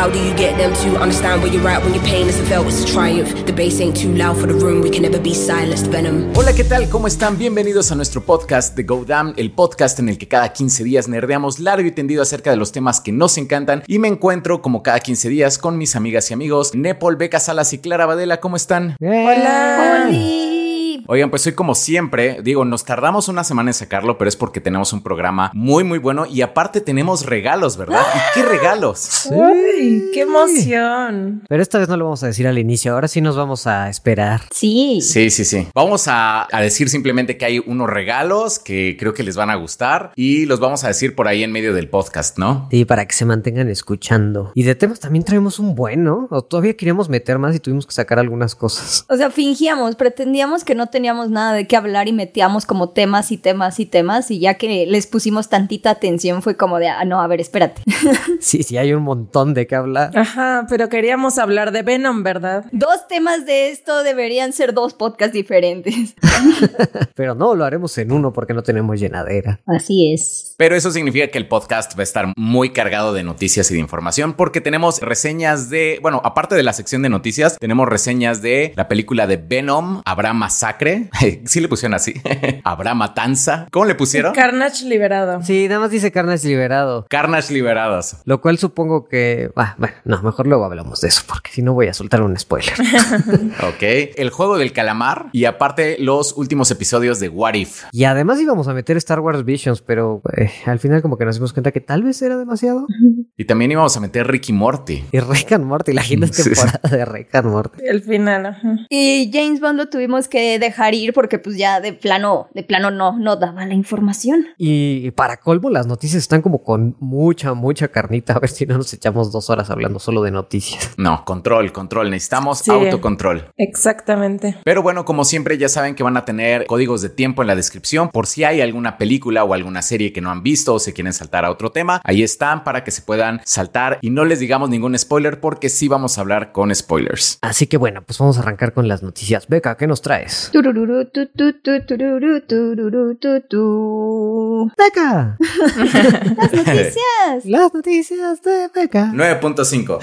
How do you get them to understand where you're at when your pain isn't felt? It's a triumph. The bass ain't too loud for the room. We can never be silenced. Venom. Hola, ¿qué tal? ¿Cómo están? Bienvenidos a nuestro podcast de Go Damn, el podcast en el que cada 15 días nerdeamos largo y tendido acerca de los temas que nos encantan. Y me encuentro, como cada 15 días, con mis amigas y amigos Nepal, Beca Salas y Clara Badela. ¿Cómo están? Hola. Oigan, pues hoy como siempre, digo, nos tardamos una semana en sacarlo, pero es porque tenemos un programa muy, muy bueno y aparte tenemos regalos, ¿verdad? ¿Y qué regalos? Uy, qué emoción. Pero esta vez no lo vamos a decir al inicio, ahora sí nos vamos a esperar. Sí. Sí, sí, sí. Vamos a, a decir simplemente que hay unos regalos que creo que les van a gustar y los vamos a decir por ahí en medio del podcast, ¿no? Sí, para que se mantengan escuchando. Y de temas también traemos un bueno, o todavía queríamos meter más y tuvimos que sacar algunas cosas. O sea, fingíamos, pretendíamos que no teníamos nada de qué hablar y metíamos como temas y temas y temas y ya que les pusimos tantita atención fue como de, ah, no, a ver, espérate. Sí, sí, hay un montón de qué hablar. Ajá, pero queríamos hablar de Venom, ¿verdad? dos temas de esto deberían ser dos podcasts diferentes. Pero no, lo haremos en uno porque no tenemos llenadera. Así es. Pero eso significa que el podcast va a estar muy cargado de noticias y de información porque tenemos reseñas de, bueno, aparte de la sección de noticias, tenemos reseñas de la película de Venom, Habrá Masacre. Sí le pusieron así. Habrá Matanza. ¿Cómo le pusieron? Carnage liberado. Sí, nada más dice Carnage liberado. Carnage Liberados. Lo cual supongo que... Ah, bueno, no, mejor luego hablamos de eso porque si no voy a soltar un spoiler. Ok. El juego del calamar y aparte los últimos episodios de What If. Y además íbamos a meter Star Wars Visions, pero eh, al final como que nos dimos cuenta que tal vez era demasiado. Y también íbamos a meter Ricky Morty. Y Rick and Morty, la quinta Sí, sí. temporada de Rick and Morty. El final, ajá. Y James Bond lo tuvimos que dejar ir porque pues ya de plano, de plano no, no daba la información. Y para colmo, las noticias están como con mucha, mucha carnita. A ver si no nos echamos dos horas hablando solo de noticias. No, control, control. Necesitamos Sí. autocontrol. Exactamente. Pero bueno, como siempre ya saben que van a tener códigos de tiempo en la descripción por si hay alguna película o alguna serie que no han visto o se quieren saltar a otro tema. Ahí están para que se puedan saltar y no les digamos ningún spoiler porque sí vamos a hablar con spoilers. Así que bueno, pues vamos a arrancar con las noticias. Beca, ¿qué nos traes? Beca, Las noticias. las noticias de Beca. 9.5.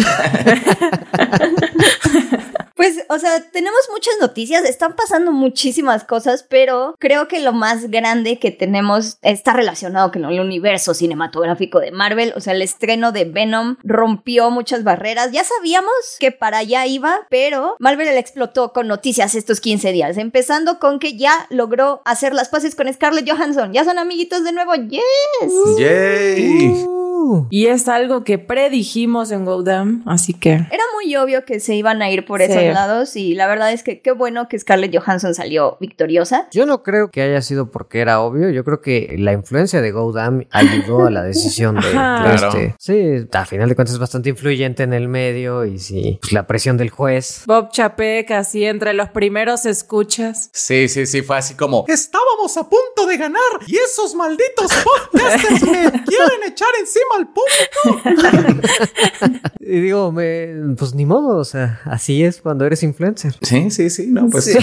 Pues, o sea, tenemos muchas noticias, están pasando muchísimas cosas, pero creo que lo más grande que tenemos está relacionado con el universo cinematográfico de Marvel. O sea, el estreno de Venom rompió muchas barreras. Ya sabíamos que para allá iba, pero Marvel le explotó con noticias estos 15 días, empezando con que ya logró hacer las paces con Scarlett Johansson. Ya son amiguitos de nuevo. ¡Yes! Yay. Uh, Y es algo que predijimos en Goldam, así que Era muy obvio que se iban a ir por Sí. esos lados y la verdad es que qué bueno que Scarlett Johansson salió victoriosa. yo no creo que haya sido porque era obvio. Yo creo que la influencia de Godam ayudó a la decisión de, Ajá. de Claro. este. Sí, a final de cuentas es bastante influyente en el medio y sí, pues, la presión del juez. Bob Chapek así entre los primeros escuchas. Sí, sí, sí, fue así como estábamos a punto de ganar y esos malditos podcasters me quieren echar encima al público. Y digo, me, pues ni modo, o sea, así es cuando eres influencer. Sí, sí, sí, no, pues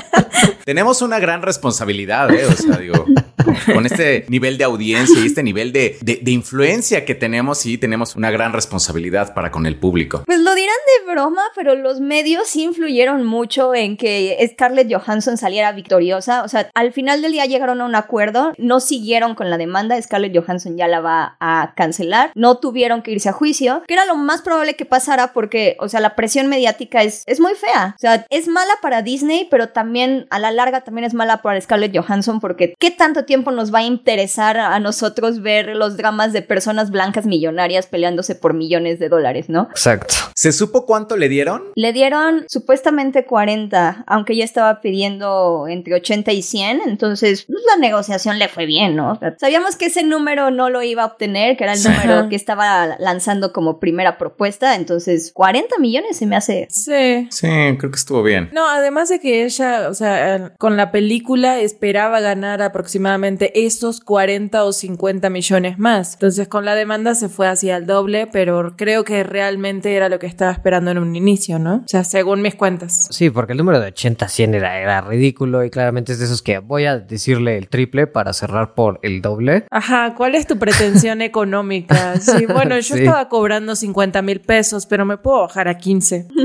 tenemos una gran responsabilidad, ¿eh? O sea, digo, con, este nivel de audiencia y este nivel de, de- influencia que tenemos, sí, tenemos una gran responsabilidad para con el público. Pues lo dirán de broma, pero los medios influyeron mucho en que Scarlett Johansson saliera victoriosa. O sea, al final del día llegaron a un acuerdo, no siguieron con la demanda, Scarlett Johansson ya la va a cancelar, no tuvieron que irse a juicio, que era lo más probable que pasara porque, o sea, la presión mediática es, es muy fea. O sea, es mala para Disney, pero también a la larga también es mala para Scarlett Johansson porque ¿qué tanto tiempo nos va a interesar a nosotros ver los dramas de personas blancas millonarias peleándose por millones de dólares, ¿no? Exacto. ¿Se supo cuánto le dieron? Le dieron supuestamente 40, aunque ya estaba pidiendo entre 80 y 100, entonces pues, la negociación le fue bien, ¿no? O sea, sabíamos que ese número no lo iba a obtener, que era el número que estaba lanzando como primera propuesta, entonces 40 millones se me hace... Sí. Sí, creo que estuvo bien. No, además de que ella, o sea, con la película esperaba ganar aproximadamente esos 40 o 50 millones más. Entonces con la demanda se fue hacia el doble, pero creo que realmente era lo que estaba esperando en un inicio, ¿no? O sea, según mis cuentas. Sí, porque el número de 80 100 era, era ridículo y claramente es de esos que voy a decirle el triple para cerrar por el doble. Ajá, ¿cuál es tu pretensión económica? Sí, bueno, yo Sí. estaba cobrando 50 mil pesos, pero me puedo bajar a 15.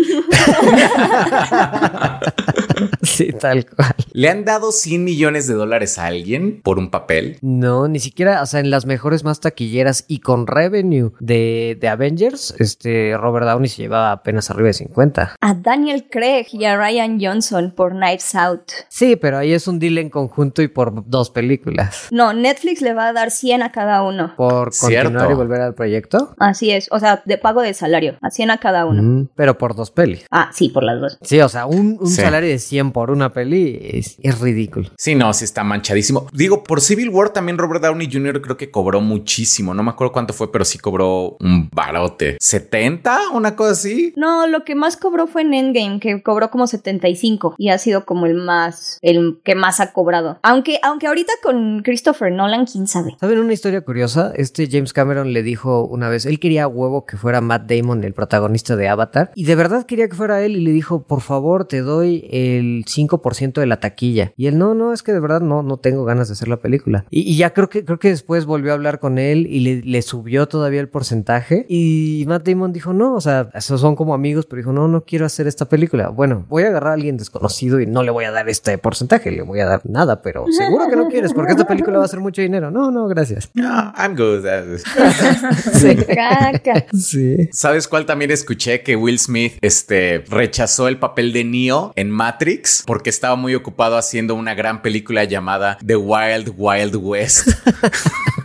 sí, tal cual. ¿Le han dado 100 millones de dólares a alguien por un papel? No, ni siquiera, o sea, en las mejores más taquilleras y con revenue de, de Avengers, este Robert Downey se llevaba apenas arriba de 50. A Daniel Craig y a Ryan Johnson por Knives Out. Sí, pero ahí es un deal en conjunto y por dos películas. No, Netflix le va a dar 100 a cada uno. Por continuar Cierto. y volver al proyecto. Así es, o sea, de pago de salario, a 100 a cada uno. Mm, pero por dos pelis. Ah, sí, por las dos. Sí, o sea, un, un Sí. salario de 100 por una peli es, es ridículo. Sí, no, sí está manchadísimo. Digo, por Civil War también Robert Downey Jr. creo que cobró muchísimo. No me acuerdo cuánto fue, pero sí cobró un barote. ¿70? ¿Una cosa así? No, lo que más cobró fue en Endgame, que cobró como 75 y ha sido como el más, el que más ha cobrado. Aunque, aunque ahorita con Christopher Nolan, quién sabe. ¿Saben una historia curiosa? Este James Cameron le dijo una vez, él quería a huevo que fuera Matt Damon el protagonista de Avatar y de verdad quería que fuera él y le dijo, por favor, te doy el 5% de la taquilla. Y él, no, no, es que de verdad no, no tengo ganas de hacer la película. Y, y ya creo que, creo que después volvió a hablar con él y le, le subió todavía el porcentaje y Matt Damon dijo, no, o sea, esos son como amigos, pero dijo, no, no quiero hacer esta película. Bueno, voy a agarrar a alguien desconocido y no le voy a dar este porcentaje, le voy a dar nada, pero seguro que no quieres porque esta película va a hacer mucho dinero. No, no, gracias. No, I'm good. Caca. Sí. ¿Sabes cuál también escuché? Que Will Smith este, rechazó el papel de Neo en Matrix porque estaba muy ocupado haciendo una gran película llamada The Wild Wild West.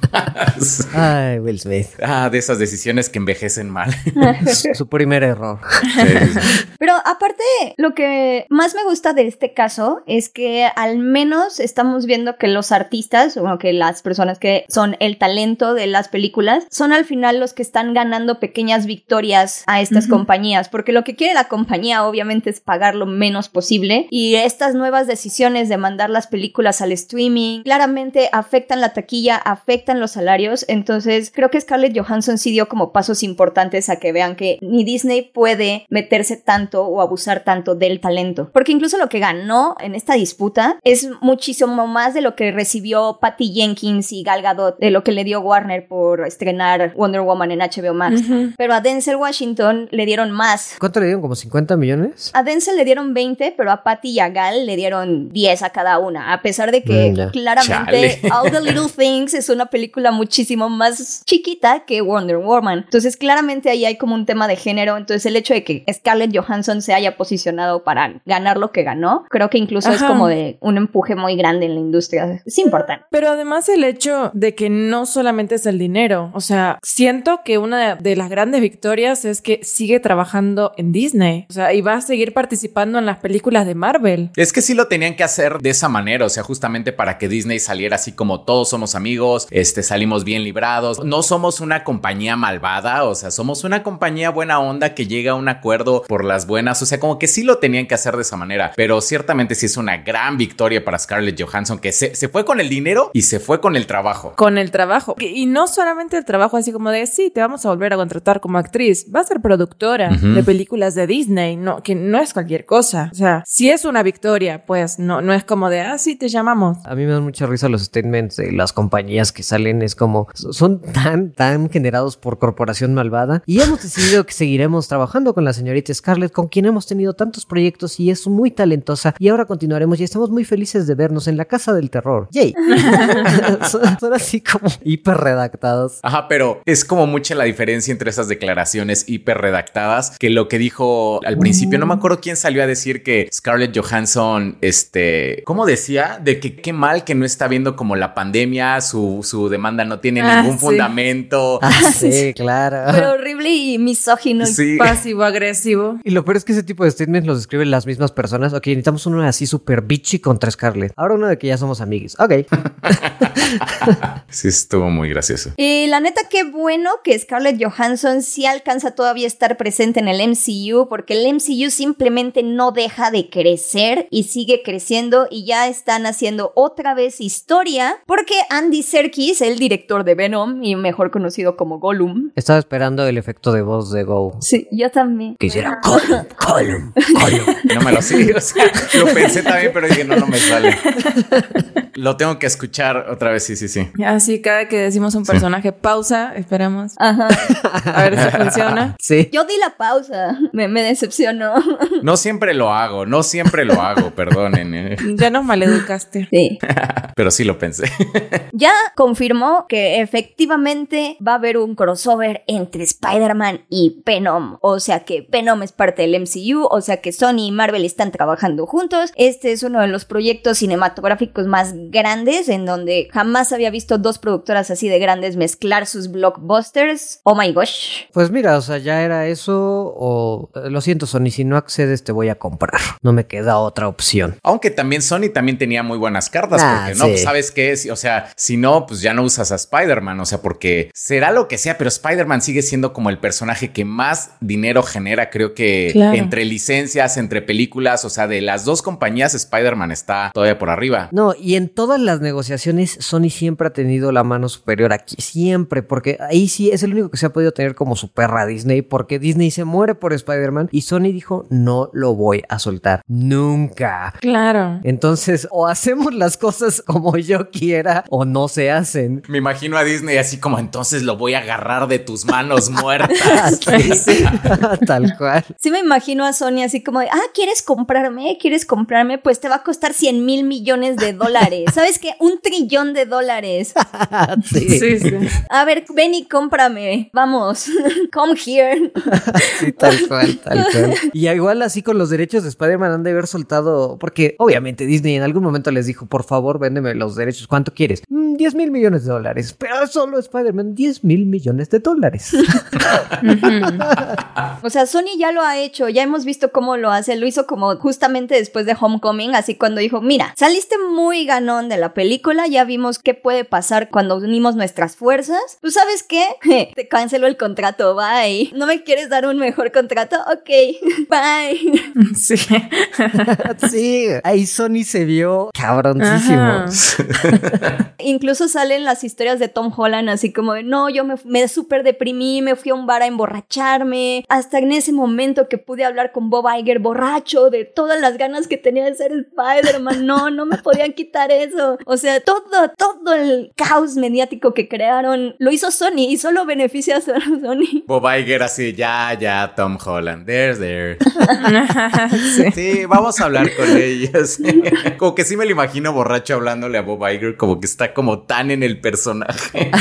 Ay, Will Smith. ah, de esas decisiones que envejecen mal. Su, su primer error. Pero aparte, lo que más me gusta de este caso es que al menos estamos viendo que los artistas, o que las personas que son el talento de las películas, son al final los que están ganando pequeñas victorias a estas compañías, porque lo que quiere la compañía obviamente es pagar lo menos posible y estas nuevas decisiones de mandar las películas al streaming claramente afectan la taquilla, afectan los salarios, entonces creo que Scarlett Johansson sí dio como pasos importantes a que vean que ni Disney puede meterse tanto o abusar tanto del talento, porque incluso lo que ganó en esta disputa es muchísimo más de lo que recibió Patty Jenkins y Gal Gadot, de lo que le dio Warner por estrenar Wonder Woman en HBO Max, pero a Denzel Washington le dieron más. ¿Cuánto le dieron? ¿Como 50 millones? A Denzel le dieron 20, pero a Patty y a Gal le dieron 10 a cada una, a pesar de que Mm, claramente Chale. All the Little Things es una película muchísimo más chiquita que Wonder Woman. Entonces, claramente ahí hay como un tema de género. Entonces, el hecho de que Scarlett Johansson se haya posicionado para ganar lo que ganó, creo que incluso es como de un empuje muy grande en la industria. Es importante. Pero además el hecho de que no solamente es el dinero, o sea, siento que una de, de las grandes victorias es que sigue trabajando en Disney, o sea, y va a seguir participando en las películas de Marvel. Es que sí lo tenían que hacer de esa manera, o sea, justamente para que Disney saliera así como todos somos amigos, este, salimos bien librados. No somos una compañía malvada, o sea, somos una compañía buena onda que llega a un acuerdo por las buenas, o sea, como que sí lo tenían que hacer de esa manera, pero ciertamente sí es una gran victoria para Scarlett Johansson que se, se fue con el dinero y se fue con el trabajo. Con el trabajo. Y no solamente el trabajo así como de, sí, te vamos a volver a contratar como actriz. Va a ser productora de películas de Disney, no, que no es cualquier cosa. O sea, si es una victoria, pues no, no es como de, ah, sí, te llamamos. A mí me dan mucha risa los statements de las compañías que salen. Es como, son tan, tan generados por corporación malvada. Y hemos decidido que seguiremos trabajando con la señorita Scarlett, con quien hemos tenido tantos proyectos y es muy talentosa. Y ahora continuaremos y estamos muy felices de vernos en la casa del terror. ¡Yay! son, son así como hiper redactados. Ajá, pero es como mucha la diferencia entre esas declaraciones hiper redactadas que lo que dijo al principio. No me acuerdo quién salió a decir que Scarlett Johansson, este, ¿cómo decía? De que qué mal que no está viendo como la pandemia, su, su demanda no tiene Ah, ningún sí. fundamento. Ah, sí, claro. Pero horrible y misógino. Sí. Pasivo agresivo. Y lo peor es que ese tipo de statements los escriben las mismas personas. Ok, necesitamos uno así súper bitchy contra Scarlett. Ahora uno de que ya somos amiguis. Ok. Sí, estuvo muy gracioso. Y la neta, qué bueno que Scarlett Johansson sí alcanza todavía a estar presente en el MCU, porque el MCU simplemente no deja de crecer y sigue creciendo y ya están haciendo otra vez historia, porque Andy Serkis, el director de Venom y mejor conocido como Gollum, Estaba esperando el efecto de voz de Go. sí, yo también. Que hiciera Column, Column, Column. No me lo o sea, lo pensé también, pero dije, no, no me sale. Lo tengo que escuchar otra vez, sí, sí, sí. Así cada que decimos un personaje, pausa, esperamos. Ajá. A ver si funciona. Sí. Yo di la pausa, me, me decepcionó. No siempre lo hago, no siempre lo hago, perdonen. eh. Ya nos maleducaste. Sí. Pero sí lo pensé. Ya confirmó que efectivamente va a haber un crossover entre Spider-Man y Venom. O sea que Venom es parte del MCU, o sea que Sony y Marvel están trabajando juntos. Este es uno de los proyectos cinematográficos más grandes en donde jamás había visto dos productoras así de grandes mezclar sus blockbusters. Oh my gosh. Pues mira, o sea, ya era eso o... eh, Lo siento, Sony, si no accedes te voy a comprar. No me queda otra opción. Aunque también Sony también tenía muy buenas cartas, Ah, porque no, sí. pues, ¿sabes qué? es? O sea, si no, pues ya no usas a Spider-Man, o sea, porque será lo que sea, pero Spider-Man sigue siendo como el personaje que más dinero genera, creo que Claro. entre licencias, entre películas, o sea, de las dos compañías, Spider-Man está todavía por arriba. No, y en todas las negociaciones Sony siempre ha tenido la mano superior aquí, siempre, porque ahí sí es el único que se ha podido tener como su perra Disney, porque Disney se muere por Spider-Man y Sony dijo, no lo voy a soltar, nunca. Claro. Entonces, o hacemos las cosas como yo quiera o no se hacen. Me imagino a Disney así como entonces lo voy a agarrar de tus manos muertas. Sí, Tal cual. Sí me imagino a Sony así como de, ah, ¿quieres comprarme? ¿Quieres comprarme? Pues te va a costar 100 mil millones de dólares. ¿Sabes qué? Un trillón de dólares. Sí, Sí, sí. A ver, ven y cómprame. Vamos. Come here. sí, tal cual, tal cual. Y igual así con los derechos de Spider-Man han de haber soltado, porque obviamente Disney en algún momento les dijo, por favor, véndeme los derechos. ¿Cuánto quieres? "Mm, 10 mil millones de dólares. Pero solo Spider-Man, 10 mil millones de dólares. O sea, Sony ya lo ha hecho. Ya hemos visto cómo lo hace. Lo hizo como justamente después de Homecoming. Así cuando dijo, mira, saliste muy ganón de la película. Ya vimos qué puede pasar cuando unimos nuestras fuerzas. ¿Tú sabes qué? Te canceló el contrato. Bye. ¿No me quieres dar un mejor contrato? Ok. Bye. Sí. sí, ahí Sony se vio cabroncísimo. Incluso salen las historias de Tom Holland así como de, no, yo me, me súper deprimí, me fui a un bar a emborracharme, hasta en ese momento que pude hablar con Bob Iger borracho de todas las ganas que tenía de ser Spider-Man, no, no me podían quitar eso. O sea, todo, todo el caos mediático que crearon lo hizo Sony y solo beneficia a Sony. Bob Iger así, ya, ya, Tom Holland, there's there. Sí. Sí, vamos a hablar con ellos. Como que sí me lo imagino borracho hablándole a Bob Iger, como que está como tan en el personaje.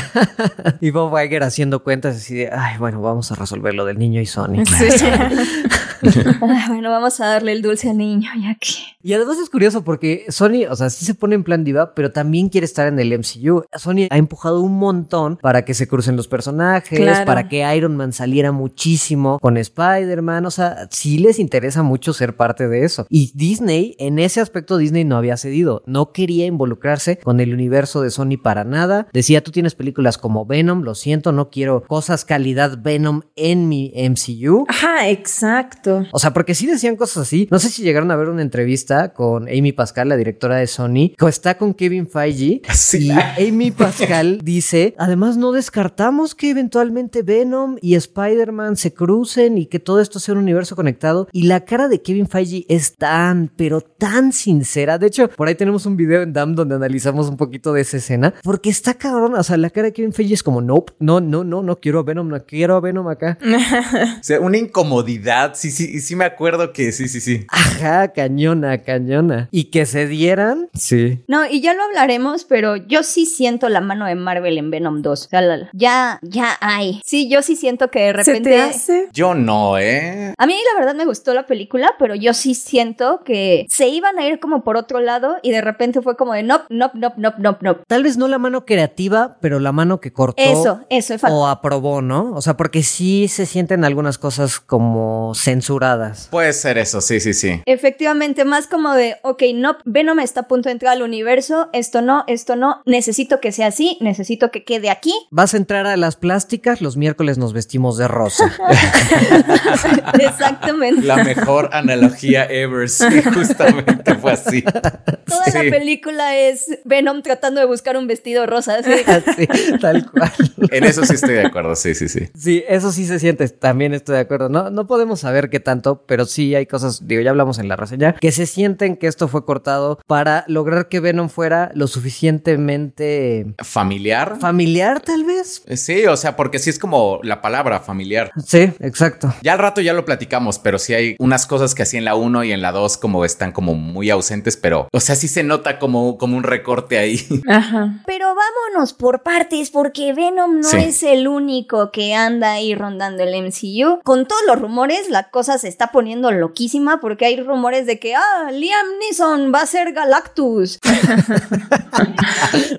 Y Bob Iger haciendo cuentas así de, ay, bueno, vamos a resolver lo del niño y Sony. Sí. Bueno, vamos a darle el dulce al niño, ya que... Y además es curioso porque Sony, o sea, sí se pone en plan diva, pero también quiere estar en el MCU. Sony ha empujado un montón para que se crucen los personajes, Claro. para que Iron Man saliera muchísimo con Spider-Man. O sea, sí les interesa mucho ser parte de eso. Y Disney, en ese aspecto, Disney no había cedido. No quería involucrarse con el universo de Sony para nada. Decía, tú tienes películas como Venom, lo siento, no quiero cosas calidad Venom en mi MCU. Ajá, exacto. O sea, porque sí decían cosas así. No sé si llegaron a ver una entrevista con Amy Pascal, la directora de Sony, que está con Kevin Feige. Sí. Y Amy Pascal dice, además no descartamos que eventualmente Venom y Spider-Man se crucen y que todo esto sea un universo conectado. Y la cara de Kevin Feige es tan, pero tan sincera. De hecho, por ahí tenemos un video en DAM donde analizamos un poquito de esa escena. Porque está cabrón. O sea, la cara de Kevin Feige es como, nope, no, no, no, no quiero a Venom, no quiero a Venom acá. O sea, una incomodidad sí sí, sí me acuerdo que sí, sí, sí. Ajá, cañona, cañona. Y que se dieran, sí. No, y ya lo hablaremos, pero yo sí siento la mano de Marvel en Venom 2. O sea, la- la- ya, ya hay. Sí, yo sí siento que de ¿Se repente... te hace? Yo no, ¿eh? A mí la verdad me gustó la película, pero yo sí siento que se iban a ir como por otro lado y de repente fue como de no, no, no, no, no, no. Tal vez no la mano creativa, pero la mano que cortó. Eso, eso, es O aprobó, ¿no? O sea, porque sí se sienten algunas cosas como censuradas. Puede ser eso, sí, sí, sí. Efectivamente, más como de, ok, no, Venom está a punto de entrar al universo, esto no, esto no, necesito que sea así, necesito que quede aquí. Vas a entrar a las plásticas, los miércoles nos vestimos de rosa. Exactamente. La mejor analogía ever, sí, justamente fue así. Toda Sí. la película es Venom tratando de buscar un vestido rosa. así. Así, tal cual. En eso sí estoy de acuerdo, sí, sí, sí. Sí, eso sí se siente, también estoy de acuerdo. No, no podemos saber qué tanto, pero sí hay cosas, digo, ya hablamos en la reseña, que se sienten que esto fue cortado para lograr que Venom fuera lo suficientemente ¿Familiar? familiar, tal vez. Sí, o sea, porque sí es como la palabra familiar. Sí, exacto. Ya al rato ya lo platicamos, pero sí hay unas cosas que así en la 1 y en la 2 como están como muy ausentes, pero, o sea, sí se nota como, como un recorte ahí. Ajá. Pero vámonos por partes, porque Venom no Sí. es el único que anda ahí rondando el MCU. Con todos los rumores, la cosa se está poniendo loquísima porque hay rumores de que, ah, Liam Neeson va a ser Galactus.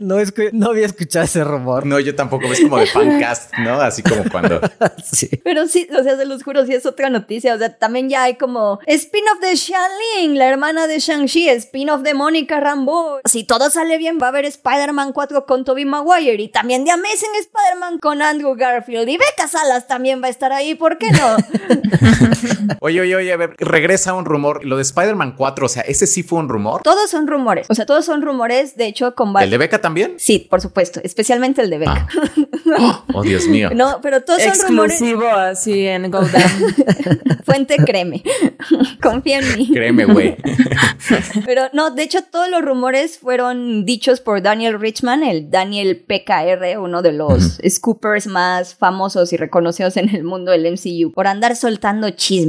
No, es que no había escuchado ese rumor. No, yo tampoco, es como de fancast, ¿no? Así como cuando... Sí. Pero sí, o sea, se los juro, sí es otra noticia. O sea, también ya hay como spin-off de Xialing, la hermana de Shang-Chi, spin-off de Mónica Rambeau. Si todo sale bien, va a haber Spider-Man 4 con Tobey Maguire y también de Amazing Spider-Man con Andrew Garfield. Y Becca Salas también va a estar ahí, ¿por qué no? Oye, oye, oye, a ver, regresa un rumor. Lo de Spider-Man 4, o sea, ¿ese sí fue un rumor? todos son rumores. O sea, todos son rumores, de hecho, con ¿El de Beca también? Sí, por supuesto, especialmente el de Becca. Ah. Oh, Dios mío. No, pero todos son rumores. Exclusivo así en Go Down. Fuente créeme. Confía en mí. Créeme, güey. Pero no, de hecho todos los rumores fueron dichos por Daniel Richman, el Daniel PKR, uno de los scoopers más famosos y reconocidos en el mundo del MCU, por andar soltando chismes.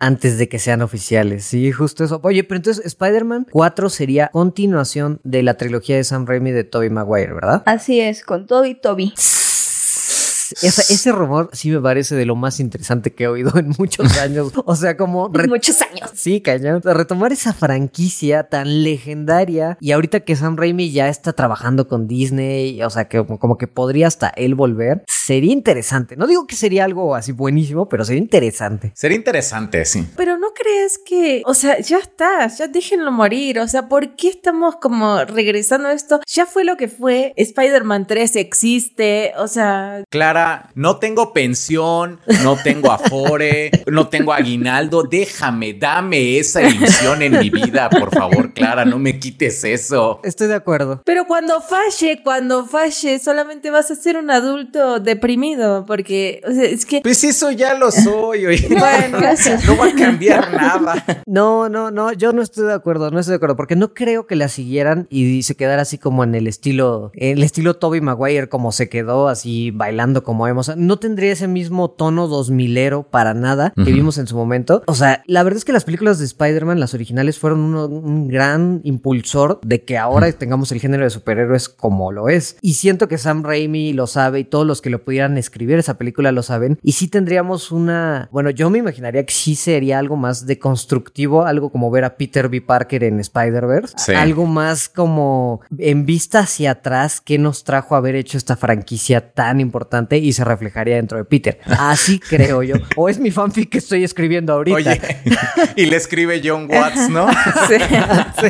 Antes de que sean oficiales, sí, justo eso. Oye, pero entonces Spider-Man 4 sería continuación de la trilogía de Sam Raimi de Tobey Maguire, ¿verdad? Así es, con todo y Toby. Ese, ese rumor sí me parece de lo más interesante que he oído en muchos años. O sea, como... re- Muchos años. Sí, cañón. Retomar esa franquicia tan legendaria y ahorita que Sam Raimi ya está trabajando con Disney, o sea, que como, que podría hasta él volver, sería interesante. No digo que sería algo así buenísimo, pero sería interesante. Sería interesante, sí. Pero no crees que, o sea, ya está, ya déjenlo morir, o sea, ¿por qué estamos como regresando a esto? Ya fue lo que fue, Spider-Man 3 existe, o sea, No tengo pensión, no tengo afore, no tengo aguinaldo. Déjame, dame esa ilusión en mi vida, por favor, Clara, no me quites eso. Estoy de acuerdo. pero cuando falle, cuando falle, solamente vas a ser un adulto deprimido, porque, o sea, es que... Pues eso ya lo soy, oye. Bueno, no va a cambiar nada. No, no, no, yo no estoy de acuerdo, no estoy de acuerdo, porque no creo que la siguieran y se quedara así como en el estilo, el estilo Toby Maguire como se quedó, así bailando como sea, no tendría ese mismo tono dos milero para nada que vimos en su momento. O sea, la verdad es que las películas de Spider-Man, las originales, fueron uno- un gran impulsor de que ahora tengamos el género de superhéroes como lo es. Y siento que Sam Raimi lo sabe y todos los que lo pudieran escribir esa película lo saben. Y sí tendríamos una, bueno, yo me imaginaría que sí sería algo más de constructivo, algo como ver a Peter B. Parker en Spider-Verse. Sí. Algo más como en vista hacia atrás, que nos trajo haber hecho esta franquicia tan importante y se reflejaría dentro de Peter. Así creo yo. O es mi fanfic que estoy escribiendo ahorita. Oye, y le escribe John Watts, ¿no? Sí.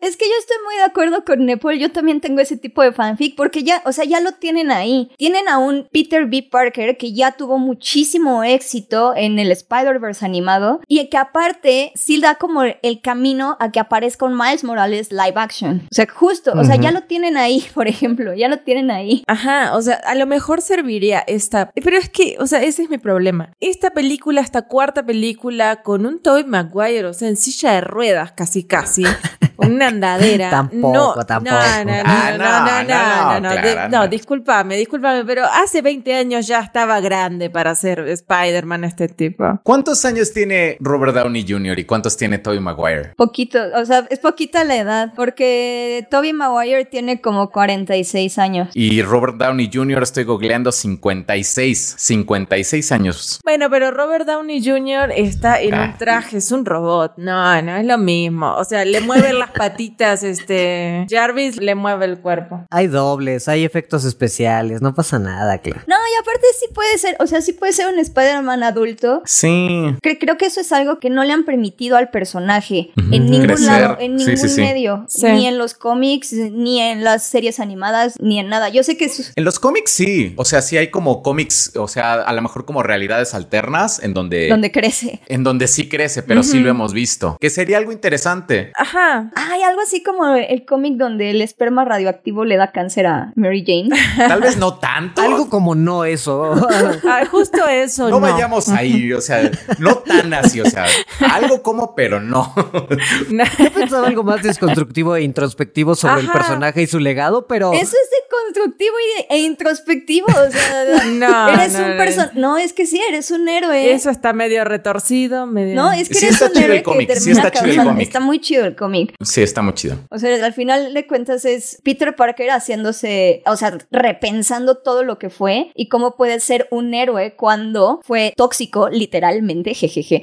Es que yo estoy muy de acuerdo con Nepal, yo también tengo ese tipo de fanfic porque ya, o sea, ya lo tienen ahí. Tienen a un Peter B. Parker que ya tuvo muchísimo éxito en el Spider-Verse animado y que aparte sí da como el camino a que aparezca un Miles Morales live action. O sea, justo, o sea, ya lo tienen ahí, por ejemplo, ya lo tienen ahí. Ajá, o sea, a lo mejor serviría esta, pero es que, o sea, ese es mi problema. Esta película, esta cuarta película con un Tobey Maguire, o sea, en silla de ruedas, casi casi. Una andadera. Tampoco, no, tampoco. No, no, no, Ah, no, no, no, no, no, no, no, di- Clara, no, no. discúlpame, discúlpame, pero hace 20 años ya estaba grande para ser Spider-Man este tipo. ¿Cuántos años tiene Robert Downey Jr. y cuántos tiene Tobey Maguire? Poquito, o sea, es poquita la edad, porque Toby Maguire tiene como 46 años. Y Robert Downey Jr. estoy googleando 56, 56 años. Bueno, pero Robert Downey Jr. está en Ah. un traje, es un robot. No, no es lo mismo. O sea, le mueven las patitas, este. Jarvis le mueve el cuerpo. Hay dobles, hay efectos especiales, no pasa nada, claro. No, y aparte sí puede ser, o sea, sí puede ser un Spider-Man adulto. Sí. Cre- creo que eso es algo que no le han permitido al personaje en ningún Crecer. lado, en ningún sí, sí. medio, Sí. ni en los cómics, ni en las series animadas, ni en nada. Yo sé que es En los cómics sí, o sea, sí hay como cómics, o sea, a lo mejor como realidades alternas en donde, donde crece. en donde sí crece, pero sí lo hemos visto, que sería algo interesante. Ajá. Hay algo así como el cómic donde el esperma radioactivo le da cáncer a Mary Jane. Tal vez no tanto. Algo como no eso. Ah, justo eso. no No, vayamos ahí, o sea, no tan así, o sea, algo como, pero no. Yo pensaba algo más desconstructivo e introspectivo sobre el Ajá. personaje y su legado, pero Eso es constructivo y e introspectivo. O sea, No, eres no, un no. person... No, es que sí, eres un héroe. Eso está medio retorcido, medio. No, es que Sí eres está un chido el héroe que cómic, sí termina está chido el cómic. Está muy chido el cómic. Sí, está muy chido. O sea, al final de cuentas es Peter Parker haciéndose, o sea, repensando todo lo que fue y cómo puede ser un héroe cuando fue tóxico, literalmente, jejeje,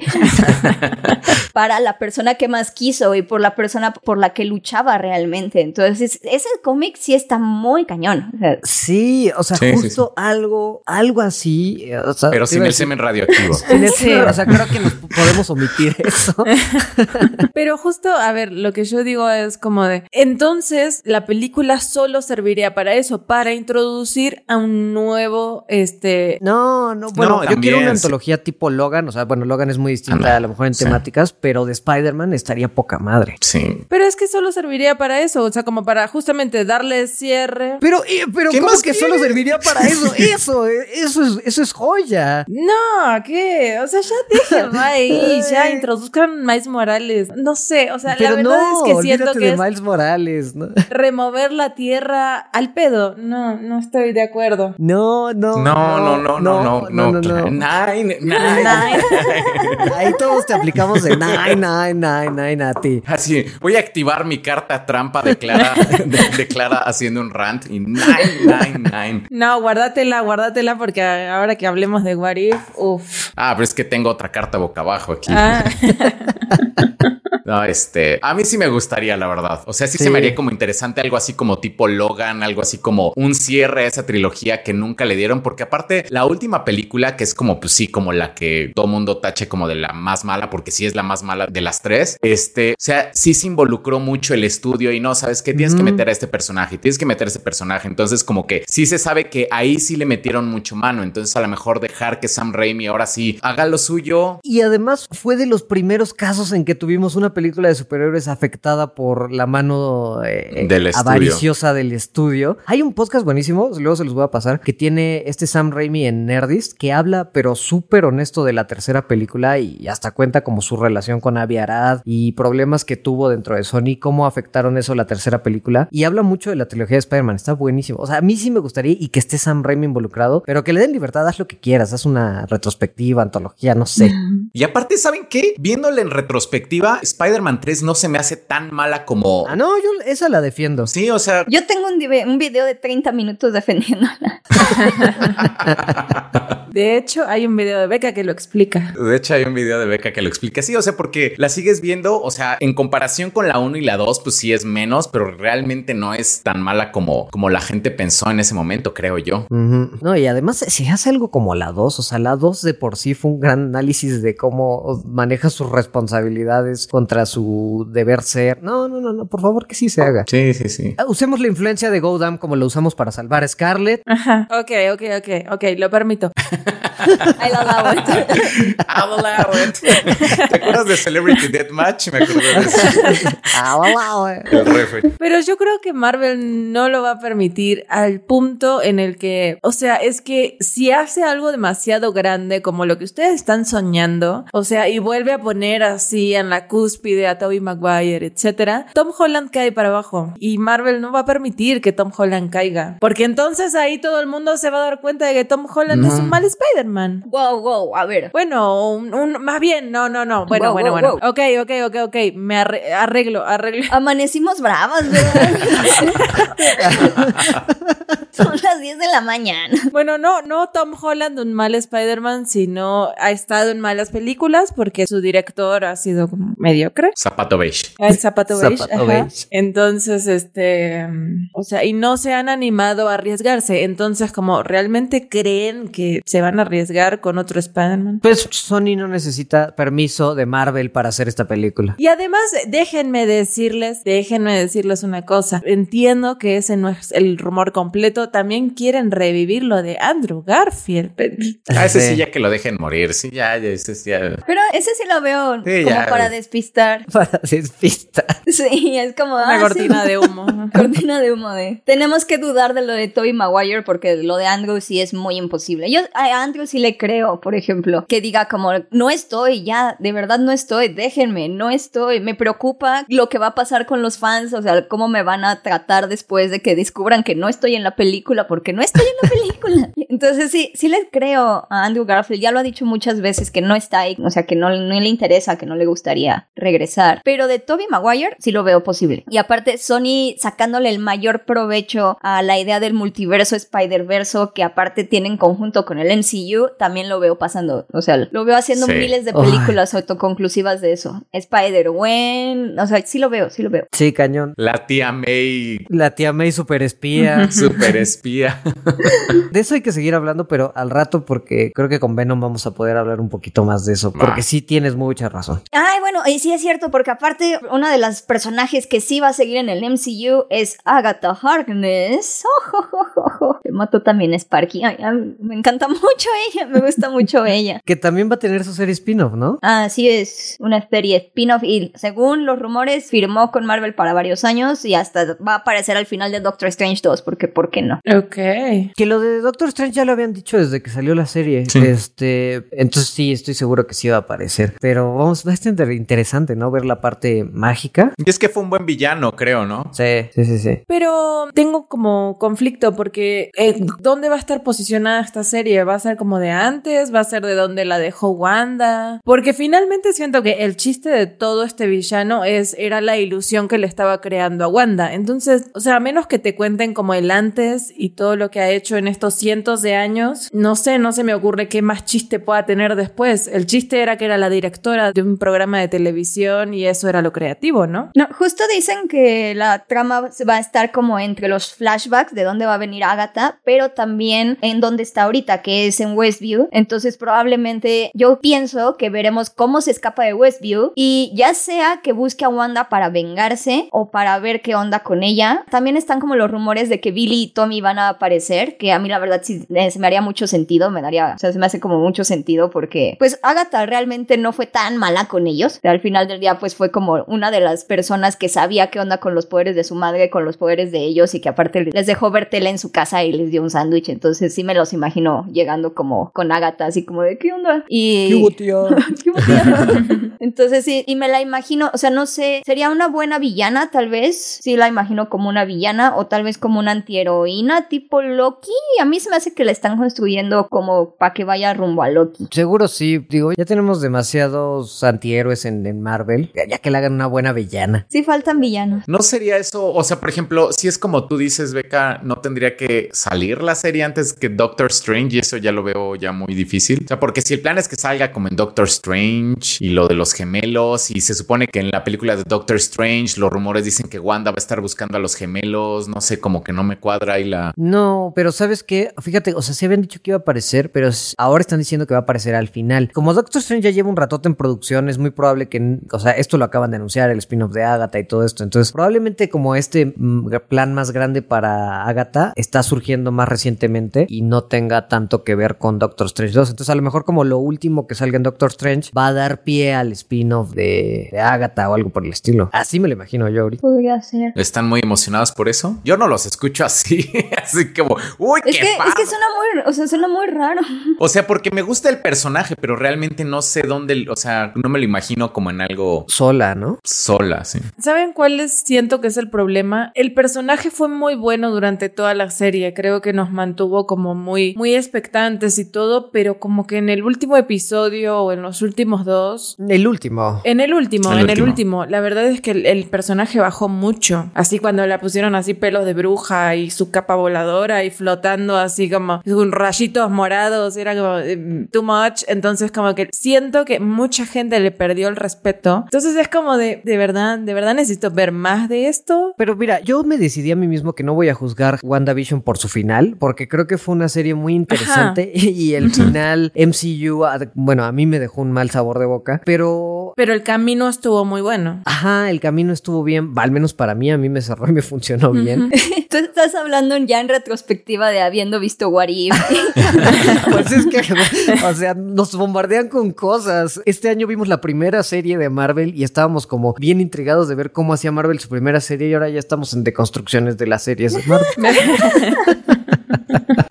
para la persona que más quiso y por la persona por la que luchaba realmente. Entonces, ese cómic sí está muy cañón. O sea, sí, o sea, Sí, sí, justo algo, algo así. o sea, Pero sin el semen radioactivo. sin el Sí. semen, O sea, creo que nos podemos omitir eso. Pero justo, a ver, lo que yo digo es como de, entonces la película solo serviría para eso, para introducir a un nuevo, este, No, no, bueno, No, yo quiero una antología tipo Logan, o sea, bueno, Logan es muy distinta Anda, a lo mejor en sí. temáticas, pero de Spider-Man estaría poca madre. Sí. pero es que solo serviría para eso, o sea, como para justamente darle cierre. Pero, eh, pero ¿Qué ¿cómo más que solo serviría para eso? Eso, eh, eso es, eso es joya. No, ¿qué? O sea, ya déjenlo ahí, ya introduzcan Miles Morales. No sé, o sea, Pero la verdad no, es que siento olvídate que de es Miles Morales, ¿no? remover la tierra al pedo. No, no estoy de acuerdo. No, no. No, no, no, no, no, no. no, no. Nine, nine. Ahí todos te aplicamos de nine, nine, nine, nine a ti. Así, voy a activar mi carta trampa de Clara, de, de Clara haciendo un rant y No, guárdatela, guárdatela porque ahora que hablemos de What If, uff. Ah, pero es que tengo otra carta boca abajo aquí. Ah, No, este, a mí sí me gustaría, la verdad. O sea, sí, Sí. se me haría como interesante algo así como tipo Logan, algo así como un cierre a esa trilogía que nunca le dieron, porque aparte la última película, que es como, pues sí, como la que todo mundo tache como de la más mala, porque sí es la más mala de las tres, este, o sea, sí se involucró mucho el estudio y no, sabes que tienes que meter a este personaje, tienes que meter a este personaje. Entonces, como que sí se sabe que ahí sí le metieron mucho mano. Entonces, a lo mejor dejar que Sam Raimi ahora sí haga lo suyo. Y además fue de los primeros casos en que tuvimos una película de superhéroes afectada por la mano eh, Del estudio. avariciosa del estudio. Hay un podcast buenísimo, luego se los voy a pasar, que tiene este Sam Raimi en Nerdist, que habla pero súper honesto de la tercera película y hasta cuenta como su relación con Avi Arad y problemas que tuvo dentro de Sony, cómo afectaron eso la tercera película. Y habla mucho de la trilogía de Spider-Man, está buenísimo. O sea, a mí sí me gustaría y que esté Sam Raimi involucrado, pero que le den libertad, haz lo que quieras, haz una retrospectiva, antología, no sé. Y aparte, ¿saben qué? Viéndole en retrospectiva, Spider-Man 3 no se me hace tan mala como... Ah, no, yo esa la defiendo. Sí, o sea, yo tengo un, un video de 30 minutos defendiéndola. de hecho, hay un video de Beca que lo explica. de hecho hay un video de Beca que lo explica. Sí, o sea, porque la sigues viendo, o sea, en comparación con la 1 y la 2, pues sí es menos, pero realmente no es tan mala como, como la gente pensó en ese momento, creo yo. No, y además si hace algo como la 2, o sea, la 2 de por sí fue un gran análisis de cómo maneja sus responsabilidades contra su deber ser. No, no, no, no, por favor que sí se haga. Sí, sí, sí. Ah, Usemos la influencia de Godam como lo usamos para salvar a Scarlett. Ajá. Ok, ok, ok, ok, lo permito. I'll allow it. I'll allow it. ¿Te acuerdas de Celebrity Deathmatch? Me acuerdo de eso. El refe. Pero yo creo que Marvel no lo va a permitir al punto en el que, o sea, es que si hace algo demasiado grande como lo que ustedes están soñando, o sea, y vuelve a poner así en la cúspide a Tobey Maguire, etcétera, Tom Holland cae para abajo y Marvel no va a permitir que Tom Holland caiga, porque entonces ahí todo el mundo se va a dar cuenta de que Tom Holland es un mal Spider-Man. Wow, wow, a ver. Bueno, un, un- más bien, no, no, no. Bueno, Wow, bueno, wow, bueno. wow. Ok, ok, ok, ok. Me arre- arreglo, arreglo. Amanecimos bravas. Son las 10 de la mañana. Bueno, no, no Tom Holland un mal Spider-Man, sino ha estado en malas películas porque su director ha sido como mediocre. Zapato beige. El zapato beige. Zapato ajá. beige. Entonces, este, mm, o sea, y no se han animado a arriesgarse. Entonces, como realmente creen que se van a arriesgar con otro Spider-Man. Pues Sony no necesita permiso de Marvel para hacer esta película. Y además, déjenme decirles, déjenme decirles una cosa. Entiendo que ese no es el rumor completo. También quieren revivir lo de Andrew Garfield. A ese sí, ya que lo dejen morir. Sí, ya, ya, ese sí, ya. Pero ese sí lo veo Sí, como ya. para despistar. Para despistar. Sí, es como Una ah, cortina sí. de humo. Cortina de humo de. Tenemos que dudar de lo de Tobey Maguire porque lo de Andrew sí es muy imposible. Yo a Andrew sí le creo, por ejemplo, que diga como no estoy ya, de verdad no estoy, déjenme, no estoy. Me preocupa lo que va a pasar con los fans, o sea, cómo me van a tratar después de que descubran que no estoy en la película porque no estoy en la película. Entonces sí, sí le creo a Andrew Garfield. Ya lo ha dicho muchas veces que no está ahí, o sea, que no, le interesa, que no le gustaría regresar. Pero de Tobey Maguire sí lo veo posible. Y aparte, Sony sacándole el mayor provecho a la idea del multiverso Spider-Verso, que aparte tiene en conjunto con el MCU, también lo veo pasando. O sea, lo veo haciendo Sí. miles de películas autoconclusivas de eso. Spider-Gwen, o sea, sí lo veo, sí lo veo. Sí, cañón. La tía May, La tía May super espía. super espía. De eso hay que seguir hablando, pero al rato porque creo que con Venom vamos a poder hablar un poquito más de eso, porque sí tienes mucha razón. Ay, bueno, y sí es cierto, porque aparte, una de las personajes que sí va a seguir en el MCU es Agatha Harkness. Me mató también Sparky. Ay, ay, me encanta mucho ella, me gusta mucho ella. Que también va a tener su serie spin-off, ¿no? Así es, una serie spin-off y según los rumores firmó con Marvel para varios años y hasta va a aparecer al final de Doctor Strange 2, porque ¿por qué no? Ok. Que lo de Doctor Strange ya lo habían dicho desde que salió la serie. Sí. Este, entonces sí, estoy seguro que sí va a aparecer. Pero vamos, va a estar interesante, ¿no? Ver la parte mágica. Y es que fue un buen villano, creo, ¿no? Sí, sí, sí, sí. Pero tengo como conflicto porque eh, ¿dónde va a estar posicionada esta serie? ¿Va a ser como de antes? ¿Va a ser de donde la dejó Wanda? Porque finalmente siento que el chiste de todo este villano es era la ilusión que le estaba creando a Wanda. Entonces, o sea, a menos que te cuenten como el antes y todo lo que ha hecho en estos cientos de años, no sé, no se me ocurre qué más chiste pueda tener después. El chiste era que era la directora de un programa de televisión y eso era lo creativo, ¿no? No, justo dicen que la trama va a estar como entre los flashbacks de dónde va a venir Agatha, pero también en dónde está ahorita, que es en Westview. Entonces probablemente yo pienso que veremos cómo se escapa de Westview y ya sea que busque a Wanda para vengarse o para ver qué onda con ella. También están como los rumores de que Billy y Tommy van a aparecer, que a mí la verdad sí eh, se me haría mucho sentido, me daría, o sea, se me hace como mucho sentido porque pues Agatha realmente no fue tan mala con ellos. Al final del día pues fue como una de las personas que sabía qué onda con los poderes de su madre, con los poderes de ellos y que aparte les dejó ver tele en su casa y les dio un sándwich. Entonces sí me los imagino llegando como con Agatha, así como de qué onda. Y... ¿Qué hubo, tía? Entonces sí, y me la imagino, o sea, no sé, sería una buena villana tal vez, sí la imagino como una villana o tal vez como una antiheroína tipo Loki. A mí se me hace que la están construyendo como para que vaya rumbo a Loki. Seguro sí, digo, ya tenemos demasiados antihéroes en, en Marvel, ya- ya que le hagan una buena villana. Sí faltan villanos. No sería eso, o sea, por ejemplo, si es como tú dices, Beca, no tendría que salir la serie antes que Doctor Strange y eso ya lo veo ya muy difícil. O sea, porque si el plan es que salga como en Doctor Strange y lo de los gemelos y se supone que en la película de Doctor Strange los rumores dicen que Wanda va a estar buscando a los gemelos, no sé, como que no me cuadra ahí la... No, pero ¿sabes qué? Fíjate, o sea, sí habían dicho que iba a aparecer, pero ahora están diciendo que va a aparecer al final. Como Doctor Strange ya lleva un ratote en producción, es muy probable que, o sea, esto lo acaban de anunciar, el spin-off de Agatha y todo esto. Entonces, probablemente como este mm, plan más grande para Agatha está surgiendo más recientemente y no tenga tanto que ver con Doctor Strange 2. Entonces, a lo mejor como lo último que salga en Doctor Strange va a dar pie al spin-off de, de Agatha o algo por el estilo. Así me lo imagino yo ahorita. Podría ser. ¿Están muy emocionados por eso? Yo no los escucho así, así como, uy, Es qué que, es padre". que suena muy, o sea, suena muy raro. O sea, porque me gusta el personaje, pero realmente no sé dónde, o sea, no me lo imagino como en algo Sola, ¿no? sola, sí. ¿Saben cuál es, siento que es el problema? El personaje fue muy bueno durante toda la serie. Creo que nos mantuvo como muy, muy expectantes y todo, pero como que en el último episodio o en los últimos dos. El último. En el último, El en el último. último. La verdad es que el, el personaje bajó mucho. Así cuando la pusieron así pelos de bruja y su capa voladora y flotando así como con rayitos morados, era como eh, too much. Entonces como que siento que mucha gente le perdió el respeto. Entonces es como de, de verdad, de verdad necesito ver más de esto. Pero mira, yo me decidí a mí mismo que no voy a juzgar WandaVision por su final, porque creo que fue una serie muy interesante y el final MCU, bueno, a mí me dejó un mal sabor de boca, pero... Pero el camino estuvo muy bueno. Ajá, el camino estuvo bien, al menos para mí, a mí me cerró y me funcionó bien. Tú estás hablando ya en retrospectiva de habiendo visto What If. Pues es que, o sea, nos bombardean con cosas. Este año vimos la primera serie de Marvel y estábamos como bien intrigados de ver cómo hacía Marvel su primera serie y ahora ya estamos en deconstrucciones de las series de Marvel.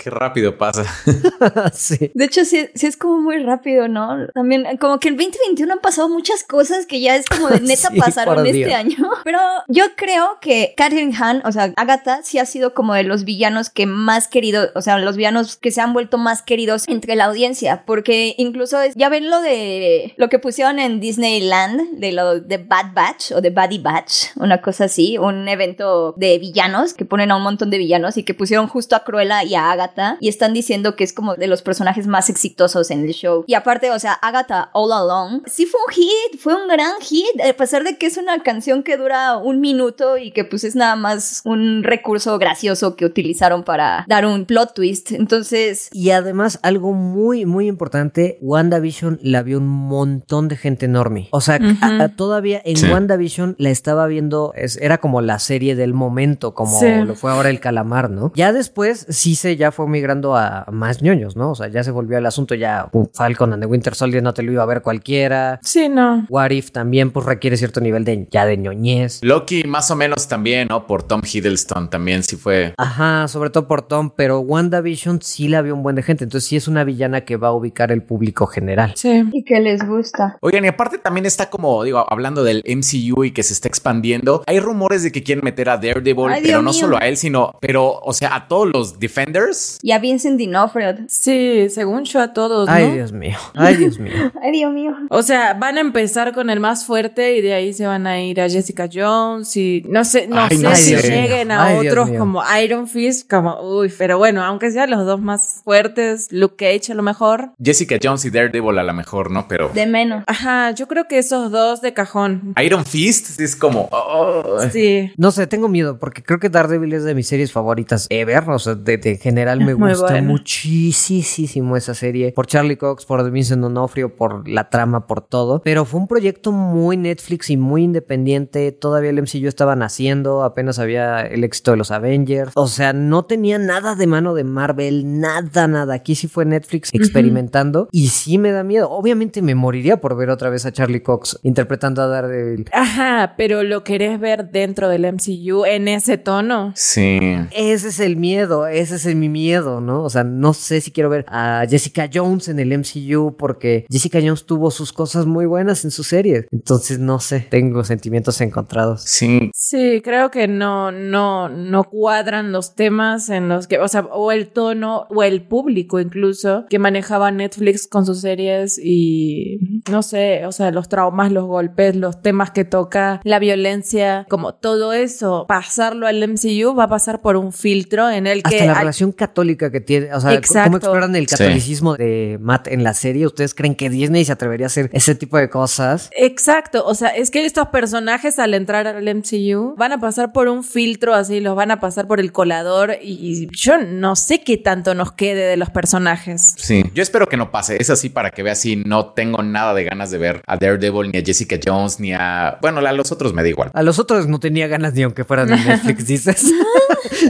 Qué rápido pasa. sí. De hecho, sí, sí es como muy rápido, ¿no? También, como que en 2021 han pasado muchas cosas que ya es como de neta Sí, pasaron este Dios. año. Pero yo creo que Catherine Hahn, o sea, Agatha, sí ha sido como de los villanos que más querido, o sea, los villanos que se han vuelto más queridos entre la audiencia. Porque incluso es- ya ven lo de lo que pusieron en Disneyland, de lo de Bad Batch o de Buddy Batch, una cosa así, un evento de villanos que ponen a un montón de villanos y que pusieron justo a Cruella y a Agatha y están diciendo que es como de los personajes más exitosos en el show. Y aparte, o sea, Agatha All Along, sí fue un hit, fue un gran hit, a pesar de que es una canción que dura un minuto y que pues es nada más un recurso gracioso que utilizaron para dar un plot twist. Entonces, Y además, algo muy, muy importante, WandaVision la vio un montón de gente enorme. O sea, a- a- todavía en Sí. WandaVision la estaba viendo, es- era como la serie del momento, como Sí. lo fue ahora el calamar, ¿no? Ya después, sí se ya fue migrando a más ñoños, ¿no? O sea, ya se volvió el asunto, ya uh, Falcon and the Winter Soldier no te lo iba a ver cualquiera. Sí, no. What If también, pues requiere cierto nivel de ya de ñoñez. Loki más o menos también, ¿no? Por Tom Hiddleston también sí fue. Ajá, sobre todo por Tom, pero WandaVision sí la vio un buen de gente, entonces sí es una villana que va a ubicar el público general. Sí. y que les gusta. Oigan, y aparte también está como, digo, hablando del MCU y que se está expandiendo, hay rumores de que quieren meter a Daredevil, Ay, pero Dios no mío. solo a él, sino, pero, o sea, a todos los Defenders. Y a Vincent D'Onofrio. Sí, según yo a todos, ¿no? Ay, Dios mío. Ay, Dios mío. Ay, Dios mío. O sea, van a empezar con el más fuerte y de ahí se van a ir a Jessica Jones y no sé, no Ay, sé no si lleguen a Ay, otros como Iron Fist, como uy, pero bueno, aunque sean los dos más fuertes, Luke Cage a lo mejor. Jessica Jones y Daredevil a lo mejor, ¿no? Pero De menos. Ajá, yo creo que esos dos de cajón. Iron Fist es como... oh, Sí. No sé, tengo miedo porque creo que Daredevil es de mis series favoritas ever. O sea, de, de general me muy gusta buena. muchísimo esa serie. Por Charlie Cox, por Vincent D'Onofrio, por la trama, por todo. Pero fue un proyecto muy Netflix y muy independiente. Todavía el MCU estaba naciendo, apenas había el éxito de los Avengers. O sea, no tenía nada de mano de Marvel, nada, nada. Aquí sí fue Netflix experimentando y sí me da miedo. Obviamente me moriría por ver otra vez a Charlie Cox interpretando a Daredevil. Ajá, pero lo querés ver dentro del MCU en ese tono. Sí. Ese es el miedo, ese es el- mi miedo, ¿no? O sea, no sé si quiero ver a Jessica Jones en el MCU porque Jessica Jones tuvo sus cosas muy buenas en su serie. Entonces, no sé, tengo sentimientos encontrados. Sí, Sí, creo que no, no, no cuadran los temas en los que, o sea, o el tono, o el público incluso, que manejaba Netflix con sus series y no sé, o sea, los traumas, los golpes, los temas que toca, la violencia, como todo eso, pasarlo al MCU va a pasar por un filtro en el que Hasta la hay- relación católica católica que tiene, o sea, Exacto. ¿cómo exploran el catolicismo de Matt en la serie? ¿Ustedes creen que Disney se atrevería a hacer ese tipo de cosas? Exacto, o sea, es que estos personajes al entrar al MCU van a pasar por un filtro así, los van a pasar por el colador y, y yo no sé qué tanto nos quede de los personajes. Sí, yo espero que no pase. Es así para que veas si no tengo nada de ganas de ver a Daredevil, ni a Jessica Jones, ni a. Bueno, a los otros me da igual. A los otros no tenía ganas ni aunque fueran de Netflix, dices.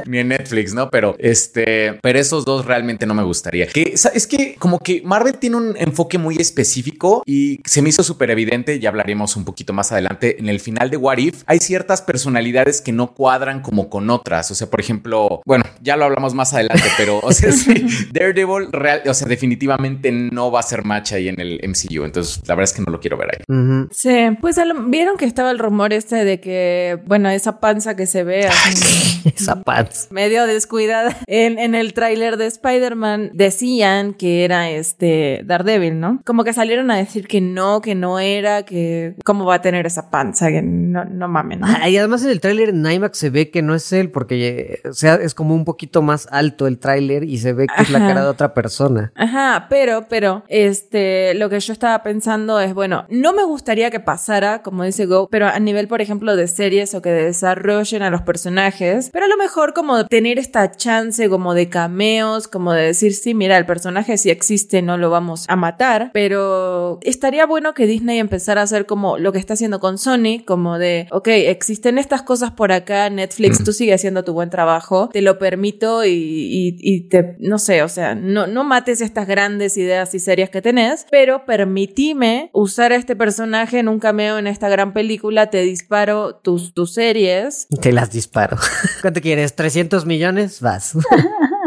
ni en Netflix, ¿no? Pero este, pero esos dos realmente no me gustaría. Que es que como que Marvel tiene un enfoque muy específico y se me hizo súper evidente, ya hablaremos un poquito más adelante, en el final de What If hay ciertas personalidades que no cuadran como con otras. O sea, por ejemplo, bueno, ya lo hablamos más adelante, pero o sea, sí, Daredevil real, o sea, definitivamente no va a ser match ahí en el MCU. Entonces, la verdad es que no lo quiero ver ahí. Sí, pues vieron que estaba el rumor este de que, bueno, esa panza que se ve así Esa pants. medio descuidada en, en el tráiler de Spider-Man decían que era este Daredevil, ¿no? Como que salieron a decir que no, que no era, que cómo va a tener esa panza, que no, no mamen. ¿no? Ah, y además en el tráiler en IMAX se ve que no es él porque eh, o sea, es como un poquito más alto el tráiler y se ve que es la cara de otra persona. Ajá, pero, pero, este, lo que yo estaba pensando es, bueno, no me gustaría que pasara, como dice Go, pero a nivel, por ejemplo, de series o que desarrollen a los personajes, pero a lo mejor como tener esta chance como de cameos, como de decir, sí, mira, el personaje si existe, no lo vamos a matar, pero estaría bueno que Disney empezara a hacer como lo que está haciendo con Sony, como de, ok, existen estas cosas por acá, Netflix, tú sigue haciendo tu buen trabajo, te lo permito y, y- y te, no sé, o sea, no, no mates estas grandes ideas y series que tenés, pero permitime usar a este personaje en un cameo en esta gran película, te disparo tus, tus series. Te las disparo. ¿Cuánto quieres? ¿300 millones? Vas.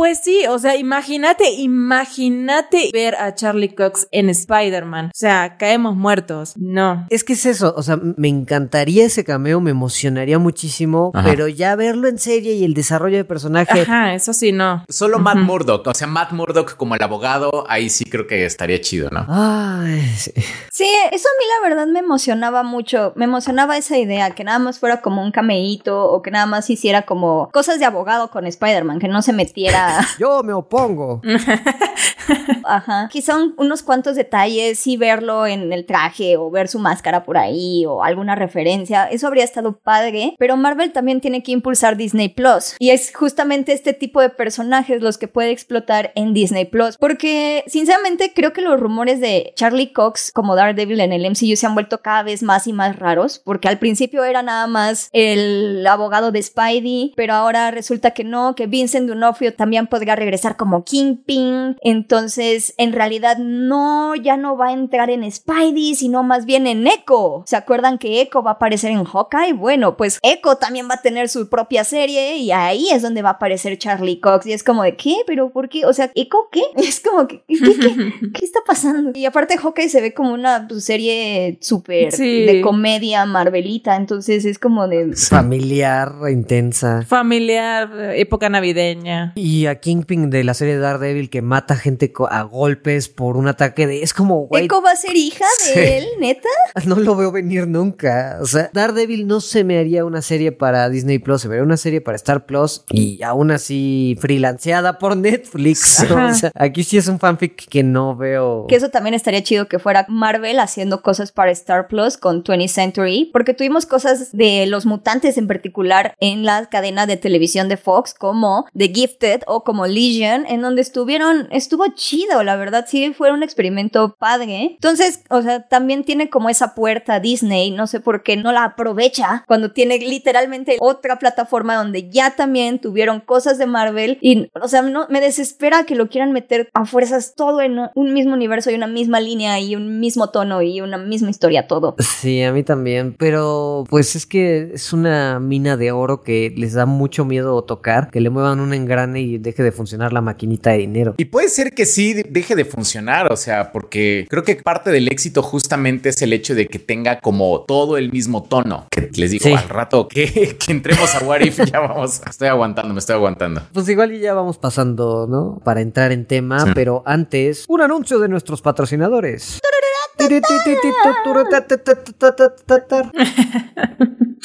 Pues sí, o sea, imagínate, imagínate ver a Charlie Cox en Spider-Man. O sea, caemos muertos. No. Es que es eso, o sea, me encantaría ese cameo, me emocionaría muchísimo, Ajá. pero ya verlo en serie y el desarrollo de personaje. Ajá, eso sí, no. Solo Matt Murdock, o sea, Matt Murdock como el abogado, ahí sí creo que estaría chido, ¿no? Ay, sí. Sí, eso a mí la verdad me emocionaba mucho. Me emocionaba esa idea, que nada más fuera como un cameíto o que nada más hiciera como cosas de abogado con Spider-Man, que no se metiera. Yo me opongo. Ajá. Quizá un- unos cuantos detalles, sí verlo en el traje o ver su máscara por ahí o alguna referencia. Eso habría estado padre. Pero Marvel también tiene que impulsar Disney Plus. Y es justamente este tipo de personajes los que puede explotar en Disney Plus. Porque, sinceramente, creo que los rumores de Charlie Cox como Daredevil en el MCU se han vuelto cada vez más y más raros. Porque al principio era nada más el abogado de Spidey. Pero ahora resulta que no, que Vincent D'Onofrio también podría regresar como Kingpin. Entonces, en realidad, no, ya no va a entrar en Spidey, sino más bien en Echo. ¿Se acuerdan que Echo va a aparecer en Hawkeye? Bueno, pues Echo también va a tener su propia serie y ahí es donde va a aparecer Charlie Cox. Y es como de, ¿qué? ¿Pero por qué? O sea, ¿Echo qué? Es como que, ¿qué, qué, qué está pasando? Y aparte, Hawkeye se ve como una pues, serie súper Sí. de comedia marvelita. Entonces, es como de. Familiar, intensa. Familiar, época navideña. Y a Kingpin de la serie Daredevil que mata gente a golpes por un ataque de... Es como, güey, ¿Echo va a ser hija de él, neta? no lo veo venir nunca. O sea, Daredevil no se me haría una serie para Disney Plus, se me haría una serie para Star Plus y aún así freelanceada por Netflix. ¿no? O sea, aquí sí es un fanfic que no veo. Que eso también estaría chido que fuera Marvel haciendo cosas para Star Plus con 20th Century, porque tuvimos cosas de los mutantes en particular en la cadena de televisión de Fox, como The Gifted o como Legion, en donde estuvieron, estuvo chido, la verdad, sí fue un experimento padre. Entonces, o sea, también tiene como esa puerta Disney, no sé por qué no la aprovecha cuando tiene literalmente otra plataforma donde ya también tuvieron cosas de Marvel y, o sea, no, me desespera que lo quieran meter a fuerzas todo en un mismo universo y una misma línea y un mismo tono y una misma historia, todo. Sí, a mí también, pero pues es que es una mina de oro que les da mucho miedo tocar, que le muevan un engrane y deje de funcionar la maquinita de dinero. Y puede ser que sí de- deje de funcionar, o sea, porque creo que parte del éxito justamente es el hecho de que tenga como todo el mismo tono. Que les digo Sí. al rato que, que entremos a What If, ya vamos. Estoy aguantando, me estoy aguantando. Pues igual y ya vamos pasando, ¿no? Para entrar en tema, Sí. pero antes, un anuncio de nuestros patrocinadores.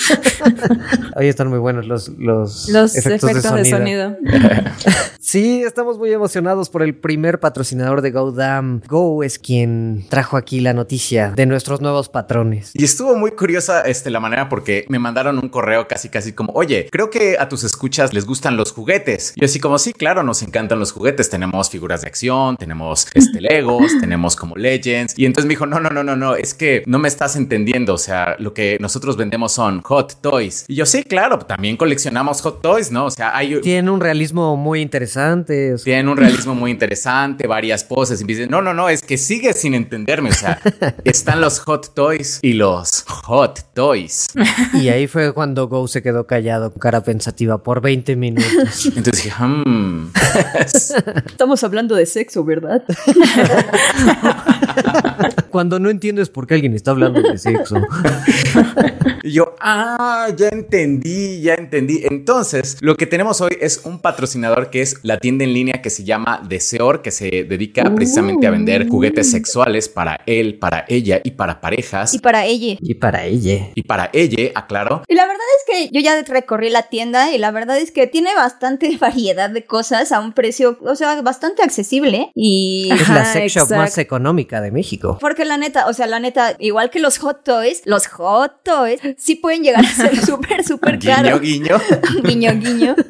Hoy están muy buenos los, los, Los efectos, de sonido. Sí, estamos muy emocionados por el primer patrocinador de GoDam. Go es quien trajo aquí la noticia de nuestros nuevos patrones. Y estuvo muy curiosa este, la manera porque me mandaron un correo casi casi como, oye, creo que a tus escuchas les gustan los juguetes. Y yo así como, sí, claro, nos encantan los juguetes. Tenemos figuras de acción, tenemos este, Legos, tenemos como Legends. Y entonces me dijo, no, no, no, no, no, es que no me estás entendiendo. O sea, lo que nosotros vendemos son hot toys. Y yo, sí, claro, también coleccionamos hot toys, ¿no? O sea, hay... Tiene un realismo muy interesante. o sea, Tienen un realismo muy interesante, varias poses. Y me dicen, no, no, no, es que sigues sin entenderme. O sea, están los hot toys y los hot toys. Y ahí fue cuando Go se quedó callado, cara pensativa, por 20 minutos. Entonces dije, hmm. Estamos hablando de sexo, ¿verdad? Cuando no entiendes por qué alguien está hablando de sexo. Y yo, ah, ya entendí, ya entendí. Entonces, lo que tenemos hoy es un patrocinador que es la tienda en línea que se llama Deseor, que se dedica precisamente a vender juguetes sexuales para él, para ella y para parejas. Y para ella. Y para ella. Y para ella, aclaro. Y la verdad es que yo ya recorrí la tienda y la verdad es que tiene bastante variedad de cosas a un precio, o sea, bastante accesible. Y Es la sex shop más económica de México. porque la neta, o sea, la neta, igual que los hot toys, los hot toys sí pueden llegar a ser súper, súper Guiño, caros. guiño. guiño, guiño.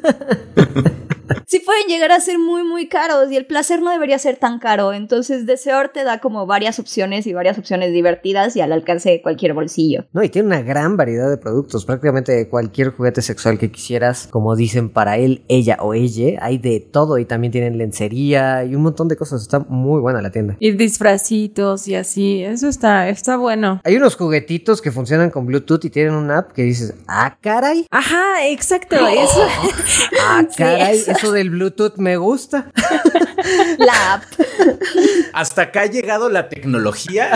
Sí pueden llegar a ser muy, muy caros y el placer no debería ser tan caro. Entonces, Deseor te da como varias opciones y varias opciones divertidas y al alcance de cualquier bolsillo. No, y tiene una gran variedad de productos. Prácticamente cualquier juguete sexual que quisieras, como dicen para él, ella o ella, hay de todo. Y también tienen lencería y un montón de cosas. Está muy buena la tienda. Y disfracitos y así. Eso está, está bueno. Hay unos juguetitos que funcionan con Bluetooth y tienen una app que dices, ah, caray. Ajá, exacto. Eso. Ah, Sí, caray, eso. Eso del Bluetooth me gusta. La app. Hasta acá ha llegado la tecnología.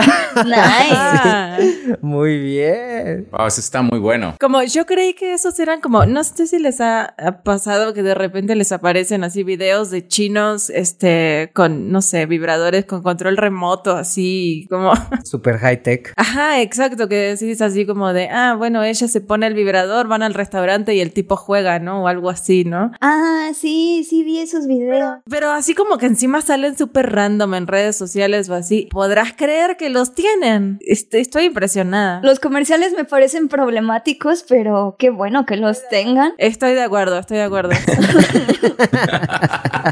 Nice. Muy bien. Wow, eso está muy bueno. Como yo creí que esos eran como, no sé si les ha, ha pasado que de repente les aparecen así videos de chinos, este, con, no sé, vibradores con control remoto, así como, Super high tech. ajá, exacto, que decís así como de, ah, bueno, ella se pone el vibrador, van al restaurante y el tipo juega, ¿no? O algo así, ¿no? Ah, sí, sí vi esos videos. Pero así como que encima salen súper random en redes sociales o así, podrás creer que los tienen. Est- Estoy impresionada. Los comerciales me parecen problemáticos, pero qué bueno que los tengan. Estoy de acuerdo, estoy de acuerdo.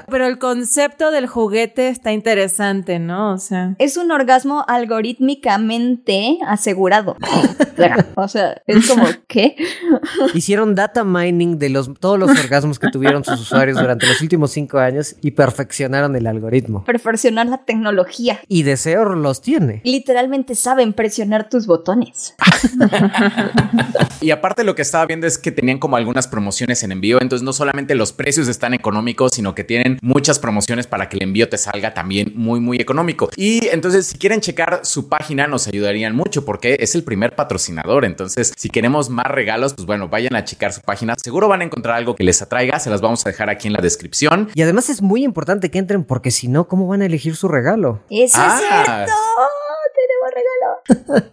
Pero el concepto del juguete está interesante, ¿no? O sea. Es un orgasmo algorítmicamente asegurado. o sea, es como, ¿qué? Hicieron data mining de los, todos los orgasmos que tuvieron sus usuarios durante los últimos cinco años y perfeccionaron el algoritmo. Perfeccionar la tecnología. Y Deseo los tiene. Literalmente saben presionar tus botones. Y aparte lo que estaba viendo es que tenían como algunas promociones en envío, entonces no solamente los precios están económicos, sino que tienen muchas promociones para que el envío te salga también muy muy económico. Y entonces si quieren checar su página nos ayudarían mucho porque es el primer patrocinador, entonces si queremos más regalos, pues bueno, vayan a checar su página, seguro van a encontrar algo que les atraiga, se las vamos a dejar aquí en la descripción. Y además es muy importante que entren porque si no, ¿cómo van a elegir su regalo? Eso Ah. es cierto.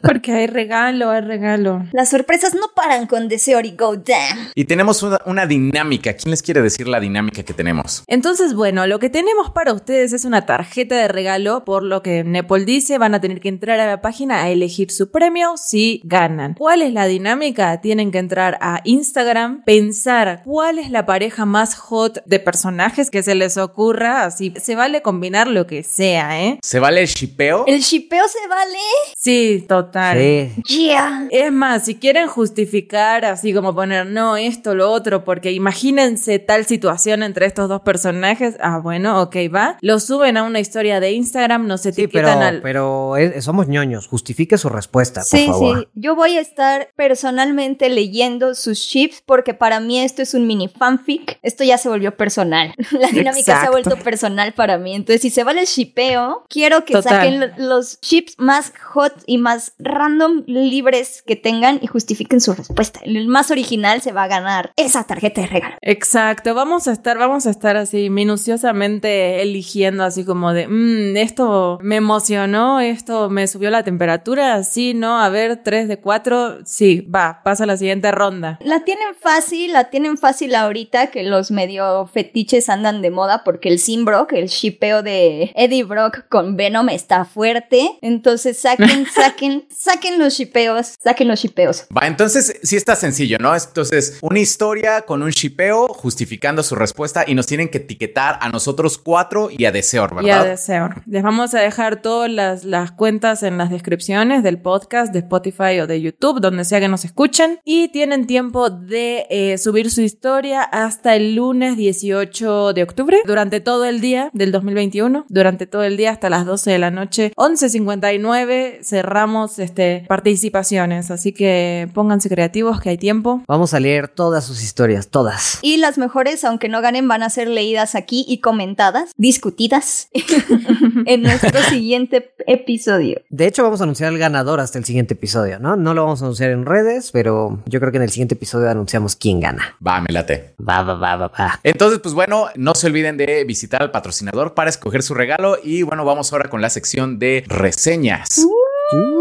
Porque hay regalo, hay regalo. Las sorpresas no paran con Deseo y Go Damn. Y tenemos una, una dinámica, ¿quién les quiere decir la dinámica que tenemos? Entonces, bueno, lo que tenemos para ustedes es una tarjeta de regalo, por lo que Nepal dice, van a tener que entrar a la página a elegir su premio si ganan. ¿Cuál es la dinámica? Tienen que entrar a Instagram, pensar cuál es la pareja más hot de personajes que se les ocurra, así se vale combinar lo que sea, ¿eh? ¿Se vale el shipeo? ¿El shipeo se vale? Sí, total. Sí. Yeah. Es más, si quieren justificar así como poner no, esto, lo otro, porque imagínense tal situación entre estos dos personajes, ah, bueno, ok, va. Lo suben a una historia de Instagram, nos Sí, pero, al... pero es- somos ñoños. Justifique su respuesta, por Sí, favor. sí. Yo voy a estar personalmente leyendo sus ships porque para mí esto es un mini fanfic. Esto ya se volvió personal. La dinámica se ha vuelto personal para mí. Entonces, si se vale el shipeo, quiero que Total. saquen lo- los ships más más hot y más random libres que tengan y justifiquen su respuesta. El más original se va a ganar esa tarjeta de regalo. Exacto, vamos a estar, vamos a estar así minuciosamente eligiendo así como de, mmm, esto me emocionó, esto me subió la temperatura, sí, no, a ver, 3 de 4, sí, va, pasa a la siguiente ronda. La tienen fácil, la tienen fácil ahorita que los medio fetiches andan de moda porque el Simbrock, el shipeo de Eddie Brock con Venom está fuerte. Entonces saquen, saquen, saquen los shipeos, saquen los shipeos. Va, entonces sí está sencillo, ¿no? Entonces, una historia con un shipeo justificando su respuesta y nos tienen que etiquetar a nosotros cuatro y a Deseor, ¿verdad? Y a Deseor. Les vamos a dejar todas las, las cuentas en las descripciones del podcast de Spotify o de YouTube, donde sea que nos escuchen. Y tienen tiempo de eh, subir su historia hasta el lunes 18 de octubre, durante todo el día del 2021, durante todo el día hasta las 12 de la noche. 11.59 cerramos este, participaciones, así que pónganse creativos que hay tiempo. Vamos a leer todas sus historias, todas. Y las mejores, aunque no ganen, van a ser leídas aquí y comentadas, discutidas en nuestro siguiente episodio. De hecho, vamos a anunciar el ganador hasta el siguiente episodio, ¿no? No lo vamos a anunciar en redes, pero yo creo que en el siguiente episodio anunciamos quién gana. Va, me late. Va, va, va, va, va. Entonces, pues bueno, no se olviden de visitar al patrocinador para escoger su regalo. Y bueno, vamos ahora con la sección de reseñas. Uh. do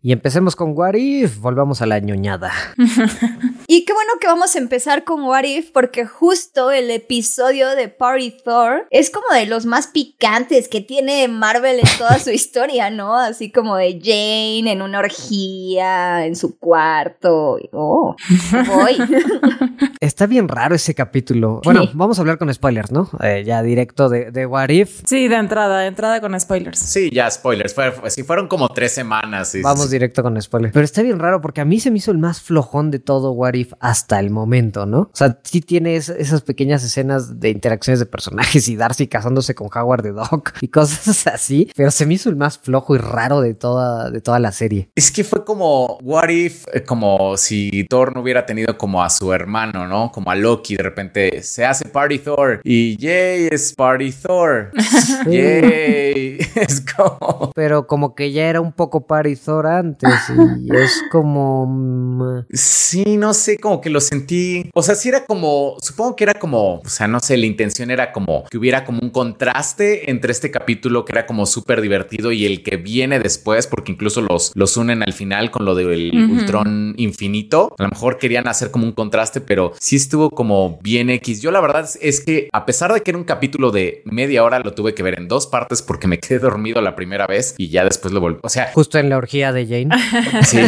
Y empecemos con What If, volvamos a la ñoñada. y qué bueno que vamos a empezar con What If, porque justo el episodio de Party Thor es como de los más picantes que tiene Marvel en toda su historia, ¿no? Así como de Jane en una orgía, en su cuarto. Oh, voy. Está bien raro ese capítulo. Bueno, vamos a hablar con spoilers, ¿no? Eh, ya directo de, de, What If. Sí, de entrada, de entrada con spoilers. Sí, ya spoilers. Fue, sí, fueron como tres semanas. Sí, vamos directo con spoilers. Pero está bien raro porque a mí se me hizo el más flojón de todo What If hasta el momento, ¿no? O sea, sí tiene esas pequeñas escenas de interacciones de personajes y Darcy casándose con Howard the Dog y cosas así, pero se me hizo el más flojo y raro de toda, de toda la serie. Es que fue como What If, eh, como si Thor no hubiera tenido como a su hermano, ¿no? Como a Loki, de repente se hace Party Thor y yay, es Party Thor. yay. es como... Pero como que ya era un poco Party Thor antes y es como... mm, Sí, no sé, como que lo sentí. O sea, sí era como, supongo que era como, o sea, no sé, la intención era como que hubiera como un contraste entre este capítulo que era como súper divertido y el que viene después, porque incluso los, los unen al final con lo del Ultron infinito. A lo mejor querían hacer como un contraste, pero sí estuvo como bien X. Yo la verdad es que a pesar de que era un capítulo de media hora, lo tuve que ver en dos partes porque me quedé dormido la primera vez y ya después lo volví. O sea, Justo en la orgía de Jane. Sí.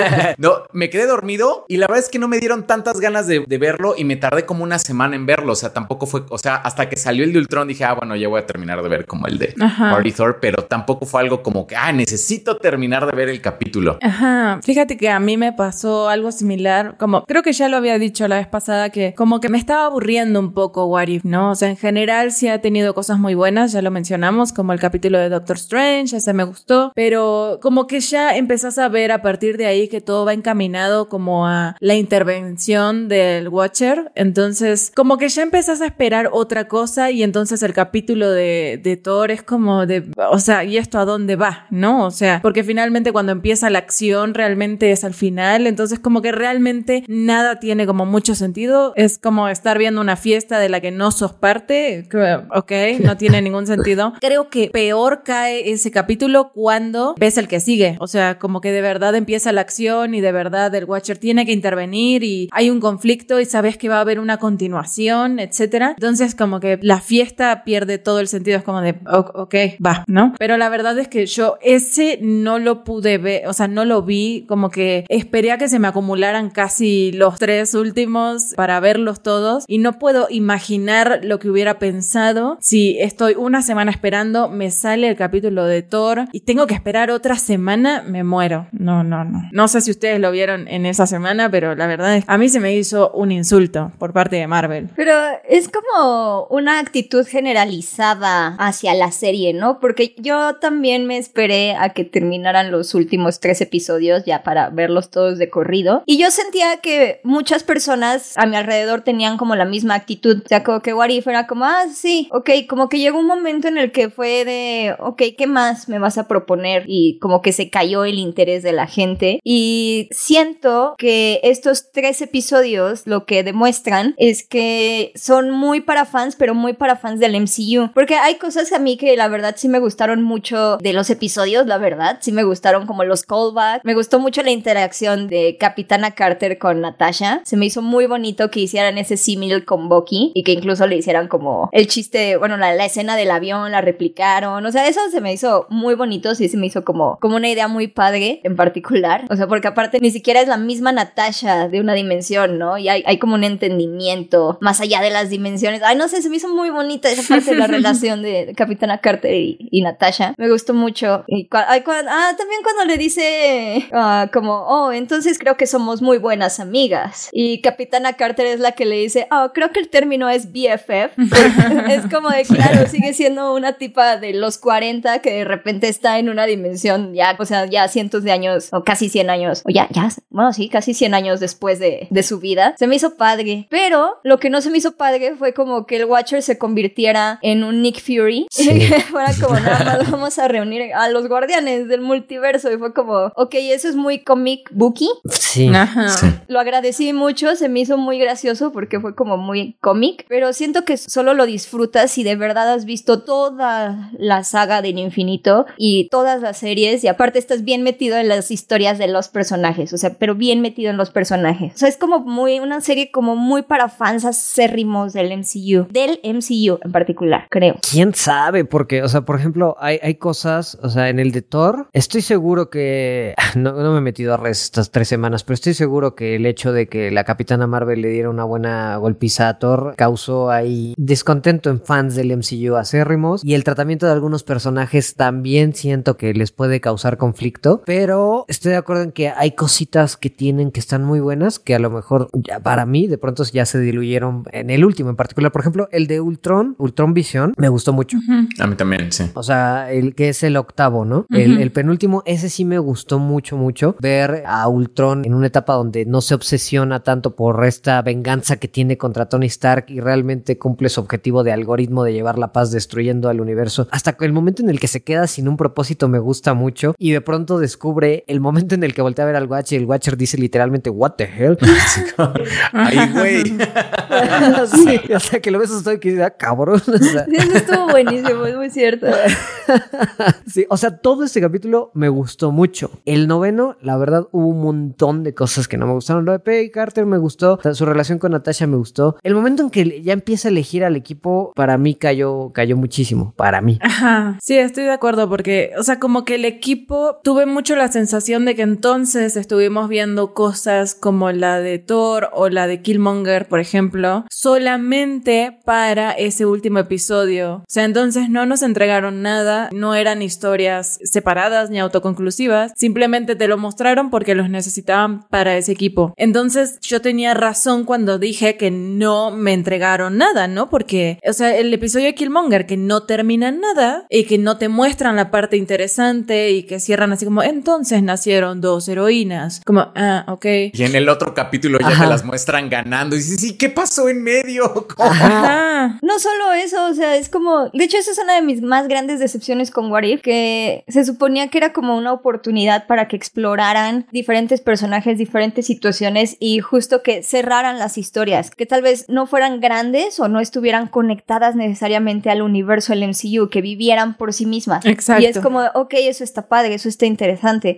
no, me quedé dormido y la verdad es que no me dieron tantas ganas de, de, verlo y me tardé como una semana en verlo. O sea, tampoco fue, o sea, hasta que salió el de Ultron dije, ah, bueno, ya voy a terminar de ver como el de Ajá. Party Thor, pero tampoco fue algo como que, ah, necesito terminar de ver el capítulo. Ajá, fíjate que a mí me pasó algo similar, como creo que ya lo había dicho la vez pasada, que como que me estaba aburriendo un poco What If, ¿no? O sea, en general sí ha tenido cosas muy buenas, ya lo mencionamos, como el capítulo de Doctor Strange, ese me gustó, pero como que ya empezás a ver a partir de ahí que todo va encaminado como a la intervención del Watcher, entonces como que ya empezás a esperar otra cosa y entonces el capítulo de, de Thor es como de, o sea, ¿y esto a dónde va? ¿No? O sea, porque finalmente cuando empieza la acción realmente es al final, entonces como que realmente nada tiene como mucho sentido, es como estar viendo una fiesta de la que no sos parte, ok, no tiene ningún sentido. Creo que peor cae ese capítulo cuando ves el que sigue, o sea, como que de verdad empieza la acción y de verdad el Watcher tiene que intervenir y hay un conflicto y sabes que va a haber una continuación, etcétera. Entonces como que la fiesta pierde todo el sentido, es como de, "O- ok, va, ¿no? Pero la verdad es que yo ese no lo pude ver, o sea, no lo vi, como que esperé a que se me acumularan casi los tres últimos para verlos todos y no puedo imaginar lo que hubiera pensado si estoy una semana esperando, me sale el capítulo de Thor y tengo que esperar otra semana, me muero. No, no, no. No sé si ustedes lo vieron en esa semana, pero la verdad. A mí se me hizo un insulto por parte de Marvel. Pero es como una actitud generalizada hacia la serie, ¿no? Porque yo también me esperé a que terminaran los últimos tres episodios ya para verlos todos de corrido. Y yo sentía que muchas personas a mi alrededor tenían como la misma actitud. O sea, como que What If era como, ah, sí, ok, como que llegó un momento en el que fue de, ok, ¿qué más me vas a proponer? Y como que se cayó el interés de la gente. Y siento que estos tres episodios lo que demuestran es que son muy para fans, pero muy para fans del MCU. Porque hay cosas a mí que la verdad sí me gustaron mucho de los episodios, la verdad. Sí me gustaron como los callbacks. Me gustó mucho la interacción de Capitana Carter con Natasha. Se me hizo muy bonito que hicieran ese símil con Bucky y que incluso le hicieran como el chiste, bueno, la, la, escena del avión la replicaron. O sea, eso se me hizo muy bonito. Sí, se me hizo como, como una idea muy padre en particular. O sea, porque aparte ni siquiera es la misma Natasha de una dimensión, ¿no? Y hay, hay como un entendimiento más allá de las dimensiones. Ay, no sé, se me hizo muy bonita esa parte de la relación de, Capitana Carter y, Natasha. Me gustó mucho. Y ah, también cuando le dice uh, como, oh, entonces creo que somos muy buenas amigas. Y Capitana Carter es la que le dice, oh, creo que el término es BFF. es como de, claro, sigue siendo una tipa de los 40 que de repente está en una dimensión ya, o sea, ya cientos de años, o casi 100 años, o ya, ya, bueno, sí, casi 100 años después de, de su vida. Se me hizo padre. Pero lo que no se me hizo padre fue como que el Watcher se convirtiera en un Nick Fury. Y fuera como, nada más vamos a reunir a los guardianes del multiverso. Y fue como, ok, eso es muy comic booky. Sí. Lo agradecí mucho, se me hizo muy gracioso porque fue como muy cómic. Pero siento que solo lo disfrutas si de verdad has visto toda la saga del infinito y todas las series. Y aparte estás bien metido en las historias de los personajes. O sea, pero bien metido en los personajes. O sea, es como muy, una serie como muy para fans acérrimos del MCU. Del MCU en particular, creo. ¿Quién sabe? Porque, o sea, por ejemplo, hay, hay cosas, o sea, en el de Thor, estoy seguro que, no, no me he metido a redes estas tres semanas, pero estoy seguro que el hecho de que la Capitana Marvel le diera una buena golpiza a Thor causó ahí descontento en fans del MCU acérrimos y el tratamiento de algunos personajes también siento que les puede causar conflicto, pero estoy de acuerdo en que hay cositas que tienen que están muy buenas que a lo mejor ya para mí de pronto ya se diluyeron en el último en particular. Por ejemplo, el de Ultron, Ultron Visión, me gustó mucho. A mí también, sí. O sea, el que es el octavo, ¿no? el, el, penúltimo, ese sí me gustó mucho, mucho. Ver a Ultron en una etapa donde no se obsesiona tanto por esta venganza que tiene contra Tony Stark y realmente cumple su objetivo de algoritmo de llevar la paz destruyendo al universo. Hasta el momento en el que se queda sin un propósito me gusta mucho y de pronto descubre el momento en el que voltea a ver al Watcher y el Watcher dice literalmente, what the hell? Ay, güey. sí, o sea, que lo ves estoy que ah, cabrón. O sea. Sí, eso estuvo buenísimo, es muy cierto. sí, o sea, todo este capítulo me gustó mucho. El noveno, la verdad, hubo un montón de cosas que no me gustaron. Lo de Peggy Carter me gustó, su relación con Natasha me gustó. El momento en que ya empieza a elegir al equipo, para mí cayó, cayó muchísimo, para mí. Ajá, sí, estoy de acuerdo porque, o sea, como que el equipo, tuve mucho la sensación de que entonces estuvimos viendo cosas como la de Thor o la de Killmonger, por ejemplo, solamente para ese último episodio. O sea, entonces no nos entregaron nada, no eran historias separadas ni autoconclusivas, simplemente te lo mostraron porque los necesitaban para ese equipo. Entonces yo tenía razón cuando dije que no me entregaron nada, ¿no? Porque, o sea, el episodio de Killmonger que no termina nada y que no te muestran la parte interesante y que cierran así como, entonces nacieron dos heroínas. Como, ah, ok. Y en el otro capítulo ya te las muestran ganando y dices, ¿y qué pasó en medio? No solo eso, o sea, es como, de hecho, esa es una de mis más grandes decepciones con What If, que se suponía que era como una oportunidad para que exploraran diferentes personajes, diferentes situaciones y justo que cerraran las historias, que tal vez no fueran grandes o no estuvieran conectadas necesariamente al universo del MCU, que vivieran por sí mismas. Exacto. Y es como, ok, eso está padre, eso está interesante,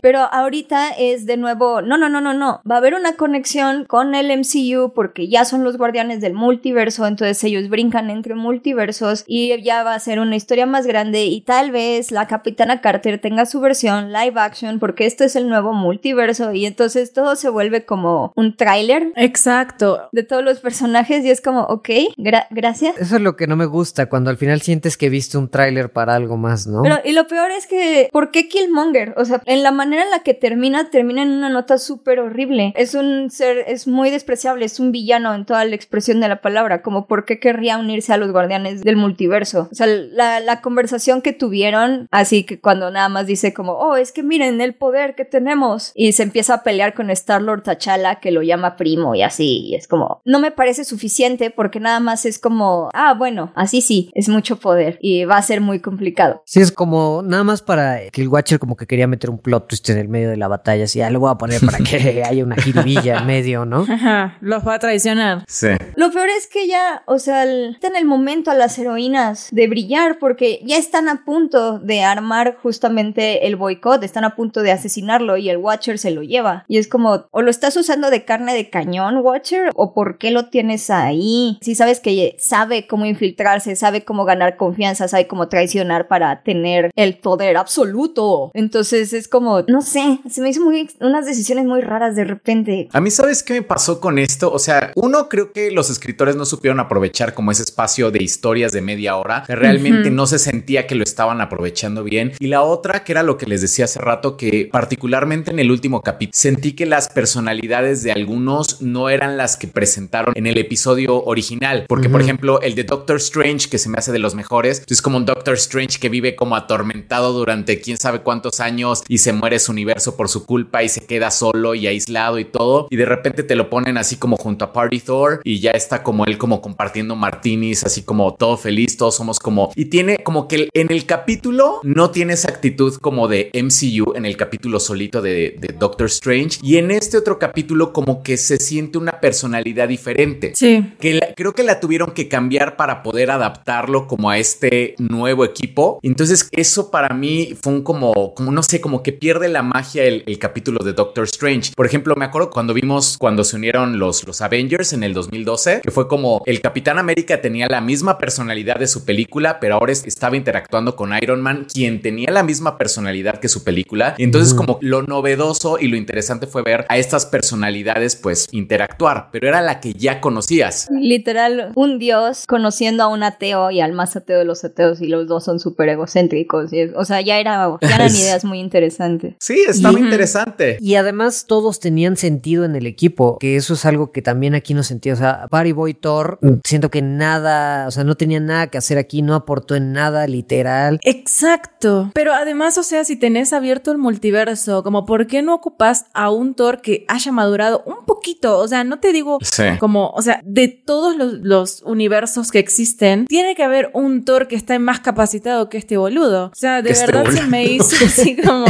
pero ahorita es de nuevo, no, no, no, no, no, va a haber una conexión con el MCU porque ya son los guardianes del multiverso, entonces ellos brincan entre multiversos y ya va a ser una historia más grande y tal vez la Capitana Carter tenga su versión live action porque esto es el nuevo multiverso y entonces todo se vuelve como un tráiler. Exacto. De todos los personajes y es como, ok, gracias. Eso es lo que no me gusta, cuando al final sientes que viste un tráiler para algo más, ¿no? Pero, y lo peor es que, ¿por qué Killmonger? O sea, en la manera en la que termina, termina en una nota súper horrible. Es un ser, es muy despreciable, es un villano en toda la expresión de la palabra, como por qué querría unirse a los guardianes del multiverso. O sea, la, la conversación que tuvieron, así que cuando nada más dice como, oh, es que miren el poder que tenemos, y se empieza a pelear con Star-Lord T'Challa, que lo llama primo y así, y es como, no me parece suficiente porque nada más es como, ah, bueno, así sí, es mucho poder y va a ser muy complicado. Sí, es como nada más para que el Watcher como que quería meter un plot twist en el medio de la batalla, así, ya lo voy a poner para que haya una jiribilla en medio, ¿no? Ajá, los va a traicionar. Sí. Lo peor es que ya, o sea, el- está en el momento a las heroínas de brillar porque ya están a punto de armar justamente el boicot, están a punto de asesinarlo y el Watcher se lo lleva. Y es como, o lo estás usando de carne de cañón, Watcher, o por qué lo tienes ahí. Si sabes que sabe cómo infiltrarse, sabe cómo ganar confianza, sabe cómo traicionar para tener el poder absoluto. Entonces es como, no sé, se me hizo muy, unas decisiones muy raras de repente. A mí, ¿sabes qué me pasó con esto? O sea, uno, creo que los escritores no supieron aprovechar como ese espacio de historias de media hora, que realmente no se sentía que lo estaban aprovechando bien. Y la otra, que era lo que les decía hace rato, que particularmente en el último capítulo, sentí que las personalidades de algunos no eran las que presentaron en el episodio original. Porque, por ejemplo, el de Doctor Strange, que se me hace de los mejores, es como un Doctor Strange que vive como atormentado durante quién sabe cuántos años y se muere su universo por su culpa y se queda solo y aislado y todo. Y de repente te lo ponen así como junto a Party Thor y ya está como él como compartiendo martinis, así como todo feliz, todos somos como... Y tiene como que en el capítulo no tiene esa actitud como de MCU en el capítulo solito de, de Doctor Strange. Y en este otro capítulo como que se siente una personalidad diferente Sí. que la- creo que la tuvieron que cambiar para poder adaptarlo como a este nuevo equipo. Entonces eso para mí fue un como, como no sé, como que pierde la magia el, el capítulo de Doctor Strange. Por ejemplo, me acuerdo cuando vimos cuando se unieron los, los Avengers en el 2012, que fue como el Capitán América tenía la misma personalidad de su película, pero ahora es- estaba interactuando con Iron Man, quien tenía la misma personalidad que su película. Y entonces como lo novedoso y lo interesante fue ver a estas personalidades pues interactuar, pero era la que ya conocías. Literal, un dios conociendo a un ateo y al más ateo de los ateos y los dos son súper egocéntricos. y es- o sea, ya, era, ya eran ideas muy interesantes. Sí, estaba Ujú. interesante. Y además todos tenían sentido en el equipo, que eso es algo que también aquí no sentía. O sea, Party Boy Thor, siento que nada, o sea, no tenía nada que hacer aquí, no aportó en nada, literal. Exacto. Pero además, o sea, si tenés abierto el multiverso, como por qué no ocupas a un Thor que haya madurado un poquito? O sea, no te digo Sí. como, o sea, de todos los, los universos que existen, tiene que haber un Thor que esté más capacitado que este boludo. O sea, de Que este verdad boludo. se me hizo así como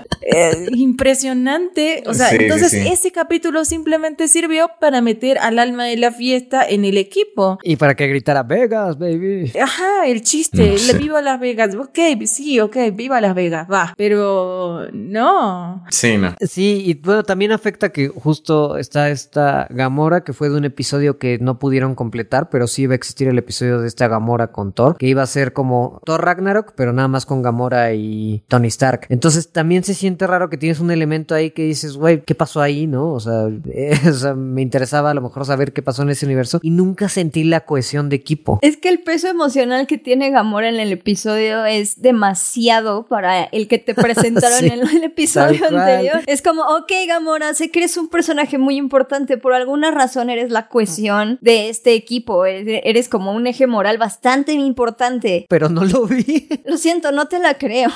eh, impresionante. O sea, Sí, sí, entonces sí. ese capítulo simplemente sirvió para meter al alma de la fiesta en el equipo. Y para que gritara Vegas, baby. Ajá, el chiste, No sé. le viva Las Vegas. Ok, sí, ok, viva Las Vegas, va. Pero no. Sí, no. Sí, y bueno, también afecta que justo está esta Gamora, que fue de un episodio que no pudieron completar, pero sí iba a existir el episodio de esta Gamora con Thor, que iba a ser como Thor Ragnarok, pero nada más con Gamora y Tony Stark. Entonces también se siente raro que tienes un elemento ahí que dices, güey, ¿qué pasó ahí, no? O sea, eh, o sea, me interesaba a lo mejor saber qué pasó en ese universo y nunca sentí la cohesión de equipo. Es que el peso emocional que tiene Gamora en el episodio es demasiado para el que te presentaron Sí, en el episodio anterior. Es como, ok, Gamora, sé que eres un personaje muy importante, por alguna razón eres la cohesión de este equipo, eres, eres como un eje moral bastante importante. Pero no lo vi. Lo siento, no te la creo.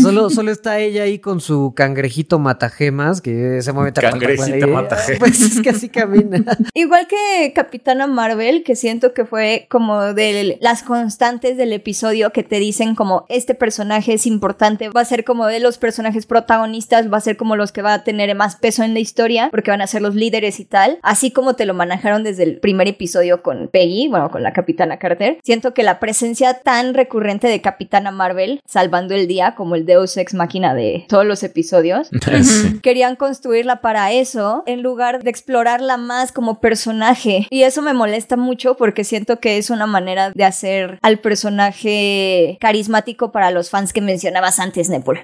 Solo, solo está ella ahí con su cangrejito matagemas que se mueve Cangrejito ahí. matagemas. Pues es que así camina. Igual que Capitana Marvel, que siento que fue como de las constantes del episodio que te dicen como este personaje es importante, va a ser como de los personajes protagonistas, va a ser como los que va a tener más peso en la historia, porque van a ser los líderes y tal, así como te lo manejaron desde el primer episodio con Peggy, bueno, con la Capitana Carter. Siento que la presencia tan recurrente de Capitana Marvel, salvando el día como el Deus Ex Máquina de todos los episodios, Sí. querían construirla para eso en lugar de explorarla más como personaje. Y eso me molesta mucho porque siento que es una manera de hacer al personaje carismático para los fans que mencionabas antes, Nepal.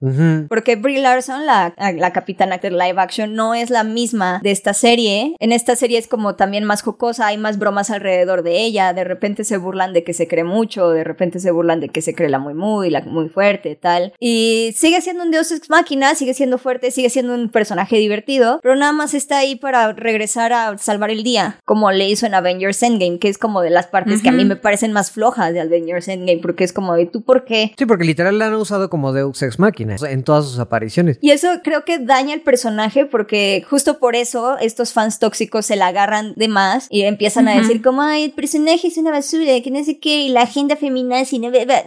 Porque Brie Larson, la, la capitana de live action, no es la misma de esta serie. En esta serie es como también más jocosa, hay más bromas alrededor de ella. De repente se burlan de que se cree mucho, de repente se burlan de que se cree la muy muy, la muy fuerte, tal. Y sigue siendo un dios ex máquina sigue siendo fuerte, sigue siendo un personaje divertido, pero nada más está ahí para regresar a salvar el día, como le hizo en Avengers Endgame, que es como de las partes que a mí me parecen más flojas de Avengers Endgame, porque es como de tú por qué. Sí, porque literal la han usado como Deus Ex Machina en todas sus apariciones. Y eso creo que daña el personaje porque justo por eso estos fans tóxicos se la agarran de más y empiezan a decir como, ay, el personaje es una basura, que no sé qué, y la agenda feminina,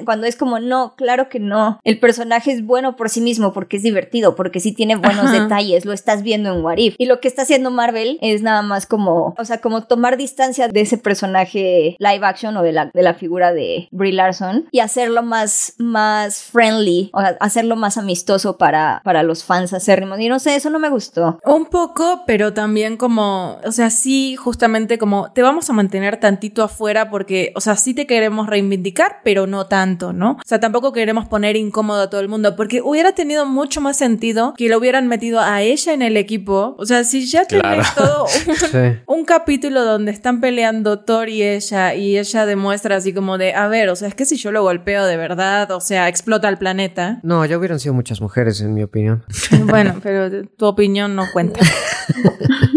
cuando es como, no, claro que no. El personaje es bueno por sí mismo porque es divertido, porque sí tiene buenos detalles, lo estás viendo en Warif. Y lo que está haciendo Marvel es nada más como, o sea, como tomar distancia de ese personaje live action o de la, de la figura de Brie Larson y hacerlo más, más friendly, o sea, hacerlo más amistoso para, para los fans acérrimos. Y no sé, eso no me gustó. Un poco, pero también como, o sea, sí, justamente como te vamos a mantener tantito afuera porque, o sea, sí te queremos reivindicar, pero no tanto, ¿no? O sea, tampoco queremos poner incómodo a todo el mundo porque hubiera tenido mucho más sentido que lo hubieran metido a ella en el equipo. O sea, si ya tenés todo un, un capítulo donde están peleando Thor y ella y ella demuestra así como de, a ver, o sea, es que si yo lo golpeo de verdad, o sea, explota el planeta. No, ya hubieran sido muchas mujeres, en mi opinión. Bueno, pero tu opinión no cuenta.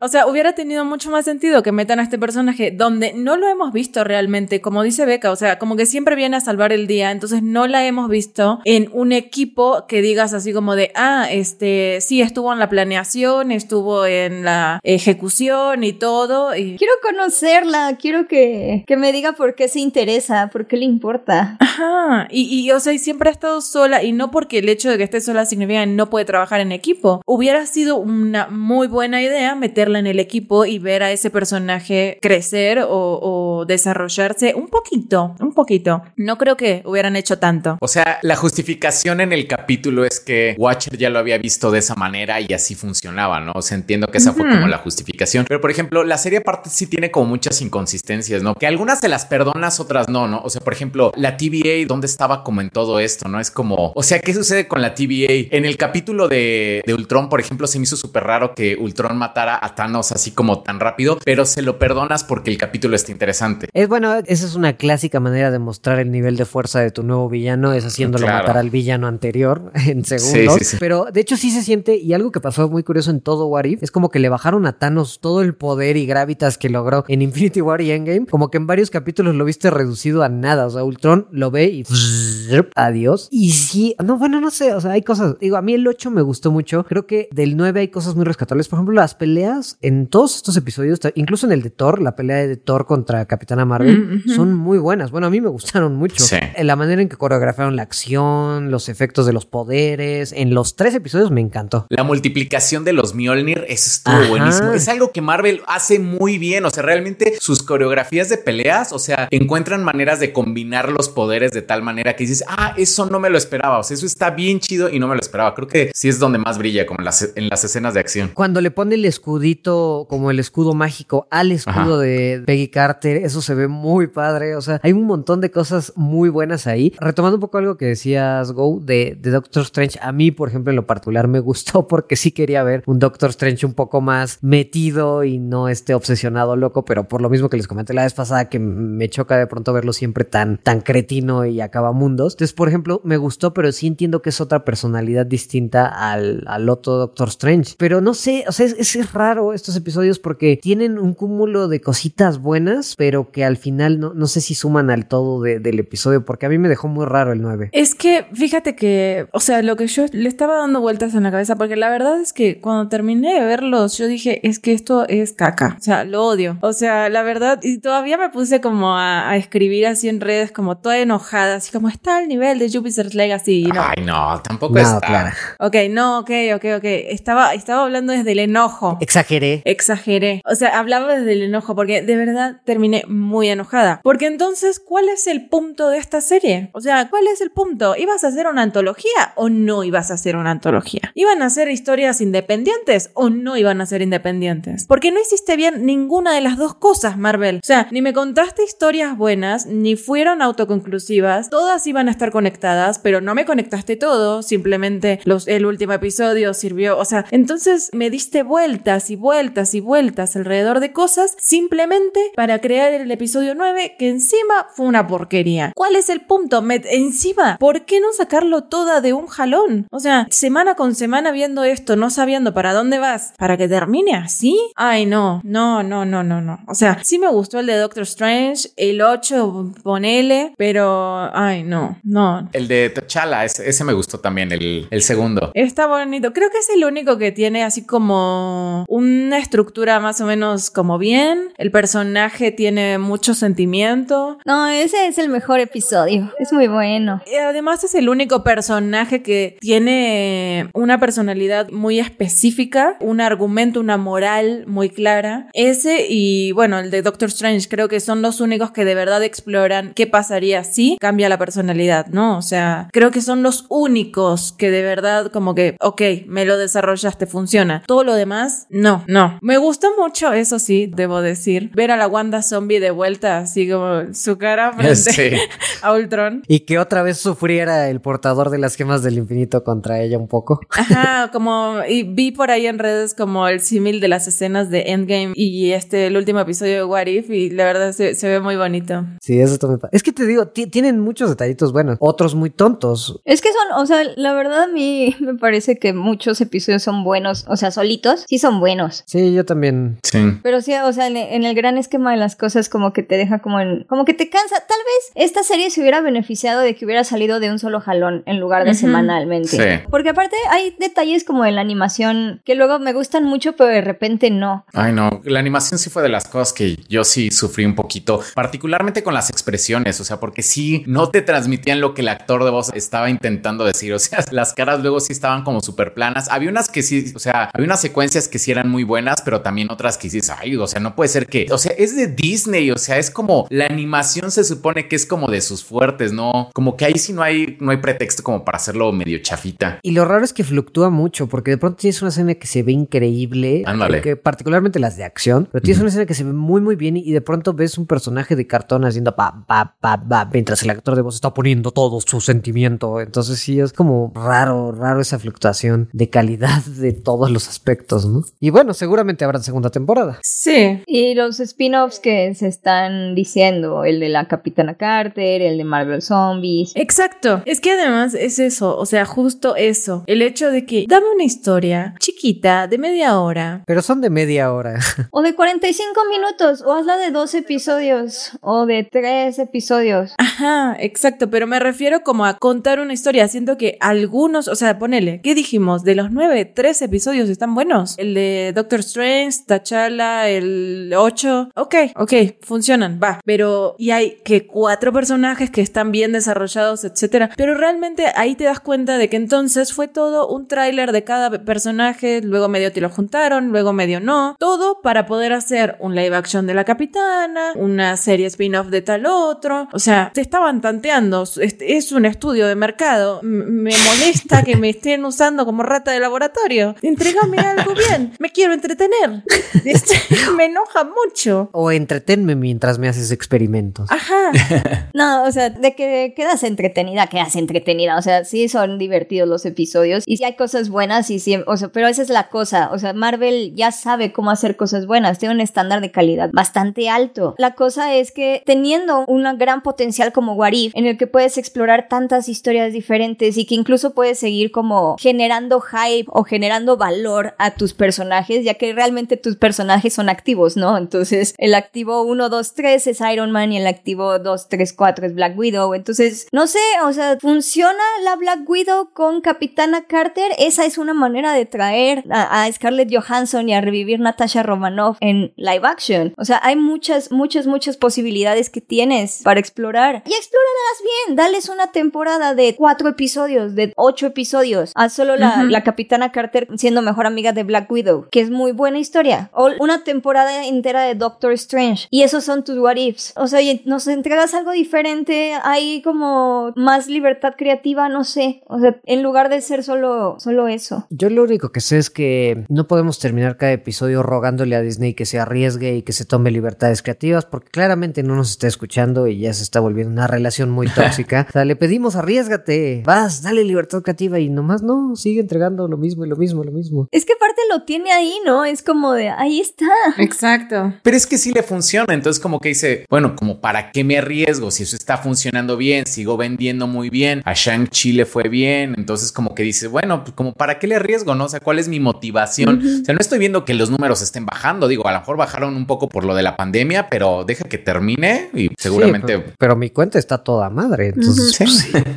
o sea, hubiera tenido mucho más sentido que metan a este personaje donde no lo hemos visto realmente, como dice Beca, o sea, como que siempre viene a salvar el día, entonces no la hemos visto en un equipo que digas así como de, ah, este, sí, estuvo en la planeación, estuvo en la ejecución y todo. Y... Quiero conocerla, quiero que, que me diga por qué se interesa, por qué le importa. Ajá, y, y o sea, y siempre ha estado sola y no porque el hecho de que esté sola significa que no puede trabajar en equipo. Hubiera sido una muy buena idea en el equipo y ver a ese personaje crecer o, desarrollarse un poquito, un poquito. No creo que hubieran hecho tanto. O sea, la justificación en el capítulo es que Watcher ya lo había visto de esa manera y así funcionaba, ¿no? O sea, entiendo que esa fue como la justificación. Pero, por ejemplo, la serie aparte sí tiene como muchas inconsistencias, ¿no? Que algunas se las perdonas, otras no, ¿no? O sea, por ejemplo, la TVA, ¿dónde estaba como en todo esto, no? Es como, o sea, ¿qué sucede con la TVA? En el capítulo de, de Ultron, por ejemplo, se me hizo súper raro que Ultron matara a Thanos así como tan rápido, pero se lo perdonas porque el capítulo está interesante. Es bueno, esa es una clásica manera de mostrar el nivel de fuerza de tu nuevo villano, es haciéndolo matar al villano anterior en segundos. Pero de hecho sí se siente, y algo que pasó muy curioso en todo What If, es como que le bajaron a Thanos todo el poder y gravitas que logró en Infinity War y Endgame, como que en varios capítulos lo viste reducido a nada. O sea, Ultron lo ve y adiós. Y sí, no, bueno, no sé, o sea, hay cosas, digo, a mí el 8 me gustó mucho, creo que del 9 hay cosas muy rescatables, por ejemplo, las peleas en todos estos episodios, incluso en el de Thor, la pelea de Thor contra Capitana Marvel, son muy buenas. Bueno, a mí me gustaron mucho. En la manera en que coreografiaron la acción, los efectos de los poderes, en los tres episodios me encantó. La multiplicación de los Mjolnir, eso estuvo buenísimo. Es algo que Marvel hace muy bien, o sea, realmente sus coreografías de peleas, o sea, encuentran maneras de combinar los poderes de tal manera que dices, ah, eso no me lo esperaba, o sea, eso está bien chido y no me lo esperaba. Creo que sí es donde más brilla, como en las, en las escenas de acción. Cuando le pone el escudito, como el escudo mágico, al escudo de Peggy Carter, eso se ve muy padre, o sea, hay un montón de cosas muy buenas ahí. Retomando un poco algo que decías, Go, de, de Doctor Strange, a mí, por ejemplo, en lo particular me gustó porque sí quería ver un Doctor Strange un poco más metido y no esté obsesionado loco, pero por lo mismo que les comenté la vez pasada que me choca de pronto verlo siempre tan, tan cretino y acaba mundos. Entonces, por ejemplo, me gustó, pero sí entiendo que es otra personalidad distinta al, al otro Doctor Strange. Pero no sé, o sea, es, es raro estos episodios porque tienen un cúmulo de cositas buenas, pero que al final no, no sé si suman al todo del episodio, porque a mí me dejó muy raro el 9. Es que fíjate que, o sea, lo que yo le estaba dando vueltas en la cabeza, porque la verdad es que cuando terminé de verlos, yo dije, es que esto es caca, o sea, lo odio. O sea, la verdad, y todavía me puse como a, escribir así en redes, como toda enojada, así como está al nivel de Jupiter's Legacy. no. Ay, no, tampoco está. Claro. Ok, no, ok, ok, ok. Estaba, estaba hablando desde el enojo. Exageré. Exageré. O sea, hablaba desde el enojo, porque de verdad terminé muy enojada. Porque entonces, ¿cuál es el punto de esta serie? O sea, ¿cuál es el punto? ¿Ibas a hacer una antología o no ibas a hacer una antología? ¿Iban a ser historias independientes o no iban a ser independientes? Porque no hiciste bien ninguna de las dos cosas, Marvel. O sea, ni me contaste historias buenas, ni fueron autoconclusivas, todas iban a estar conectadas, pero no me conectaste todo, simplemente los, el último episodio sirvió, o sea, entonces me diste vueltas y vueltas y vueltas alrededor de cosas simplemente para crear el episodio 9 que encima fue una porquería. ¿Cuál es el punto? encima, ¿por qué no sacarlo toda de un jalón? O sea, semana con semana viendo esto, no sabiendo para dónde vas, para que termine así. Ay, no, no, no, no, no, no. O sea, sí me gustó el de Doctor Strange, el 8, ponele, pero, ay, no, no. El de T'Challa, ese, ese, me gustó también, el, el segundo. Está bonito. Creo que es el único que tiene así como una estructura más o menos como bien. El personaje tiene mucho sentimiento. No, ese es el mejor episodio. Es muy bueno. Y además es el único personaje que tiene una personalidad muy específica, un argumento, una moral muy clara. Ese y bueno, el de Doctor Strange creo que son los únicos que de verdad exploran qué pasaría si cambia la personalidad, ¿no? O sea, creo que son los únicos que de verdad como que, ok, me lo desarrollaste, funciona. Todo lo demás, no, no. Me gustó mucho, eso sí, debo decir, ver a la Wanda zombie de vuelta, así como su cara frente a Ultron. Y que otra vez sufriera el portador de las gemas del infinito contra ella un poco. Ajá, como y vi por ahí en redes como el símil de las escenas de Endgame y este el último episodio de What If y la verdad se, ve muy bonito. Sí, eso también. Es que te digo, tienen muchos detallitos buenos, otros muy tontos. Es que son, o sea, la verdad a mí me parece que muchos episodios son buenos, o sea, solitos, sí son buenos. Sí, yo también. Sí. Pero sí, o sea, en, en el gran esquema de las cosas como que te deja como en, como que te cansa. Tal vez esta serie se hubiera beneficiado de que hubiera salido de un solo jalón en lugar de semanalmente. Porque aparte hay detalles como en la animación que luego me gustan mucho, pero de repente no. Ay, no, la animación sí fue de las cosas que yo sí sufrí un poquito, particularmente con las expresiones, o sea, porque sí no te transmitían lo que el actor de voz estaba intentando decir, o sea, las caras luego sí estaban como súper planas. Había unas que sí, o sea, había unas secuencias que sí eran muy buenas, pero también otras que sí, ay, o sea, no puede ser que, o sea, es de Disney, o sea, es como la animación se supone que es como de sus fuertes, ¿no? Como que ahí sí no hay, no hay pretexto como para hacerlo medio chafita. Y lo raro es que fluctúa mucho, porque de pronto tienes una escena que se ve increíble, Ándale. particularmente las de acción, pero tienes una escena que se ve muy, muy bien y de pronto ves un personaje de cartón haciendo pa, pa, pa, pa, mientras el actor de voz está poniendo todo su sentimiento. Entonces sí, es como raro, raro esa fluctuación de calidad de todos los aspectos, ¿no? Y bueno, seguramente habrá segunda temporada. Sí. Y los spin-offs que se están diciendo, el de la Capitana Carter, el de Marvel Zombies. Exacto. Es que además es eso, o sea, justo eso. El hecho de que dame una historia chiquita de media hora. Pero son de media hora. o de 45 minutos, o hazla de dos episodios, o de tres episodios. Ajá, exacto, pero me refiero como a contar una historia. Siento que algunos, o sea, ponele, ¿qué dijimos? De los nueve, tres episodios están buenos. El de Doctor Strange, T'Challa, el 8. Ok, ok, funcionan, va. Pero, y hay que cuatro personajes que están bien desarrollados, etcétera. Pero realmente ahí te das cuenta de que entonces fue todo un tráiler de cada personaje, luego medio te lo juntaron, luego medio no. Todo para poder hacer un live action de la capitana, una serie spin-off de tal otro. O sea, te estaban tanteando. Es un estudio de mercado. me molesta que me estén usando como rata de laboratorio. Entrégame algo bien. Me quiero entretener. Este, me enoja mucho. O entretenme mientras me haces experimentos. Ajá. no, o sea, de que quedas entretenida, quedas entretenida. O sea, sí son divertidos los episodios. Y sí hay cosas buenas y sí, o sea, pero esa es la cosa. O sea, Marvel ya sabe cómo hacer cosas buenas. Tiene un estándar de calidad bastante alto. La cosa es que teniendo un gran potencial como Warif, en el que puedes explorar tantas historias diferentes y que incluso puedes seguir como generando hype o generando valor a tus personajes, ya que realmente tus personajes son activos, ¿no? Entonces, el activo 1, 2, 3 es Iron Man y el activo 2, 3, 4 es Black Widow. Entonces, no sé, o sea, ¿funciona la Black Widow con Capitana Carter? Esa es una manera de traer a, Scarlett Johansson y a revivir Natasha Romanoff en live action. O sea, hay muchas, muchas, muchas posibilidades que tienes para explorar. Y explóralas bien, dales una temporada de cuatro episodios, de ocho episodios, a solo la, la Capitana Carter siendo mejor amiga de Black Widow, que es muy buena historia. O una temporada entera de Doctor Strange. Y esos son tus what ifs. O sea, nos entregas algo diferente, hay como más libertad creativa, no sé. O sea, en lugar de ser solo, solo eso. Yo lo único que sé es que no podemos terminar cada episodio rogándole a Disney que se arriesgue y que se tome libertades creativas, porque claramente no nos está escuchando y ya se está volviendo una relación muy tóxica. o sea, le pedimos arriesgate, vas, dale libertad creativa y nomás no, sigue entregando lo mismo y lo mismo, lo mismo. Es que aparte lo tiene ahí ahí, ¿no? Es como de, ahí está. Exacto. Pero es que sí le funciona, entonces como que dice, bueno, como para qué me arriesgo si eso está funcionando bien, sigo vendiendo muy bien, a Shang-Chi le fue bien, entonces como que dice, bueno, pues como para qué le arriesgo, ¿no? O sea, ¿cuál es mi motivación? O sea, no estoy viendo que los números estén bajando, digo, a lo mejor bajaron un poco por lo de la pandemia, pero deja que termine y seguramente... Sí, pero, pero, mi cuenta está toda madre, entonces... Sí.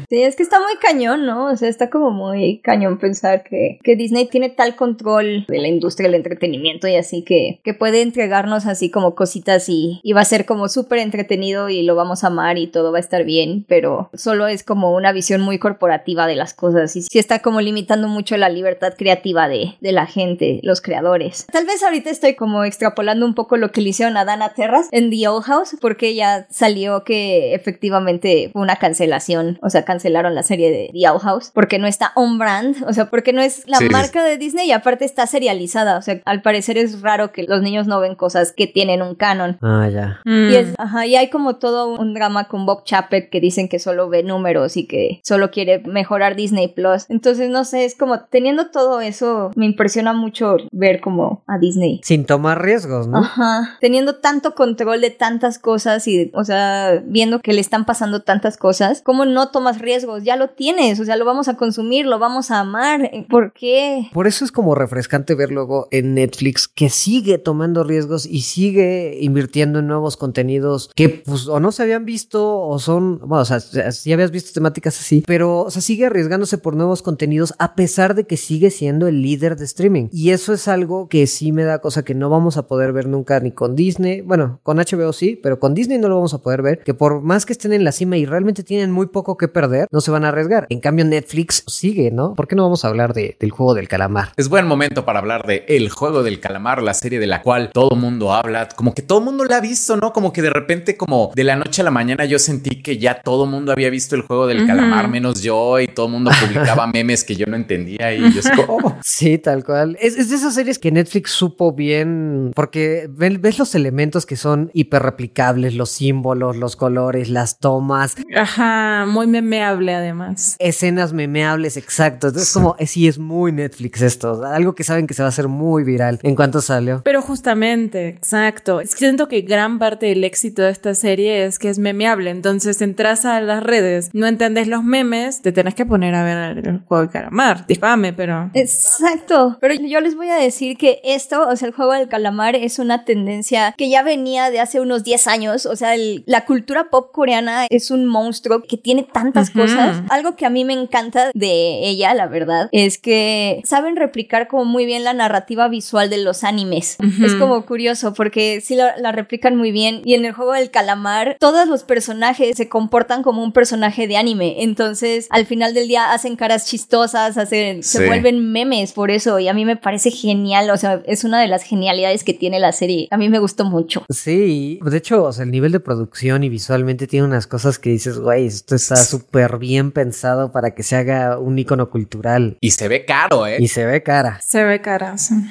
sí. es que está muy cañón, ¿no? O sea, está como muy cañón pensar que, que Disney tiene tal control de la industria del entretenimiento y así que, que puede entregarnos así como cositas y, y va a ser como súper entretenido y lo vamos a amar y todo va a estar bien, pero solo es como una visión muy corporativa de las cosas y sí está como limitando mucho la libertad creativa de, de la gente, los creadores. Tal vez ahorita estoy como extrapolando un poco lo que le hicieron a Dana Terras en The Old House porque ya salió que efectivamente fue una cancelación, o sea, cancelaron la serie de The Owl House porque no está on brand, o sea, porque no es la Sí. marca de Disney y aparte está serializada, o sea, al parecer es raro que los niños no ven cosas que tienen un canon. Ah, ya. Mm. Y, es- ajá, y hay como todo un drama con Bob Chapek que dicen que solo ve números y que solo quiere mejorar Disney Plus. Entonces, no sé, es como teniendo todo eso, me impresiona mucho ver como a Disney. Sin tomar riesgos, ¿no? Ajá, teniendo tanto control de tantas cosas y, o sea, viendo que le están pasando tantas cosas, ¿cómo no tomas riesgos? Ya lo tienes, o sea, lo vamos a consumir, lo vamos a amar. ¿Por qué? Por eso es como refrescante ver luego en Netflix que sigue tomando riesgos y sigue invirtiendo en nuevos contenidos que pues o no se habían visto o son, bueno, o sea, si habías visto temáticas así, pero o sea, sigue arriesgándose por nuevos contenidos a pesar de que sigue siendo el líder de streaming. Y eso es algo que sí me da cosa que no vamos a poder ver nunca ni con Disney, bueno, con HBO sí, pero con Disney no lo vamos a poder ver, que por más que estén en la cima y realmente tienen muy poco que perder, no se van a arriesgar. En cambio Netflix sigue, ¿no? ¿Por qué no vamos a hablar de- del juego del calamar? Es buen momento para hablar de El Juego del Calamar, la serie de la cual todo mundo habla, como que todo mundo la ha visto, ¿no? Como que de repente, como de la noche a la mañana, yo sentí que ya todo mundo había visto El Juego del. Calamar, menos yo, y todo el mundo publicaba memes que yo no entendía, y yo así como, "Oh". Sí, tal cual. Es, es de esas series que Netflix supo bien, porque ve- ves los elementos que son hiperreplicables, los símbolos, los colores, las tomas, Ajá, muy memeable además. escenas memeables, exacto. Entonces, como, sí, es muy Netflix esto. Algo que saben que se va a hacer muy viral en cuanto salió. Pero justamente, exacto. Es que Siento que gran parte del éxito de esta serie es que es memeable. Entonces entras a las redes, no entendés los memes, te tenés que poner a ver el juego de calamar. Disculpame, pero. Exacto. Pero yo les voy a decir que esto, o sea, el juego del calamar es una tendencia que ya venía de hace unos 10 años. O sea, el- la cultura pop coreana es un monstruo que tiene tantas Ujú. cosas. Algo que a mí me encanta de ella, la verdad, es que saben replicar como muy bien la narrativa visual de los animes. Es como curioso porque sí la, la replican muy bien. Y en el juego del calamar, todos los personajes se comportan como un personaje de anime. Entonces, al final del día hacen caras chistosas, hacen, se vuelven memes por eso. Y a mí me parece genial. O sea, es una de las genialidades que tiene la serie. A mí me gustó mucho. Sí, de hecho, o sea, el nivel de producción y visualmente tiene unas cosas que dices, güey, esto está súper bien pensado para que se haga un icono cultural. y se ve caro, ¿eh? Y se ve cara. Se ve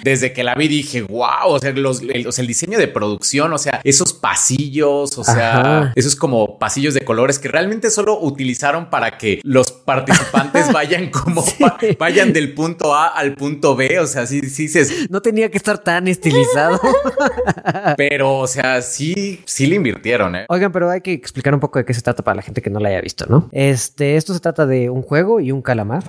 Desde que la vi dije, wow, o sea, los- el, o sea, el diseño de producción, o sea, esos pasillos, o sea, Ajá. esos como pasillos de colores que realmente solo utilizaron para que los participantes vayan como, va- vayan del punto A al punto B, o sea, sí, sí dices, No tenía que estar tan estilizado. pero, o sea, sí, sí le invirtieron, ¿eh? Oigan, pero hay que explicar un poco de qué se trata para la gente que no la haya visto, ¿no? Este, esto se trata de un juego y un calamar.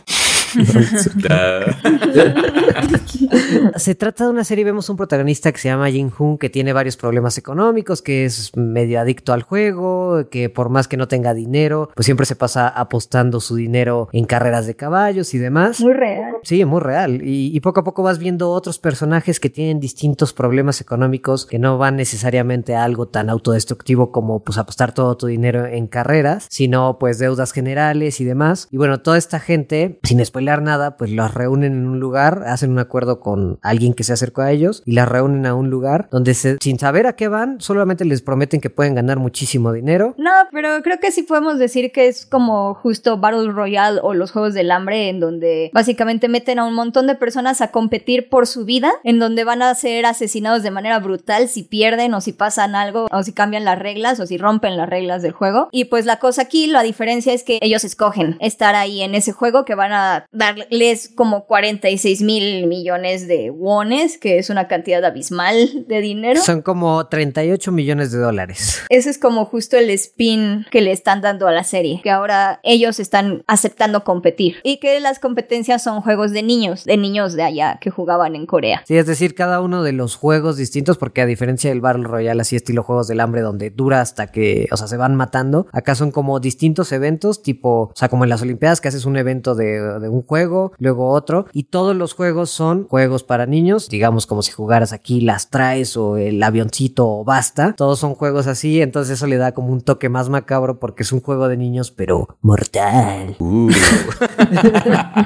Se trata de una serie, vemos un protagonista que se llama Jin Hoon, que tiene varios problemas económicos, que es medio adicto al juego, que por más que no tenga dinero, pues siempre se pasa apostando su dinero en carreras de caballos y demás. Muy real. Sí, muy real. Y, y poco a poco vas viendo otros personajes que tienen distintos problemas económicos que no van necesariamente a algo tan autodestructivo como pues apostar todo tu dinero en carreras, sino pues deudas generales y demás. Y bueno, toda esta gente, sin spoiler nada, pues los reúnen en un lugar, hacen un acuerdo con alguien que se acercó a ellos y las reúnen a un lugar donde se- sin saber a qué van, solamente les prometen que pueden ganar muchísimo dinero. No, pero creo que sí podemos decir que es como justo Battle Royale o los Juegos del Hambre, en donde básicamente meten a un montón de personas a competir por su vida, en donde van a ser asesinados de manera brutal si pierden o si pasan algo, o si cambian las reglas o si rompen las reglas del juego. Y pues la cosa aquí, la diferencia es que ellos escogen estar ahí en ese juego que van a darles como 46 mil millones de wones, que es una cantidad abismal de dinero. Son como 38 millones de dólares. Ese es como justo el spin que le están dando a la serie, que ahora ellos están aceptando competir y que las competencias son juegos de niños, de niños de allá que jugaban en Corea. Sí, es decir, cada uno de los juegos distintos, porque a diferencia del Battle Royale, así estilo Juegos del Hambre, donde dura hasta que, o sea, se van matando, acá son como distintos eventos, tipo, o sea, como en las Olimpiadas, que haces un evento de, de un juego, luego otro, y todos los juegos son juegos para niños, digamos como si jugaras aquí las traes o el avioncito o basta, todos son juegos así, entonces eso le da como un toque más macabro porque es un juego de niños, pero mortal. Uh.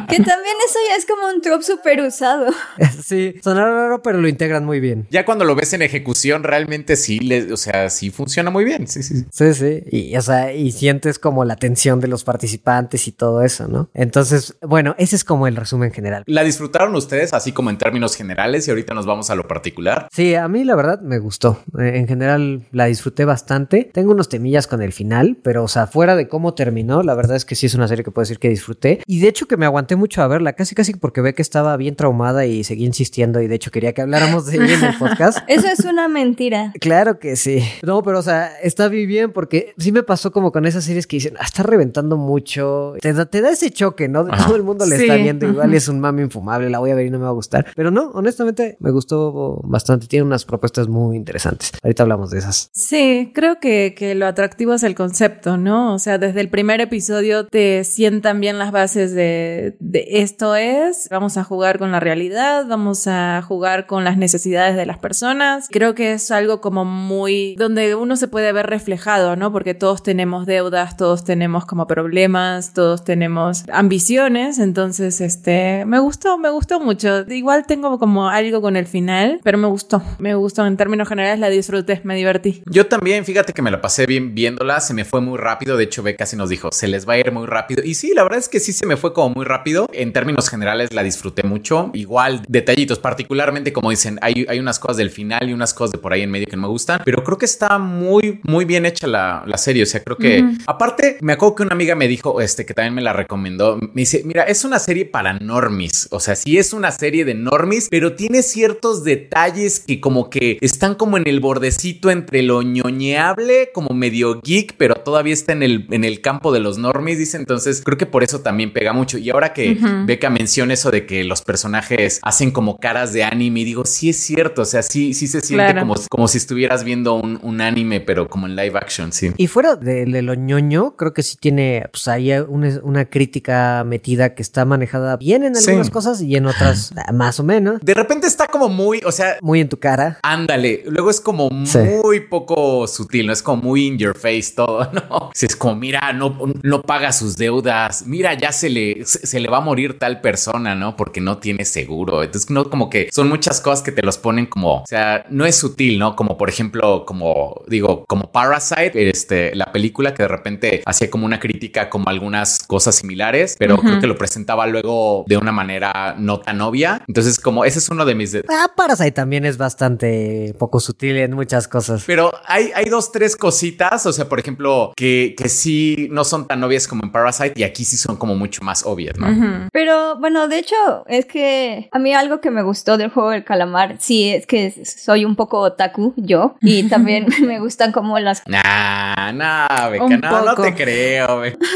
Que también eso ya es como un trope super usado. sí, sonará raro, pero lo integran muy bien. Ya cuando lo ves en ejecución, realmente sí, le- o sea, sí funciona muy bien. Sí, sí. sí. Sí, sí. Y, o sea, y sientes como la tensión de los participantes y todo eso, ¿no? Entonces, bueno, ese es como el resumen general. ¿La disfrutaron ustedes así como en términos generales y ahorita nos vamos a lo particular? Sí, a mí la verdad me gustó. Eh, En general la disfruté bastante. Tengo unos temillas con el final, pero o sea, fuera de cómo terminó, la verdad es que sí es una serie que puedo decir que disfruté. Y de hecho que me aguanté mucho a verla, casi casi porque ve que estaba bien traumada y seguí insistiendo y de hecho quería que habláramos de ella en el podcast. Eso es una mentira. Claro que sí. No, pero o sea, está bien bien porque sí me pasó como con esas series que dicen, ah, está reventando mucho. Te da, te da ese choque, ¿no? De Ajá. todo el mundo le Sí. está viendo igual es un mami infumable, la voy a ver y no me va a gustar. Pero no, honestamente me gustó bastante. Tiene unas propuestas muy interesantes. Ahorita hablamos de esas. Sí, creo que, que lo atractivo es el concepto, ¿no? O sea, desde el primer episodio te sientan bien las bases de, de esto es, vamos a jugar con la realidad, vamos a jugar con las necesidades de las personas. Creo que es algo como muy, donde uno se puede ver reflejado, ¿no? Porque todos tenemos deudas, todos tenemos como problemas, todos tenemos ambiciones, entonces, este, me gustó, me gustó mucho. Igual tengo como algo con el final, pero me gustó, me gustó en términos generales, la disfruté, me divertí. Yo también, fíjate que me la pasé bien viéndola, se me fue muy rápido, de hecho Beca casi nos dijo, se les va a ir muy rápido. Y sí, la verdad es que sí se me fue como muy rápido. En términos generales la disfruté mucho. Igual, detallitos, particularmente como dicen, hay, hay unas cosas del final y unas cosas de por ahí en medio que no me gustan, pero creo que está muy, muy bien hecha la, la serie. O sea, creo que, aparte, me acuerdo que una amiga me dijo, este, que también me la recomendó, me dice, mira, es una serie para normis. O sea, sí es una serie de normis, pero tiene ciertos detalles que como que están como en el bordecito entre lo ñoñeable, como medio geek, pero todavía está en el, en el campo de los normis, dice. Entonces, creo que por eso también pega mucho. Y ahora que Beca menciona eso de que los personajes hacen como caras de anime, y digo, sí es cierto. O sea, sí, sí se siente Claro. como, como si estuvieras viendo un, un anime, pero como en live action, sí. Y fuera de, de lo ñoño, creo que sí tiene, pues ahí una, una crítica metida que está manejada bien en Sí. algunas cosas y en otras más o menos. De repente está como muy, o sea, Muy en tu cara. Ándale, luego es como Sí. muy poco sutil, no es como muy in your face todo, ¿no? Si es como, mira, no, no paga sus deudas, mira, ya se le, se, se le va a morir tal persona, ¿no? Porque no tiene seguro. Entonces, no, como que son muchas cosas que te los ponen como, o sea, no es sutil, ¿no? Como por ejemplo, como digo, como Parasite, este, la película que de repente hacía como una crítica como algunas cosas similares, pero creo que lo presentaba luego de una manera no tan obvia. Entonces, como ese es uno de mis... de- Ah, Parasite también es bastante poco sutil en muchas cosas. Pero hay, hay dos, tres cositas, o sea, por ejemplo, que, que sí no son tan obvias como en Parasite y aquí sí son como mucho más obvias, ¿no? Pero bueno, de hecho, es que a mí algo que me gustó del juego del calamar, sí, es que soy un poco otaku yo, y también me gustan como las... Nah, nah, Beca, Un no, no te creo, Beca.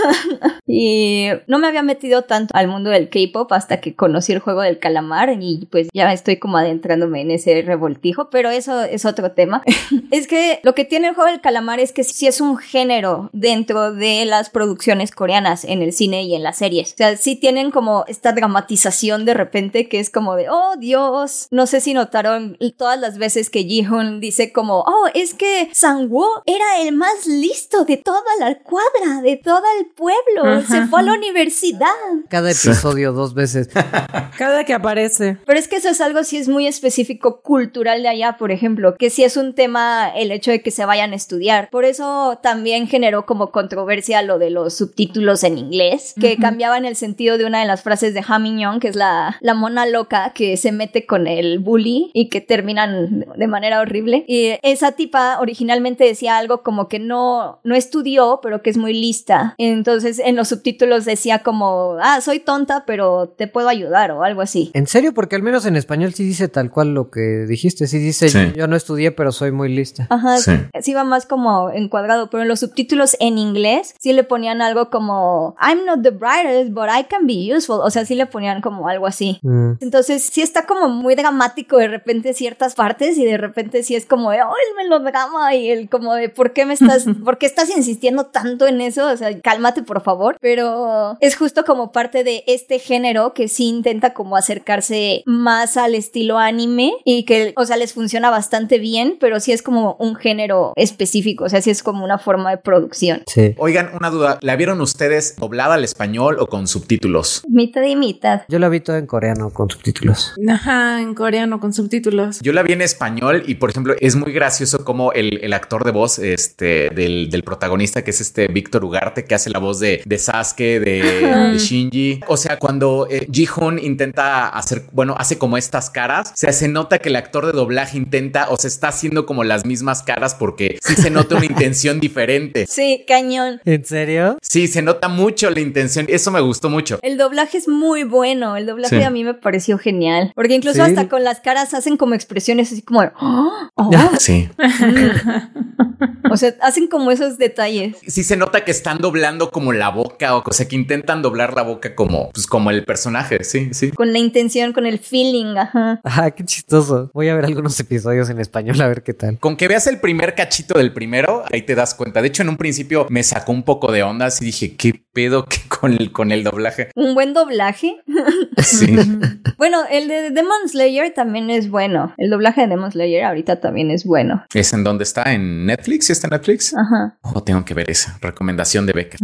Y no me había metido tanto al mundo del K-Pop hasta que conocí el juego del calamar y pues ya estoy como adentrándome en ese revoltijo, pero eso es otro tema. es que lo que tiene el juego del calamar es que sí es un género dentro de las producciones coreanas en el cine y en las series. O sea, sí tienen como esta dramatización de repente que es como de, oh Dios, no sé si notaron todas las veces que Ji-hoon dice como, oh, es que Sang-woo era el más listo de toda la cuadra, de todo el pueblo, se fue a la universidad. Cada episodio dos veces. Cada que aparece. Pero es que eso es algo sí es muy específico cultural de allá, por ejemplo, que sí es un tema el hecho de que se vayan a estudiar. Por eso también generó como controversia lo de los subtítulos en inglés, que cambiaban el sentido de una de las frases de Hamilton, que es la, la mona loca que se mete con el bully y que terminan de manera horrible. Y esa tipa originalmente decía algo como que no, no estudió, pero que es muy lista. Entonces en los subtítulos decía como, ah, soy tonta, pero te puedo ayudar o algo así. ¿En serio? Porque al menos en español sí dice tal cual lo que dijiste. Sí dice, Sí. yo no estudié, pero soy muy lista. Ajá, Sí. sí. va más como encuadrado, pero en los subtítulos en inglés sí le ponían algo como I'm not the brightest, but I can be useful. O sea, sí le ponían como algo así. Mm. Entonces sí está como muy dramático de repente ciertas partes y de repente sí es como de, oh, el melodrama y el como de, ¿por qué me estás, por qué estás insistiendo tanto en eso? O sea, cálmate por favor. Pero es justo como parte de este género que sí intenta como acercarse más al estilo anime y que, o sea, les funciona bastante bien, pero sí es como un género específico, o sea, sí es como una forma de producción. Sí. Oigan, una duda. ¿La vieron ustedes doblada al español o con subtítulos? Mitad y mitad. Yo la vi toda en coreano con subtítulos. Ajá, en coreano con subtítulos. Yo la vi en español y, por ejemplo, es muy gracioso como el, el actor de voz este, del, del protagonista, que es este Víctor Ugarte, que hace la voz de, de Sasuke, de, de Shinji. O sea, cuando eh, Ji-Hoon intenta hacer, bueno, hace como estas caras, o sea, se nota que el actor de doblaje intenta, o se está haciendo como las mismas caras porque sí se nota una intención diferente. Sí, cañón. ¿En serio? Sí, se nota mucho la intención. Eso me gustó mucho. El doblaje es muy bueno, el doblaje Sí. a mí me pareció genial, porque incluso Sí. hasta con las caras hacen como expresiones así como de, "Oh, oh". Sí. o sea, hacen como esos detalles. Sí se nota que están doblando como la boca o, o sea, que intentan doblar la boca como, pues, como el personaje. Sí, sí. Con la intención, con el feeling, ajá. Ah, qué chistoso. Voy a ver algunos episodios en español a ver qué tal. Con que veas el primer cachito del primero, ahí te das cuenta. De hecho, en un principio me sacó un poco de ondas y dije, ¿qué pedo que con el, con el doblaje? Un buen doblaje. Sí. Bueno, el de Demon Slayer también es bueno. El doblaje de Demon Slayer ahorita también es bueno. ¿Es en dónde está? ¿En Netflix? ¿Sí está en Netflix? Ajá. Oh, tengo que ver esa. Recomendación de Becker.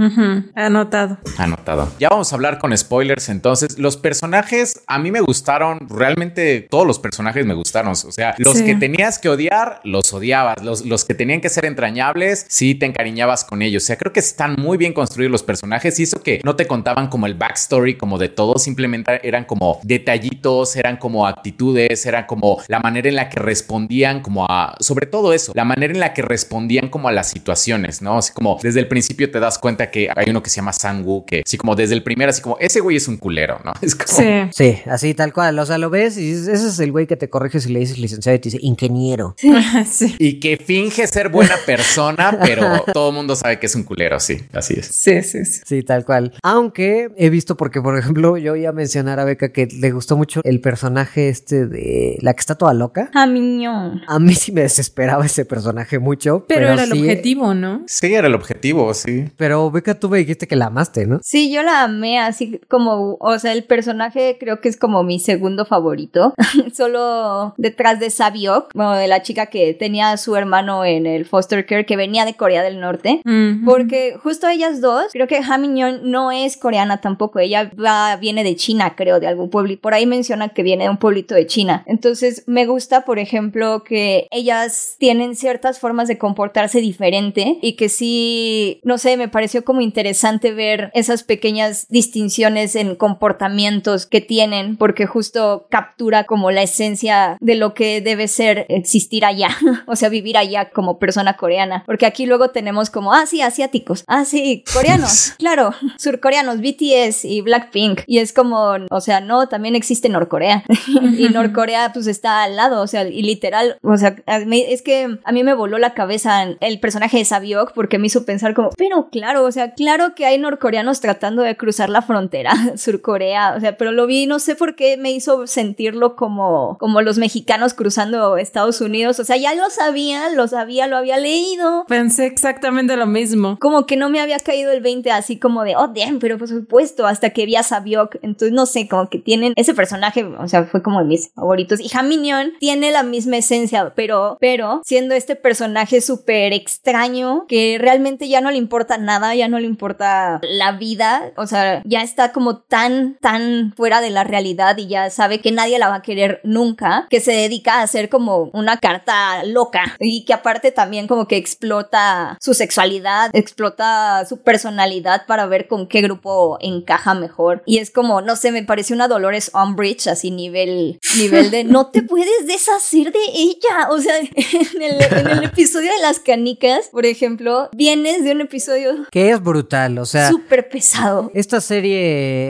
Anotado. Anotado. Ya vamos a hablar con spoilers entonces. Los personajes a mí me gustaron, realmente todos los personajes me gustaron. O sea, los Sí. que tenías que odiar, los odiabas. Los, los que tenían que ser entrañables, sí te encariñabas con ellos. O sea, creo que están muy bien construidos los personajes y eso que no te contaban como el backstory, como de todo, simplemente eran como detallitos, eran como actitudes, eran como la manera en la que respondían como a, sobre todo eso, la manera en la que respondían como a las situaciones, ¿no? Así como desde el principio te das cuenta que hay uno que se llama Sangu, que así como desde el primer, así como ese güey es un culero, ¿no? Es como... Sí. Sí, así tal cual. O sea, lo ves y dices, ese es el güey que te corrige si le dices licenciado y te dice ingeniero. sí. Y que finge ser buena persona, pero todo el mundo sabe que es un culero, sí, así es. Sí, sí, sí. Sí, tal cual. Aunque he visto, porque por ejemplo, yo iba a mencionar a Beca que le gustó mucho el personaje este de la que está toda loca. Ah, miñón. A mí sí me desesperaba ese personaje mucho. Pero, era el sí- objetivo, ¿no? Sí, era el objetivo, sí. Pero Beca, tú me dijiste que la amaste, ¿no? Sí, yo la amé así como, o sea, el personaje creo que es como mi segundo favorito, solo detrás de Sabiok, bueno, de la chica que tenía a su hermano en el foster care que venía de Corea del Norte. Porque justo ellas dos, creo que Ha Minyon no es coreana tampoco, ella va- viene de China, creo, de algún pueblo, y por ahí menciona que viene de un pueblito de China. Entonces me gusta, por ejemplo, que ellas tienen ciertas formas de comportarse diferente y que sí, no sé, me pareció como interesante ver esas pequeñas distinciones en comportamientos que tienen, porque justo captura como la esencia de lo que debe ser existir allá, o sea, vivir allá como persona coreana, porque aquí luego tenemos como, ah, sí, asiáticos, ah, sí, coreanos, claro, surcoreanos, BTS y Blackpink, y es como, o sea, no, también existe Norcorea, y Norcorea pues está al lado, o sea, y literal, o sea, es que a mí me voló la cabeza el personaje de Sabiok porque me hizo pensar como, pero claro, o sea, claro que hay norcoreanos tratando de cruzar la frontera, Surcorea, o sea, pero lo vi, no sé por qué me hizo sentirlo como, como los mexicanos cruzando Estados Unidos, o sea, ya lo sabía, lo sabía, lo había leído, Pensé exactamente lo mismo. como que no me había caído el 20 así como de, oh, damn, pero por supuesto, hasta que vi a Sabiok. Entonces, no sé, como que tienen ese personaje, o sea, fue como de mis favoritos. Y Haminion tiene la misma esencia, pero, pero, siendo este personaje súper extraño, que realmente ya no le importa nada, ya no le importa la vida, o sea, ya está como tan, tan fuera de la realidad y ya sabe que nadie la va a querer nunca, que se dedica a hacer como una carta loca y que aparte también como que explota su sexualidad, explota su personalidad para ver con qué grupo encaja mejor. Y es como, no sé, me pareció una Dolores Umbridge, así nivel, nivel de no te puedes deshacer de ella. O sea, en el, en el episodio de las canicas, por ejemplo, vienes de un episodio Que es brutal, o sea, súper pesado. esta serie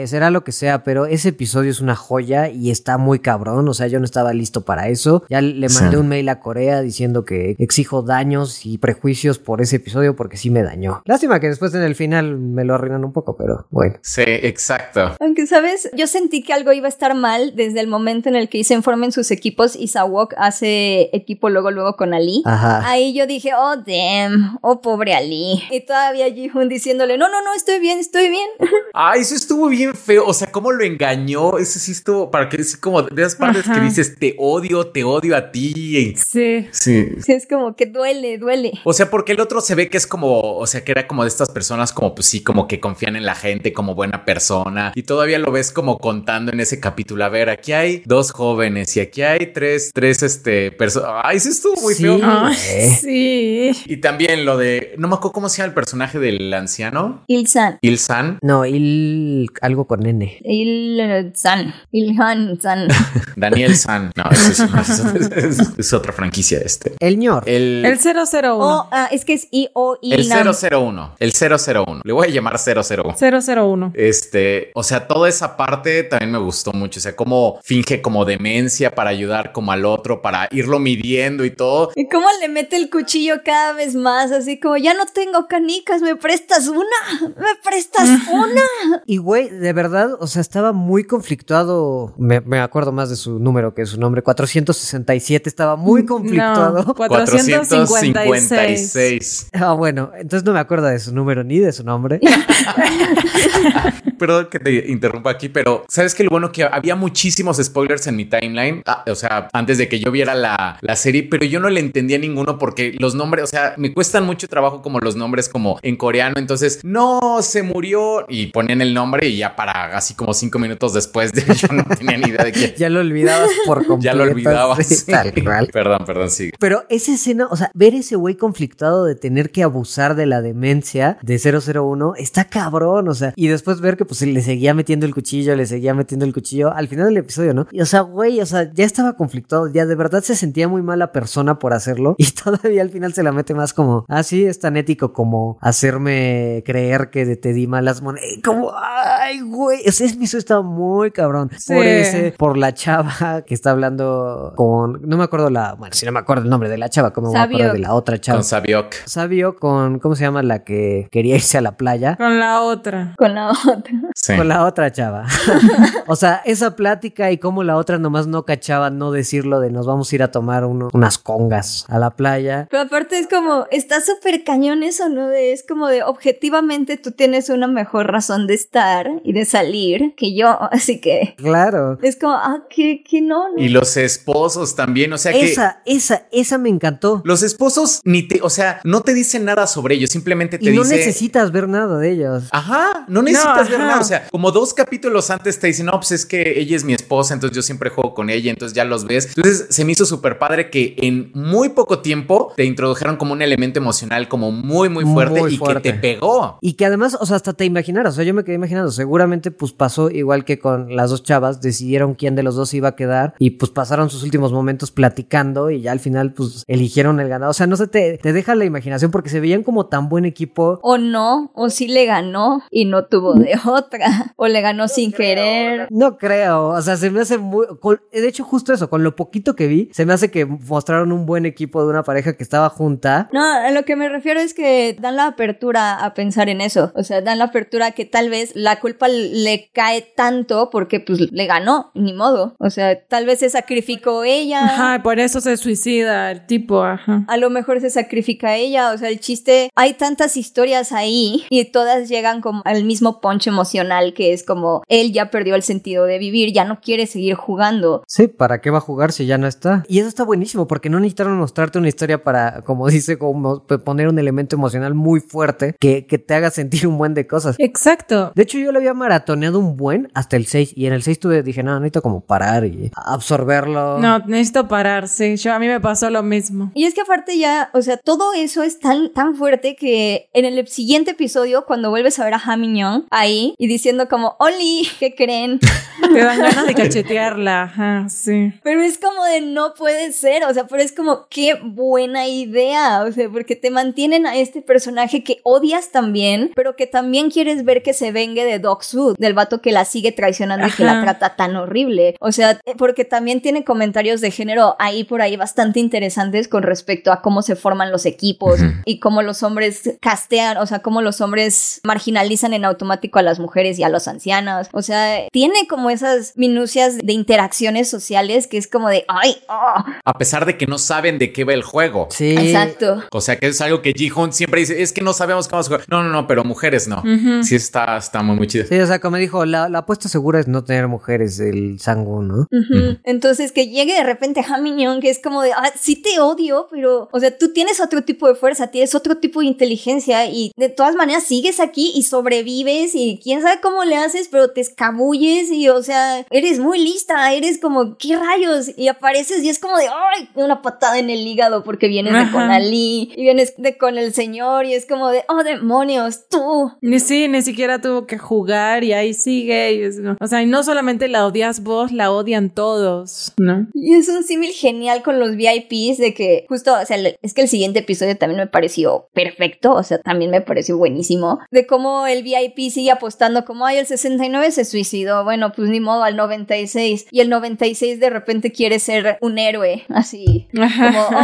será lo que sea, pero ese episodio es una joya y está muy cabrón. O sea, yo no estaba listo para eso. Ya le mandé Sí. un mail a Corea diciendo que exijo daños y prejuicios por ese episodio porque sí me dañó. Lástima que después en el final me lo arruinan un poco, pero bueno. Sí, exacto. Aunque, ¿sabes? Yo sentí que algo iba a estar mal desde el momento en el que se formen sus equipos y Sawok hace equipo luego luego con Ali. Ajá. Ahí yo dije, oh, damn, oh, pobre Ali. Y todavía Ji-Hoon diciéndole, no, no, no, estoy bien, estoy bien. Ah, eso estuvo bien feo. O sea, cómo lo engañó. Eso sí estuvo para que es como de esas partes Ajá. que dices, te odio, te odio a ti. Sí. Sí. Sí, es como que duele, duele. O sea, porque el otro se ve que es como, o sea, que era como de estas personas como, pues sí, como que confían en la gente, como buena persona. Y todavía lo ves como contando en ese capítulo. A ver, aquí hay dos jóvenes y aquí hay tres, tres, este, personas. Ay, eso estuvo muy Sí. feo. Ay, Eh. sí. Y también lo de, no me acuerdo cómo se llama el personaje del anciano, Il-san. Ilsan. No, il algo con N. Il-san. Il-han-san. Daniel San. No, eso es, no, es- es- es otra franquicia este. El ñor. El, El 001. Oh, ah, es que es I-O el Il-nam. 001. El 001. Le voy a llamar 001. 001. Este, o sea, toda esa parte también me gustó mucho. O sea, cómo finge como demencia para ayudar como al otro, para irlo midiendo y todo. Y cómo le mete el cuchillo cada vez más, así como, ya no tengo canicas, ¿me prestas una? ¿Me prestas una? Y güey, de verdad, o sea, estaba muy conflictuado. Me, me acuerdo más de su número que de su nombre. 467 estaba muy conflictuado. No, 456. 456. Ah, bueno, entonces no me acuerdo de su número ni de su nombre. Perdón que te interrumpa aquí, pero sabes que lo bueno que había muchísimos spoilers en mi timeline. Ah, o sea, antes de que yo viera la, la serie, pero yo no le entendía ninguno porque los nombres, o sea, me cuestan mucho trabajo como los nombres como en coreano. Entonces, no se murió y ponían el nombre y ya para así como cinco minutos después de yo no tenía ni idea de quién. ya lo olvidabas por completo. Ya lo olvidabas. Sí, tal cual. Perdón, perdón, sigue. Pero esa escena, o sea, ver ese güey conflictuado de tener que abusar de la demencia de 001 está cabrón, o sea, y después ver que pues le seguía metiendo el cuchillo, le seguía metiendo el cuchillo al final del episodio, ¿no? Y o sea, güey, o sea, ya estaba conflictuado, ya de verdad se sentía muy mala persona por hacerlo y todavía al final se la mete más como, ah, sí, es tan ético como hacerme creer que te di malas monedas, como, uh, ay, güey, ese episodio estaba muy cabrón. Sí. Por ese, por la chava que está hablando con, no me acuerdo la, bueno, si no me acuerdo el nombre de la chava, ¿cómo me voy a acordar Sabiok. de la otra chava? Con Sabiok. Sabio con, ¿cómo se llama? La que quería irse a la playa. Con la otra. Con la otra. Sí. Con la otra chava. o sea, esa plática y cómo la otra nomás no cachaba no decirlo de nos vamos a ir a tomar uno- unas congas a la playa. Pero aparte es como, está súper cañón eso, ¿no? De- es como de, objetivamente tú tienes una mejor razón de estar y de salir que yo, así que Claro. es como, ah, que, que no, no. Y los esposos también, o sea que... Esa, esa, esa me encantó. Los esposos ni te, o sea, no te dicen nada sobre ellos, simplemente te Y no dice. necesitas ver nada de ellos. Ajá, no necesitas ver ajá. nada. O sea, como dos capítulos antes te dicen, no, pues es que ella es mi esposa, entonces yo siempre juego con ella, entonces ya los ves. Entonces se me hizo súper padre que en muy poco tiempo te introdujeron como un elemento emocional como muy, muy fuerte Muy y fuerte. que te pegó. Y que además, o sea, hasta te imaginaras, o sea, yo me quedé imaginando, seguramente pues pasó igual que con las dos chavas, decidieron quién de los dos iba a quedar y pues pasaron sus últimos momentos platicando y ya al final pues eligieron el ganador. O sea, no sé, te, te deja la imaginación porque se veían como tan buen equipo. O no, o sí le ganó y no tuvo de otra, o le ganó sin querer. No creo, o sea, se me hace muy... con- de hecho, justo eso, con lo poquito que vi, se me hace que mostraron un buen equipo de una pareja que estaba junta. No, a lo que me refiero es que dan la apertura a pensar en eso. O sea, dan la apertura que tal vez la culpa le cae tanto porque pues le ganó, ni modo. O sea, tal vez se sacrificó ella. Ajá, por eso se suicida el tipo, ajá. A lo mejor se sacrifica ella, o sea, el chiste, hay tantas historias ahí y todas llegan como al mismo punch emocional que es como él ya perdió el sentido de vivir, ya no quiere seguir jugando. Sí, ¿para qué va a jugar si ya no está? Y eso está buenísimo porque no necesitaron mostrarte una historia para, como dice, como poner un elemento emocional muy fuerte que, que te haga sentir un buen de cosas. Exacto. De hecho, yo lo había maratoneado un buen hasta el 6 y en el 6 tuve, dije, no, necesito como parar y absorberlo. No, necesito parar, sí. Yo, a mí me pasó lo mismo. Y es que aparte ya, o sea, todo eso es tan, tan fuerte que en el siguiente episodio, cuando vuelves a ver a Hamilton ahí y diciendo como, Oli, ¿qué creen? Te dan ganas de cachetearla, ajá, sí. Pero es como de no puede ser, o sea, pero es como qué buena idea, o sea, porque te mantienen a este personaje que odias también, pero que también quieres ver que se vengue de Doksu, del vato que la sigue traicionando y que la trata tan horrible. O sea, porque también tiene comentarios de género ahí por ahí bastante interesantes con respecto a cómo se forman los equipos y cómo los hombres castean, o sea, cómo los hombres marginalizan en automático a las mujeres y a los ancianos. O sea, tiene como esas minucias de interacciones sociales que es como de, ay, oh, A pesar de que no saben de qué va el juego. Sí. exacto. O sea, que es algo que Ji-Hoon siempre dice, es que no sabemos cómo se juega. No, no, no, pero mujeres no. Sí está, está muy, muy chido. Sí, o sea, como dijo, la, la apuesta segura es no tener mujeres el sangu, ¿no? Ujú. Entonces que llegue de repente Hamiñón, que es como de, ah, sí te odio, pero, o sea, tú tienes otro tipo de fuerza, tienes otro tipo de inteligencia y de todas maneras sigues aquí y sobrevives y quién sabe cómo le haces, pero te escabulles y, o sea, eres muy lista, eres como, ¿qué rayos? Y apareces y es como de, ay, una patada en el hígado porque vienes de Ajá. con Ali y vienes de con el señor y es como de, oh, demonios, tú. Ni sí, ni siquiera tuvo que jugar y ahí sigue. y es- o sea, y no solamente la odias vos, la odian todos, ¿no? Y es un símil genial con los VIPs de que justo, o sea, es que el siguiente episodio también me pareció perfecto, o sea, también me pareció buenísimo, de cómo el VIP sigue apostando como, ay, el 69 se suicidó, bueno, pues ni modo, al 96, y el 96 de repente quiere ser un héroe, así, como,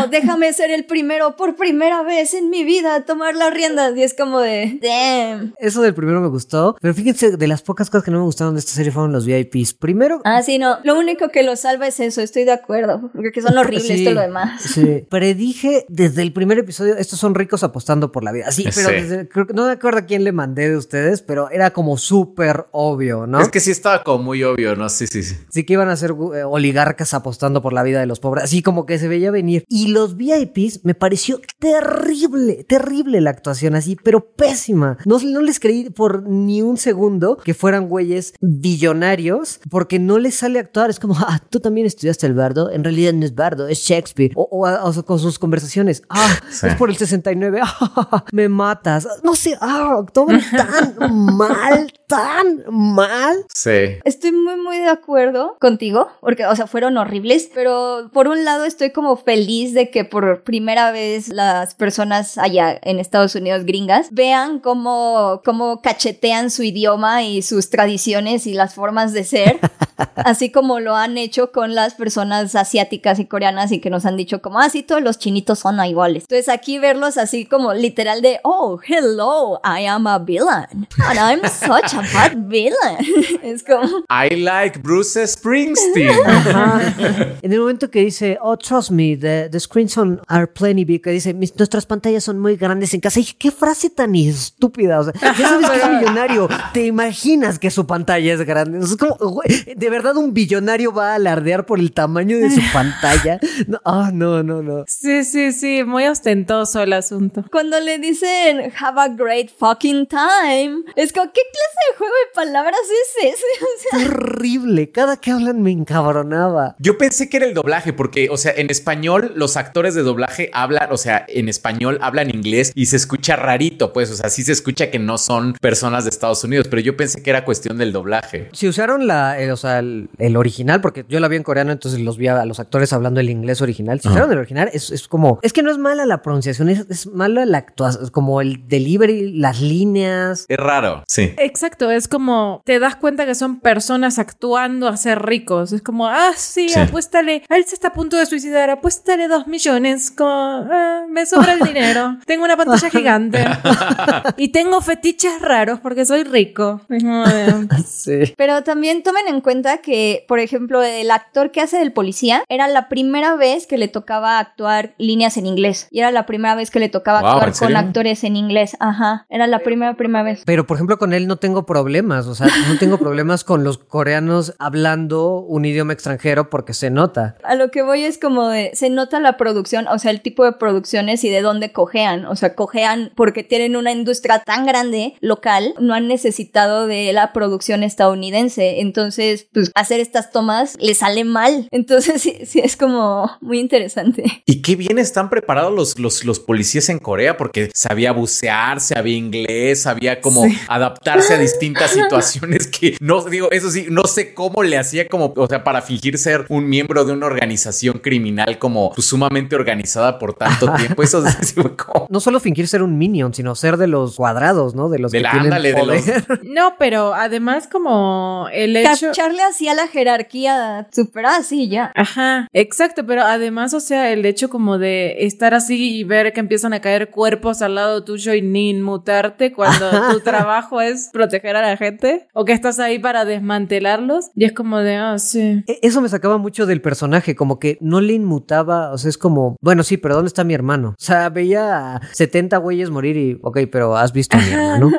oh, déjame ser el primero por primera vez en mi vida a tomar las riendas, y es como de, damn. Eso del primero me gustó, pero fíjense, de las pocas cosas que no me gustaron de esta serie fueron los VIPs. Primero, Ah, sí, no, lo único que lo salva es eso, estoy de acuerdo, porque son horribles Sí. todo lo demás. Sí. Predije desde el primer episodio, estos son ricos apostando por la vida. Sí, pero Sí. desde- creo no me acuerdo a quién le mandé de ustedes, pero era como súper obvio, ¿no? Es que sí estaba como muy obvio, ¿no? Sí, sí, sí. Sí que iban a ser eh, oligarcas apostando por la vida de los pobres, así como que se veía venir. Y los VIPs me pareció terrible, terrible la actuación así, pero pésima. No, no les creí por ni un segundo que fueran güeyes billonarios, porque no les sale actuar. Es como, ah, tú también estudiaste el bardo. En realidad no es bardo, es Shakespeare. O, o- o con sus conversaciones, ah, Sí. es por el 69, ah, me matas. No sé, ah, actuaban tan mal, tan mal. Sí. Estoy muy, muy de acuerdo contigo, porque, o sea, fueron horribles, pero por un lado estoy como feliz de que por primera vez las personas allá en Estados Unidos gringas vean cómo, cómo cachetean su idioma y sus tradiciones y las formas de ser, así como lo han hecho con las personas asiáticas y coreanas y que nos han dicho como, ah, sí, todos los chinitos son iguales. Entonces aquí verlos así como literal de, oh, hello, I am a villain, and I'm such a bad villain. es como... I like Bruce Springsteen. En el momento que dice, oh, trust me, the, the screens on are plenty big, que dice, "Mis- nuestras pantallas son muy grandes en casa. Y dije, qué frase tan estúpida. O sea, ya sabes que es millonario. Te imaginas que su pantalla es grande. Es como, güey, de verdad, un billonario va a alardear por el tamaño de su pantalla. No, ah, no, no, no. Sí, sí, sí, muy ostentoso el asunto. Cuando le dicen have a great fucking time, es como, ¿qué clase de juego de palabras es ese? O sea, Terrible. Cada que hablan me encabronaba. Yo pensé que era el doblaje, porque, o sea, en español los actores de doblaje hablan, o sea, en español hablan inglés y se escucha rarito, pues, o sea, sí se escucha que no son personas de Estados Unidos, pero yo pensé que era cuestión del doblaje. Si usaron la, eh, o sea, el, el original, porque yo la vi en coreano, entonces los vi a, los actores hablando el inglés original. Si usaron el original, es, es como, es que no es mala la pronunciación, es, es mala la actuación, como el delivery, las líneas. Es raro, sí. Exacto, es como te das cuenta que son personas actuando a ser ricos. Es como, ah, sí, Sí. apuéstale. Él se está a punto de suicidar, apuéstale dos millones. Como, ah, me sobra el dinero. Tengo una pantalla gigante. y tengo fetiches raros porque soy rico. Sí. Pero también tomen en cuenta que, por ejemplo, el actor que hace del policía era la primera vez que le tocaba actuar líneas en inglés. Y era la primera vez que le tocaba Wow, actuar ¿en con actores en inglés. Ajá. Era la primera, primera vez. Pero, por ejemplo, con él no tengo problemas, o sea, no tengo problemas con los coreanos hablando un idioma extranjero porque se nota. A lo que voy es como de, se nota la producción, o sea, el tipo de producciones y de dónde cojean. O sea, cojean porque tienen una industria tan grande, local, no han necesitado de la producción estadounidense. Entonces, pues hacer estas tomas les sale mal. Entonces, sí, sí es como muy interesante. Y qué bien están preparados los, los, los policías en Corea, porque sabía bucear, sabía inglés, sabía cómo Sí. adaptarse a distintas situaciones que no digo, eso sí, no sé cómo le hacía como, o sea, para fingir ser un miembro de una organización criminal como pues, sumamente organizada por tanto tiempo. Eso es como... No solo fingir ser un minion, sino ser de los cuadrados, ¿no? De los de que la, tienen ándale, de los... No, pero además como el hecho... Capcharle así a la jerarquía super así ya. Ajá, exacto, pero además, o sea, el hecho como de estar así y ver que empiezan a caer cuerpos al lado tuyo y ni inmutarte cuando tu trabajo es proteger a la gente o que estás ahí para desmantelarlos y es como de, ah, sí. E- Eso me sacaba mucho del personaje, como que no le inmutaba, o sea, es como, bueno, sí, pero ¿dónde está mi hermano? O sea, veía a 70 güeyes morir y, ok, pero ¿has visto a mi hermano?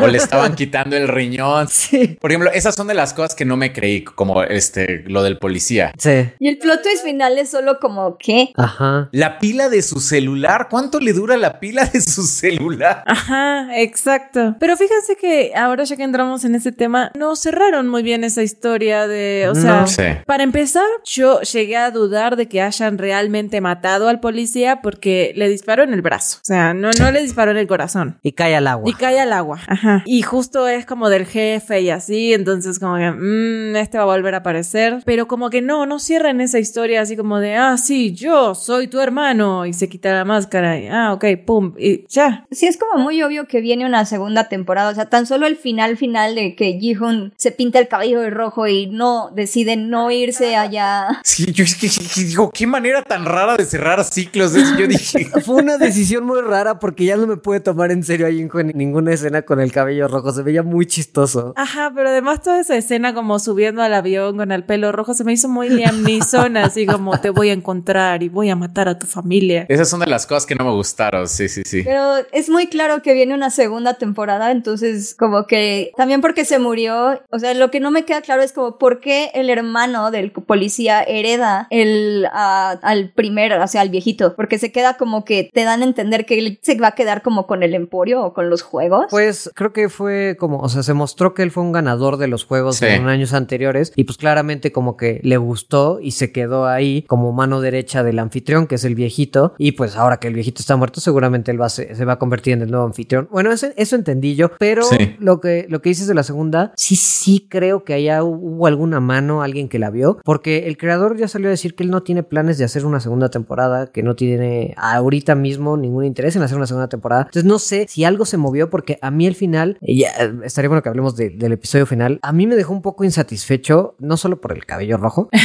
o le estaban quitando el riñón. sí. Por ejemplo, esas son de las cosas que no me creí, como este, lo del policía. Sí. Y el plot twist final es solo como, ¿qué? Ajá. La pila de su celular, ¿cuánto le dura la pila de su celular? Ajá, exacto. Pero fíjense que ahora ya que entramos en ese tema, no cerraron muy bien esa historia de, o sea, No. Para empezar, yo llegué a dudar de que hayan realmente matado al policía porque le disparó en el brazo. O sea, no, no le disparó en el corazón. Y cae al agua. Y cae al agua. Ajá. Y justo es como del jefe y así, entonces como que, mmm, este va a volver a aparecer. Pero como que no, no cierran esa historia así como de, ah, sí, yo soy tu hermano. Y se quita la máscara y, ah, ok, pum, y ya. Sí, es como muy obvio que viene una segunda temporada. O sea, tan solo el final final de que Ji-Hoon se pinta el cabello de rojo y no decide no irse allá. Sí, yo es que, que digo, qué manera tan rara de cerrar ciclos. Es- Yo dije, Fue una decisión muy rara porque ya no me puede tomar en serio a Jinjo en ninguna escena con el cabello rojo. Se veía muy chistoso. Ajá, pero además toda esa escena como subiendo al avión con el pelo rojo se me hizo muy Liam Neeson, así como te voy a encontrar y voy a matar a tu familia. esas son de las cosas que no me gustaron. Sí, sí, sí. Pero es muy claro que viene una segunda temporada, entonces como que también porque se murió, o sea, lo que no me queda claro es como por qué el hermano del policía hereda el al primer, o sea, al viejito, porque se queda como que te dan a entender que él se va a quedar como con el emporio o con los juegos. Pues creo que fue como, o sea, se mostró que él fue un ganador de los juegos Sí. en años anteriores y pues claramente como que le gustó y se quedó ahí como mano derecha del anfitrión, que es el viejito, y pues ahora que el viejito está muerto, seguramente él va a se, se va a convertir en el nuevo anfitrión. Bueno, ese- eso entendí yo, pero Sí. lo que lo que dices de la segunda, sí, sí creo que allá hubo alguna mano, alguien que la vio, porque el creador ya salió a decir que él no tiene planes de hacer una segunda temporada, que no tiene ahorita mismo ningún interés en hacer una segunda temporada. Entonces no sé si algo se movió porque a mí el final, y ya, estaría bueno que hablemos de- del episodio final, a mí me dejó un poco insatisfecho, no solo por el cabello rojo.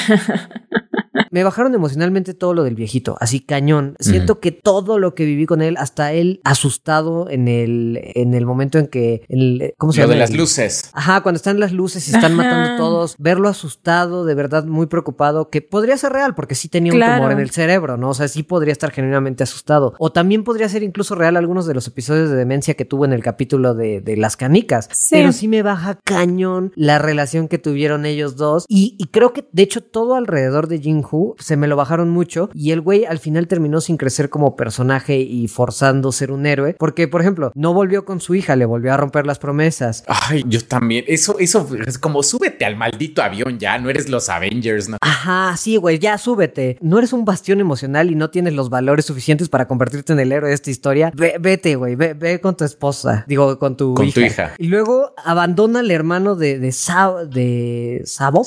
Me bajaron emocionalmente todo lo del viejito, así cañón. Siento que todo lo que viví con él, hasta él asustado en el, en el momento en que, el- ¿cómo se Lo llama? de las luces. Ajá, cuando están las luces y están Ajá. matando todos, verlo asustado, de verdad muy preocupado, que podría ser real porque sí tenía un tumor en el cerebro, ¿no? O sea, sí podría estar genuinamente asustado. O también podría ser incluso real algunos de los episodios de demencia que tuvo en el capítulo de, de las canicas. Sí. Pero sí me baja cañón la relación que tuvieron ellos dos. Y, y creo que, de hecho, todo alrededor de Jin-Hu se me lo bajaron mucho. Y el güey al final terminó sin crecer como personaje y forzando ser un héroe. Porque, por ejemplo, no volvió con su hija, le volvió a romper las promesas. Ay, yo también. Eso, eso es como súbete al maldito avión ya. No eres los Avengers, ¿no? Ajá, sí, güey, ya súbete. No eres un bastión emocional y no tienes los valores suficientes para convertirte en el héroe de esta historia. Ve- vete, güey, ve, ve con tu esposa. Digo, con tu Con hija. tu hija. Y luego abandona al hermano de, de, Sa- de Sabo.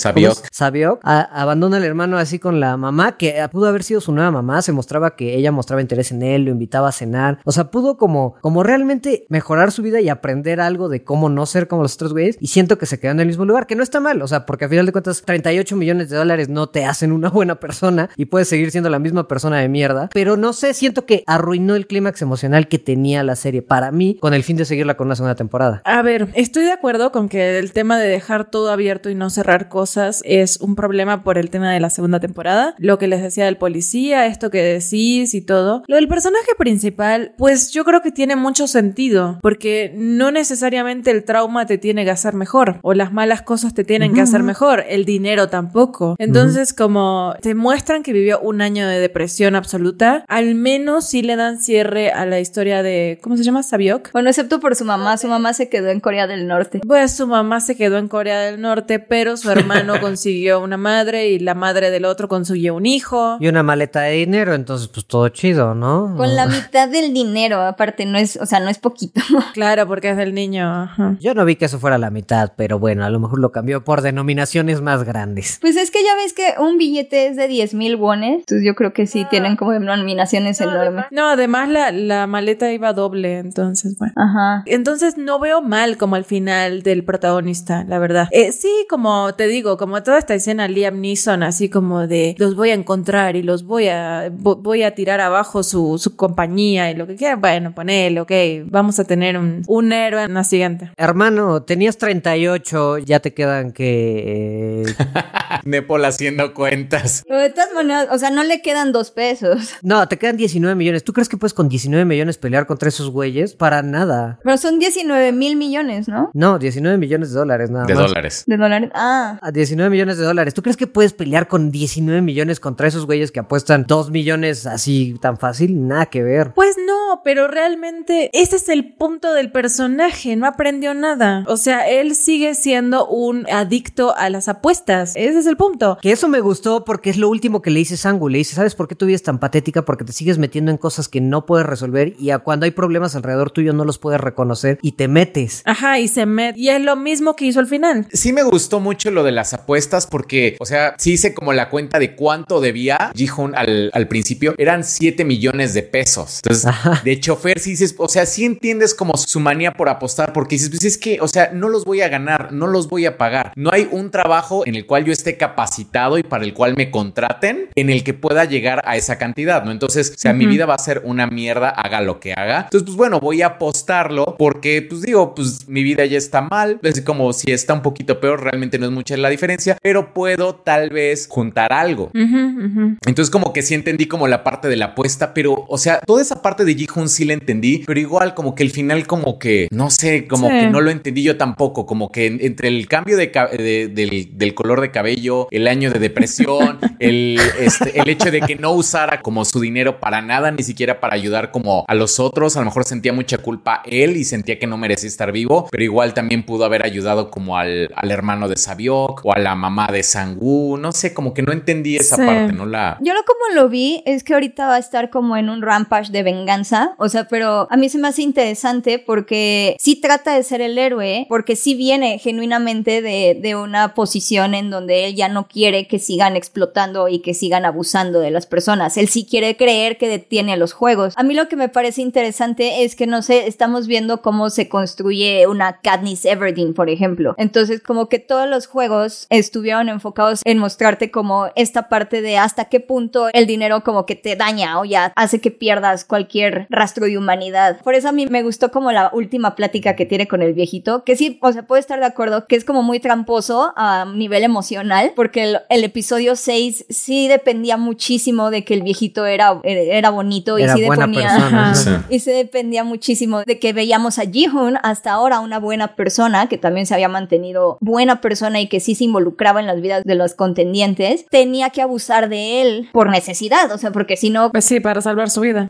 Sabiok. Abandona al hermano así con la mamá, que ah, pudo haber sido su nueva mamá. Se mostraba que ella mostraba interés en él, lo invitaba a cenar. O sea, pudo como, como realmente mejorar su vida y aprender algo de cómo no ser como los otros güeyes. Y siento que se quedó en el mismo lugar, que no está mal. O sea, porque a final de cuentas, 38 millones de dólares no te hacen una buena persona y puedes seguir siendo la misma persona de mierda. Pero no sé, siento que arruinó el clímax emocional que tenía la serie para mí con el fin de seguirla con una segunda temporada. A ver, estoy de acuerdo con que el tema de dejar todo abierto y no cerrar cosas es un problema por el tema de la segunda temporada. Lo que les decía del policía, esto que decís y todo. Lo del personaje principal, pues yo creo que tiene mucho sentido, porque no necesariamente el trauma te tiene que hacer mejor o las malas cosas te tienen que hacer mejor, el dinero tampoco. Entonces, como te muestran que vivió un año de depresión absoluta, al menos sí le dan cierre a la historia de, ¿cómo se llama? Sabiok. Bueno, excepto por su mamá, su mamá se quedó en Corea del Norte. Pues su mamá se quedó en Corea del Norte, pero su hermano consiguió una madre y la madre del otro consigue un hijo. Y una maleta de dinero, entonces pues todo chido, ¿no? Con la mitad del dinero, aparte, no es, o sea, no es poquito. Claro, porque es del niño. ajá. Yo no vi que eso fuera la mitad, pero bueno, a lo mejor lo cambió por denominaciones más grandes. Pues es que ya ves que un billete es de 10 mil wones, entonces yo creo que sí tienen como denominaciones enormes. No, además la, la maleta iba doble, entonces, bueno. Ajá. Entonces no veo mal como al final del protagonista, la verdad. Eh, sí, como te digo, como toda esta escena Liam Neeson, así como de los voy a encontrar y los voy a vo- voy a tirar abajo su, su compañía y lo que quieran. Bueno, ponele, ok, vamos a tener un, un héroe en la siguiente. Hermano, tenías 38, ya te quedan que... eh, Nepal haciendo cuentas. Pero de todas maneras, o sea, no le quedan dos pesos. No, te quedan 19 millones. ¿Tú crees que puedes con 19 millones pelear contra esos güeyes? Para nada. Pero son 19 mil millones, ¿no? No, 19 millones de dólares nada De más. dólares. De dólares. Ah. A 19 millones de dólares. ¿Tú crees que puedes pelear con 19 millones contra esos güeyes que apuestan 2 millones así tan fácil? Nada que ver. Pues no, pero realmente ese es el punto del personaje, no aprendió nada. O sea, él sigue siendo un adicto a las apuestas. Ese es el punto. Que eso me gustó porque es lo último que le dice Sangu. Le dice, ¿sabes por qué tu vida es tan patética? Porque te sigues metiendo en cosas que no puedes resolver y a cuando hay problemas alrededor tuyo no los puedes reconocer y te metes. Ajá, y se mete. Y es lo mismo que hizo al final. Sí me gustó mucho lo de las apuestas porque, o sea, sí hice como la cuenta de cuánto debía Ji-Hoon al, al principio. Eran 7 millones de pesos. Entonces, Ajá. de chofer, sí dices, o sea, sí entiendes como su manía por apostar porque dices, pues es que, o sea, no los voy a ganar, no los voy a pagar. No hay un trabajo en el cual yo esté capacitado y para el cual me contraten en el que pueda llegar a esa cantidad, ¿no? Entonces, o sea, mi vida va a ser una mierda, haga lo que haga. Entonces, pues bueno, voy a apostarlo porque, pues digo, pues mi vida ya está mal. Es como si está un poquito peor, realmente no es mucha la diferencia, pero puedo tal vez juntar algo. Entonces como que sí entendí como la parte de la apuesta, pero o sea, toda esa parte de Ji-Hoon sí la entendí, pero igual como que el final como que, no sé, como Sí. que no lo entendí yo tampoco, como que en- entre el cambio de, ca- de- del, del color de cabello, el año de depresión, el, este, el hecho de que no usara como su dinero para nada, ni siquiera para ayudar como a los otros, a lo mejor sentía mucha culpa él y sentía que no merecía estar vivo, pero igual también pudo haber ayudado como al, al hermano de Sabiok o a la mamá de Sangu, no sé, como que no entendí esa Sí. parte, no la... Yo lo como lo vi es que ahorita va a estar como en un rampage de venganza, o sea, pero a mí se me hace interesante porque sí trata de ser el héroe, porque sí viene genuinamente de, de una posición en donde él ya no quiere que sigan explotando y que sigan abusando de las personas. Él sí quiere creer que detiene los juegos. A mí lo que me parece interesante es que, no sé, estamos viendo cómo se construye una Katniss Everdeen, por ejemplo. Entonces, como que todos los juegos estuvieron enfocados en mostrarte como esta parte de hasta qué punto el dinero como que te daña o ya hace que pierdas cualquier rastro de humanidad. Por eso a mí me gustó como la última plática que tiene con el viejito, que sí, o sea, puedo estar de acuerdo que es como muy tramposo a nivel emocional, porque el, el episodio 6 sí dependía muchísimo de que el viejito era, era bonito y Era sí buena deponía- persona. Ajá. Sí. y se dependía muchísimo de que veíamos a Ji-Hoon hasta ahora una buena persona que también se había mantenido buena persona y que sí se involucraba en las vidas de los contendientes, tenía que abusar de él por necesidad, o sea, porque si no Pues sí, para salvar su vida.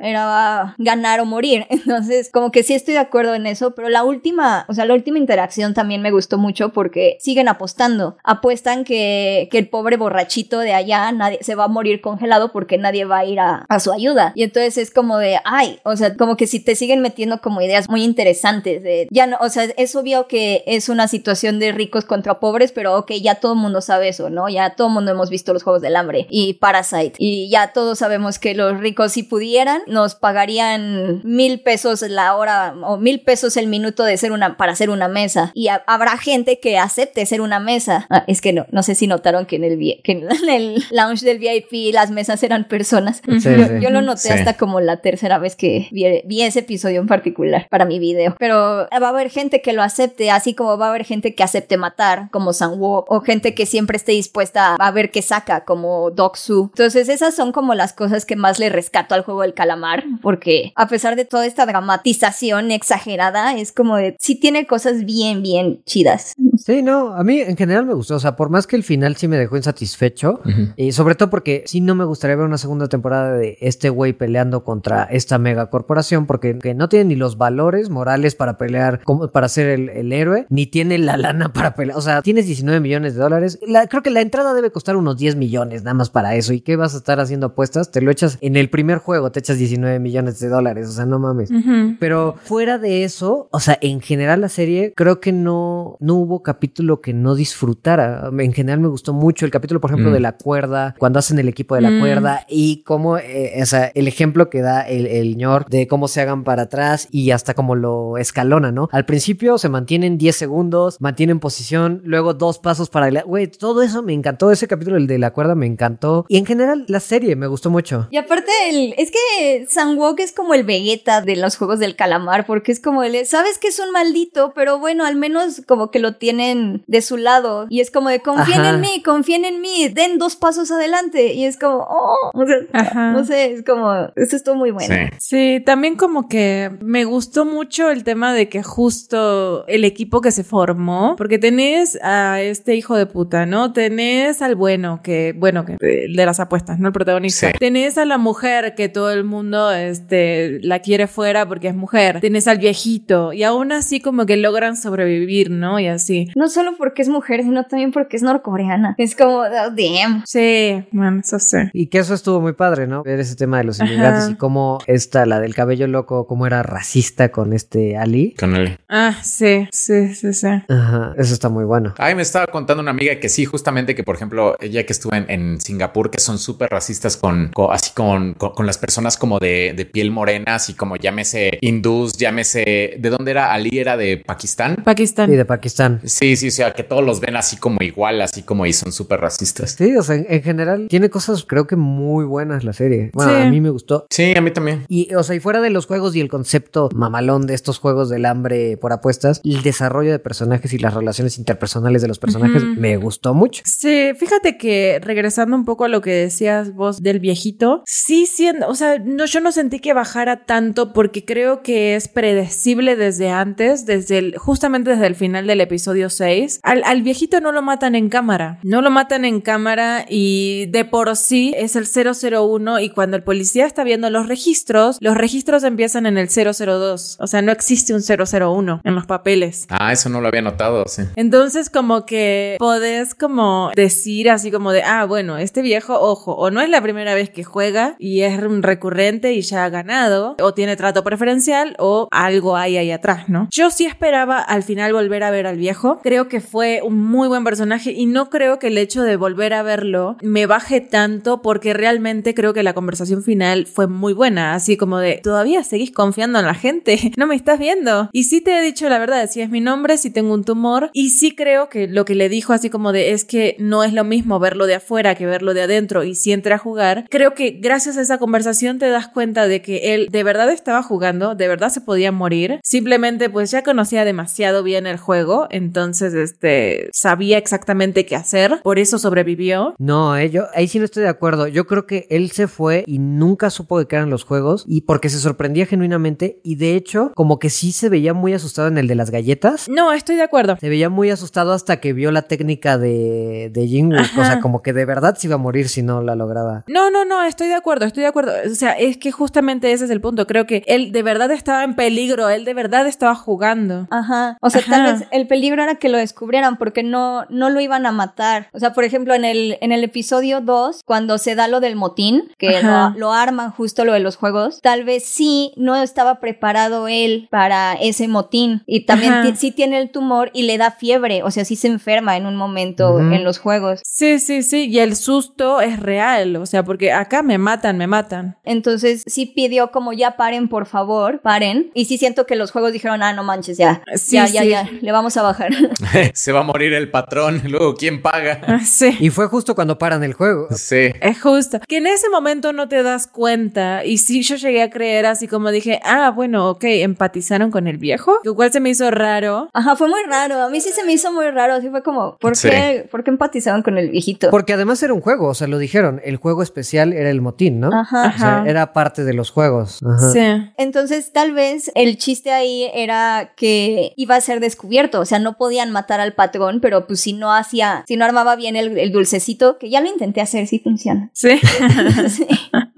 Era ganar o morir. Entonces, como que sí estoy de acuerdo en eso, pero la última, o sea, la última interacción también me gustó mucho porque siguen apostando. Apuestan que, que el pobre borrachito de allá nadie, se va a morir congelado porque nadie va a ir a, a su ayuda. Y entonces es como de, ay, o sea, como que si te siguen metiendo como ideas muy interesantes de, ya no, o sea, es obvio que es una situación de ricos contra pobres, pero ok, ya todo el mundo sabe eso, ¿no? Ya todo el mundo hemos visto los Juegos del Hambre y Parasite y ya todos sabemos que los ricos si pudieran nos pagarían mil pesos la hora o mil pesos el minuto de ser una para hacer una mesa y ha- habrá gente que acepte ser una mesa. Ah, es que no, no sé si notaron que en el que en el lounge del VIP las mesas eran personas. Sí, yo, sí. yo lo noté Sí. hasta como la tercera vez que vi, vi ese episodio en particular para mi video. Pero va a haber gente que lo acepte, así como va a haber gente que acepte matar, como Sanwo, o gente que siempre esté dispuesta a ver qué saca, como Doksu. Entonces, esas son como las cosas que más le rescato al juego del calamar, porque a pesar de toda esta dramatización exagerada, es como de, sí tiene cosas bien, bien chidas. Sí, no, a mí en general me gustó. O sea, por más que el final sí me dejó insatisfecho, y sobre todo porque sí no me gustaría ver una segunda temporada de este güey peleando contra esta mega corporación, porque que no tiene ni los valores morales para pelear, como para ser el, el héroe, ni tiene la lana para pelear. O sea, tienes 19 millones de dólares. La- creo que la entrada debe costar unos 10 millones nada más para eso. ¿Y qué vas a estar haciendo apuestas? Te lo echas en el primer juego, te echas 19 millones de dólares. O sea, no mames. Pero fuera de eso, o sea, en general la serie, creo que no, no hubo capítulo que no disfrutara. En general me gustó mucho el capítulo, por ejemplo, Mm. de la cuerda, cuando hacen el equipo de la Mm. cuerda y cómo, eh, o sea, el ejemplo que da el, el ñor de cómo se hagan para atrás y hasta cómo lo escalona, ¿no? Al principio se mantienen 10 segundos, mantienen posición, luego dos pasos para adelante. Güey, todo eso me encantó. Ese capítulo, el de la cuerda, me encantó. Y en general, la serie me gustó mucho. Y aparte, el, es que Sandwalk es como el Vegeta de los juegos del calamar, porque es como el, sabes que es un maldito, pero bueno, al menos como que lo tienen de su lado. Y es como de, confíen Ajá. en mí, confíen en mí, den dos pasos adelante. Y es como, oh, o sea, Ajá. no sé, es como, esto estuvo muy bueno. Sí. Sí, también como que me gustó mucho el tema de que justo el equipo que se formó, porque tenés a este hijo de puta, ¿no? Tenés al bueno, que, bueno, que el de las apuestas, ¿no? El protagonista. Sí. Tenés a la mujer que todo el mundo, este, la quiere fuera porque es mujer. Tenés al viejito y aún así como que logran sobrevivir, ¿no? Y así. No solo porque es mujer, sino también porque es norcoreana. Es como, oh, damn. Sí, bueno, eso sí. Y que eso estuvo muy padre, ¿no? Ver ese tema de los inmigrantes Ajá. y cómo esta, la del cabello loco, cómo era racista con este Ali. Con él. Ah, sí, sí, sí, sí. Ajá, eso está muy bueno. Ay, me estaba contando una amiga que sí, justamente que, por ejemplo, ella que estuvo en, en Singapur, que son súper racistas con, con- así con, con, con las personas como de, de piel morena, así como llámese hindús, llámese, ¿de dónde era? Ali era de Pakistán. Pakistán. Y de Pakistán. Sí, sí, o sea, que todos los ven así como igual, así como y son súper racistas. Sí, o sea, en, en general tiene cosas creo que muy buenas la serie. Bueno, Sí. a mí me gustó. Sí, a mí también. Y, o sea, y fuera de los juegos y el concepto mamalón de estos juegos del hambre por apuestas, el desarrollo de personajes y las relaciones interpersonales de los personajes me gustó mucho. Sí, fíjate que regresando un poco a lo que decías vos del viejito, sí siendo, o sea, no, yo no sentí que bajara tanto porque creo que es predecible desde antes, desde el, justamente desde el final del episodio 6. Al, al viejito no lo matan en cámara, no lo matan en cámara y de por sí es el 001 y cuando el policía está viendo los registros, los registros empiezan en el 002, o sea, no existe un 001 en los papeles. Ah, eso no lo había notado, sí. Entonces, como que podés como decir así como de, ah, bueno, este viejo, ojo, o no es la primera vez que juega y es un recurrente y ya ha ganado, o tiene trato preferencial, o algo hay ahí atrás, ¿no? Yo sí esperaba al final volver a ver al viejo. Creo que fue un muy buen personaje y no creo que el hecho de volver a verlo me baje tanto porque realmente creo que la conversación final fue muy buena, así como de, todavía seguís confiando en la gente, no me estás viendo. Y sí te he dicho la verdad, si es mi nombre, si tengo un tumor, y sí creo que lo que le dijo así como de, es que no es lo mismo verlo de afuera que verlo de adentro y si entra a jugar, creo que gracias a esa conversación te das cuenta de que él de verdad estaba jugando, de verdad se podía morir, simplemente pues ya conocía demasiado bien el juego, entonces este sabía exactamente qué hacer, por eso sobrevivió. No, eh, yo ahí sí no estoy de acuerdo. Yo creo que él se fue y nunca supo de qué eran los juegos y porque se sorprendía genuinamente y de hecho como que sí se veía muy asustado en el de las galletas. No, estoy de acuerdo. Se veía muy asustado hasta que vio la técnica de, de. O sea, como que de verdad se iba a morir si no la lograba. No, no, no, estoy de acuerdo, estoy de acuerdo. O sea, es que justamente ese es el punto. Creo que él de verdad estaba en peligro, él de verdad estaba jugando. Ajá. O sea, Ajá. tal vez el peligro era que lo descubrieran porque no, no lo iban a matar. O sea, por ejemplo, en el, en el episodio 2, cuando se da lo del motín, que lo, lo arman justo lo de los juegos, tal vez sí no estaba preparado él para ese motín. Y también sí tiene el tumor y le da fiebre. O sea, sí se enferma en un momento en los juegos. Sí, sí, sí, y el susto es real, o sea, porque acá me matan, me matan. Entonces sí pidió como ya paren, por favor, paren. Y sí siento que los juegos dijeron, ah, no manches, ya. Sí, ya, ya, ya, le vamos a bajar. Se va a morir el patrón. Luego, ¿quién paga? Ah, Sí. Y fue justo cuando paran el juego. Sí. Es justo. Que en ese momento no te das cuenta. Y sí, yo llegué a creer así como dije, ah, bueno, ok, empatizaron con el viejo. Lo cual se me hizo raro. Ajá, fue muy raro. A mí sí se me hizo muy raro. Así fue como, ¿por, Sí. qué, ¿por qué empatizaban con el viejito? Porque además era un juego, o sea, lo dijeron. El juego especial era el motín, ¿no? Ajá. O sea, Ajá. era parte de los juegos. Ajá. Sí. Entonces, tal vez el chiste ahí era que iba a ser descubierto. O sea, no podían matar al patrón, pero pues si no hacía, si no armaba bien el, el dulcecito, que ya lo intenté hacer, sí funciona. Sí. Sí.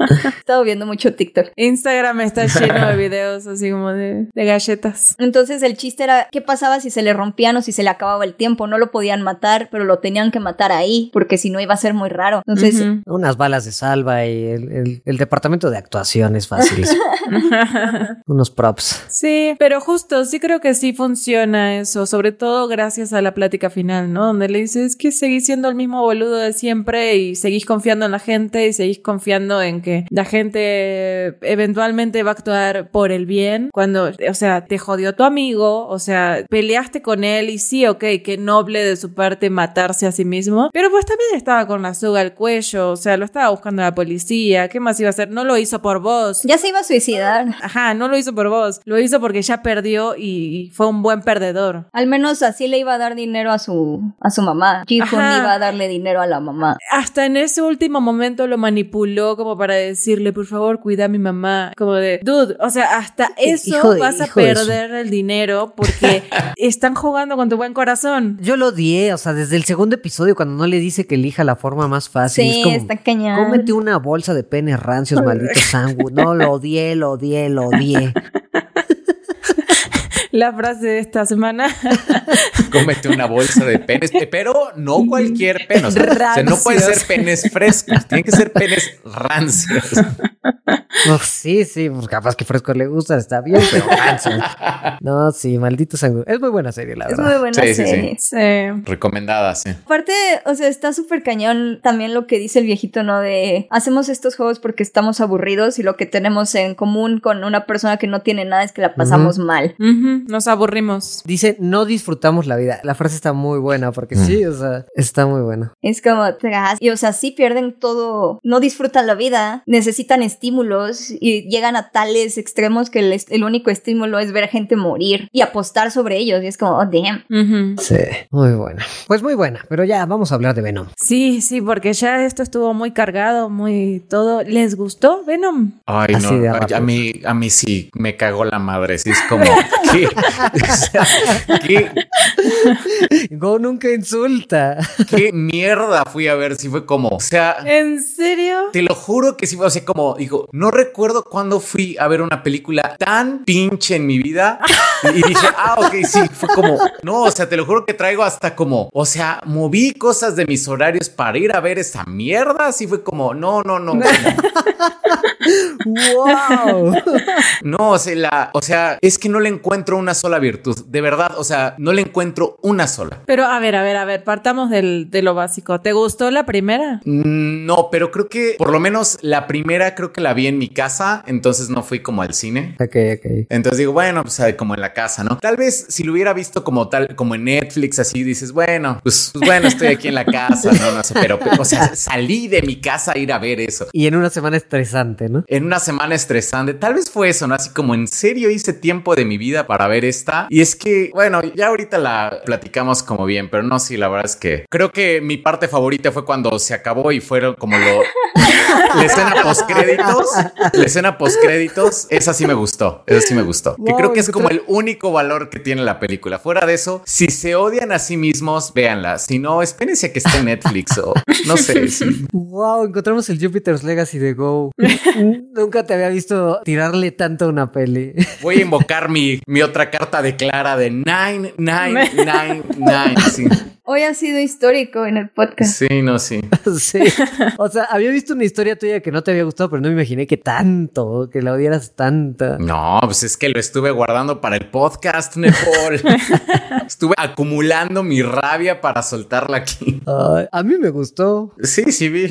He estado viendo mucho TikTok. Instagram está lleno de videos así como de, de galletas. Entonces el chiste era qué pasaba si se le rompían o si se le acababa el tiempo. No lo podían matar, pero lo tenían que matar ahí, porque si no iba a ser muy raro. Entonces. Unas balas de salva y el, el- el departamento de actuación es fácil. Unos props. Sí, pero justo, sí creo que sí funciona eso, sobre todo gracias a la plática final, ¿no? Donde le dices que seguís siendo el mismo boludo de siempre y seguís confiando en la gente y seguís confiando en que la gente eventualmente va a actuar por el bien. Cuando, o sea, te jodió tu amigo, o sea, peleaste con él y sí, ok, qué noble de su parte matarse a sí mismo, pero pues también estaba con la soga al cuello, o sea, lo estaba buscando la policía, ¿qué más iba a hacer? No lo hizo por vos. ya se iba a suicidar. Ajá, no lo hizo por vos, lo hizo porque ya perdió y, fue un buen perdedor. Al menos así le iba a dar dinero a su, a su mamá. Ajá. iba a darle dinero a la mamá. Hasta en ese último momento lo manipuló como para decirle, por favor, cuida a mi mamá. Como de, dude, o sea, hasta eso Hijo de- vas a perder el dinero porque están jugando con tu buen corazón. Yo lo odié, o sea, desde el segundo episodio cuando no le dice que elija la forma más fácil. Sí, es como, está cañón. Cómete una bolsa de penes rancios, maldito sándwich. No, lo odié, lo odié, lo odié. La frase de esta semana. Cómete una bolsa de penes, pero no cualquier pene. O sea, o sea, no puede ser penes frescos, tienen que ser penes rancios. No, sí, sí, pues capaz que fresco le gusta, está bien, pero rancio. No, sí, maldito sándwich. Es muy buena serie, la Es verdad. muy buena Sí, sí, sí. serie. Sí. Recomendada, sí. Aparte, o sea, está súper cañón también lo que dice el viejito, ¿no? De hacemos estos juegos porque estamos aburridos y lo que tenemos en común con una persona que no tiene nada es que la pasamos mal. Nos aburrimos. Dice, no disfrutamos la vida. La frase está muy buena, porque sí, o sea, está muy buena. Es como, tras- y o sea, sí pierden todo, no disfrutan la vida, necesitan estímulos y llegan a tales extremos que el, el único estímulo es ver gente morir y apostar sobre ellos. Y es como, oh, damn. Sí, muy buena. Pues muy buena, pero ya vamos a hablar de Venom. Sí, sí, porque ya esto estuvo muy cargado, muy todo. ¿Les gustó Venom? Ay, Así no, a mí, a mí sí me cagó la madre. Sí, es como, ¿qué? O sea, ¿qué, Go nunca insulta. qué mierda fui a ver? Si fue como, o sea, ¿En serio? Te lo juro que sí fue así como, digo, no recuerdo cuándo fui a ver una película tan pinche en mi vida. Y, dije, ah, ok, sí, fue como, no, o sea, te lo juro que traigo hasta como, o sea, moví cosas de mis horarios para ir a ver esa mierda. Así fue como, no, no, no. ¡Wow! No, o sea, la, o sea, es que no le encuentro una sola virtud. De verdad, o sea, no le encuentro una sola. Pero a ver, a ver, a ver, partamos del, de lo básico. ¿Te gustó la primera? Mm, No, pero creo que por lo menos la primera creo que la vi en mi casa, entonces no fui como al cine. ok, ok. Entonces digo, bueno, pues como en la casa, ¿no? Tal vez si lo hubiera visto como tal, como en Netflix, así dices, bueno, pues, pues bueno, estoy aquí en la casa, no, no sé, pero, pero, o sea, salí de mi casa a ir a ver eso. Y en una semana estresante, ¿no? En una semana estresante, tal vez fue eso, ¿no? Así como en serio hice tiempo de mi vida para ver esta. Y es que, bueno, ya ahorita la platicamos como bien, pero no, sí, la verdad es que creo que mi parte favorita fue cuando se acabó y fueron como lo... La escena post créditos, la escena post créditos, esa sí me gustó, esa sí me gustó. Que creo que es ¿qué como el único valor que tiene la película. Fuera de eso, si se odian a sí mismos, véanla. Si no, espérense a que esté en Netflix o no sé. sí. Wow, encontramos el Jupiter's Legacy de Go. Nunca te había visto tirarle tanto a una peli. Voy a invocar mi, mi otra carta de Clara de 9999. Sí, Hoy ha sido histórico en el podcast. sí, no, sí. sí. O sea, había visto una historia tuya que no te había gustado, pero no me imaginé que tanto, que la odieras tanto. No, pues es que lo estuve guardando para el podcast, Nepal. estuve acumulando mi rabia para soltarla aquí. A mí me gustó. Sí, sí, vi.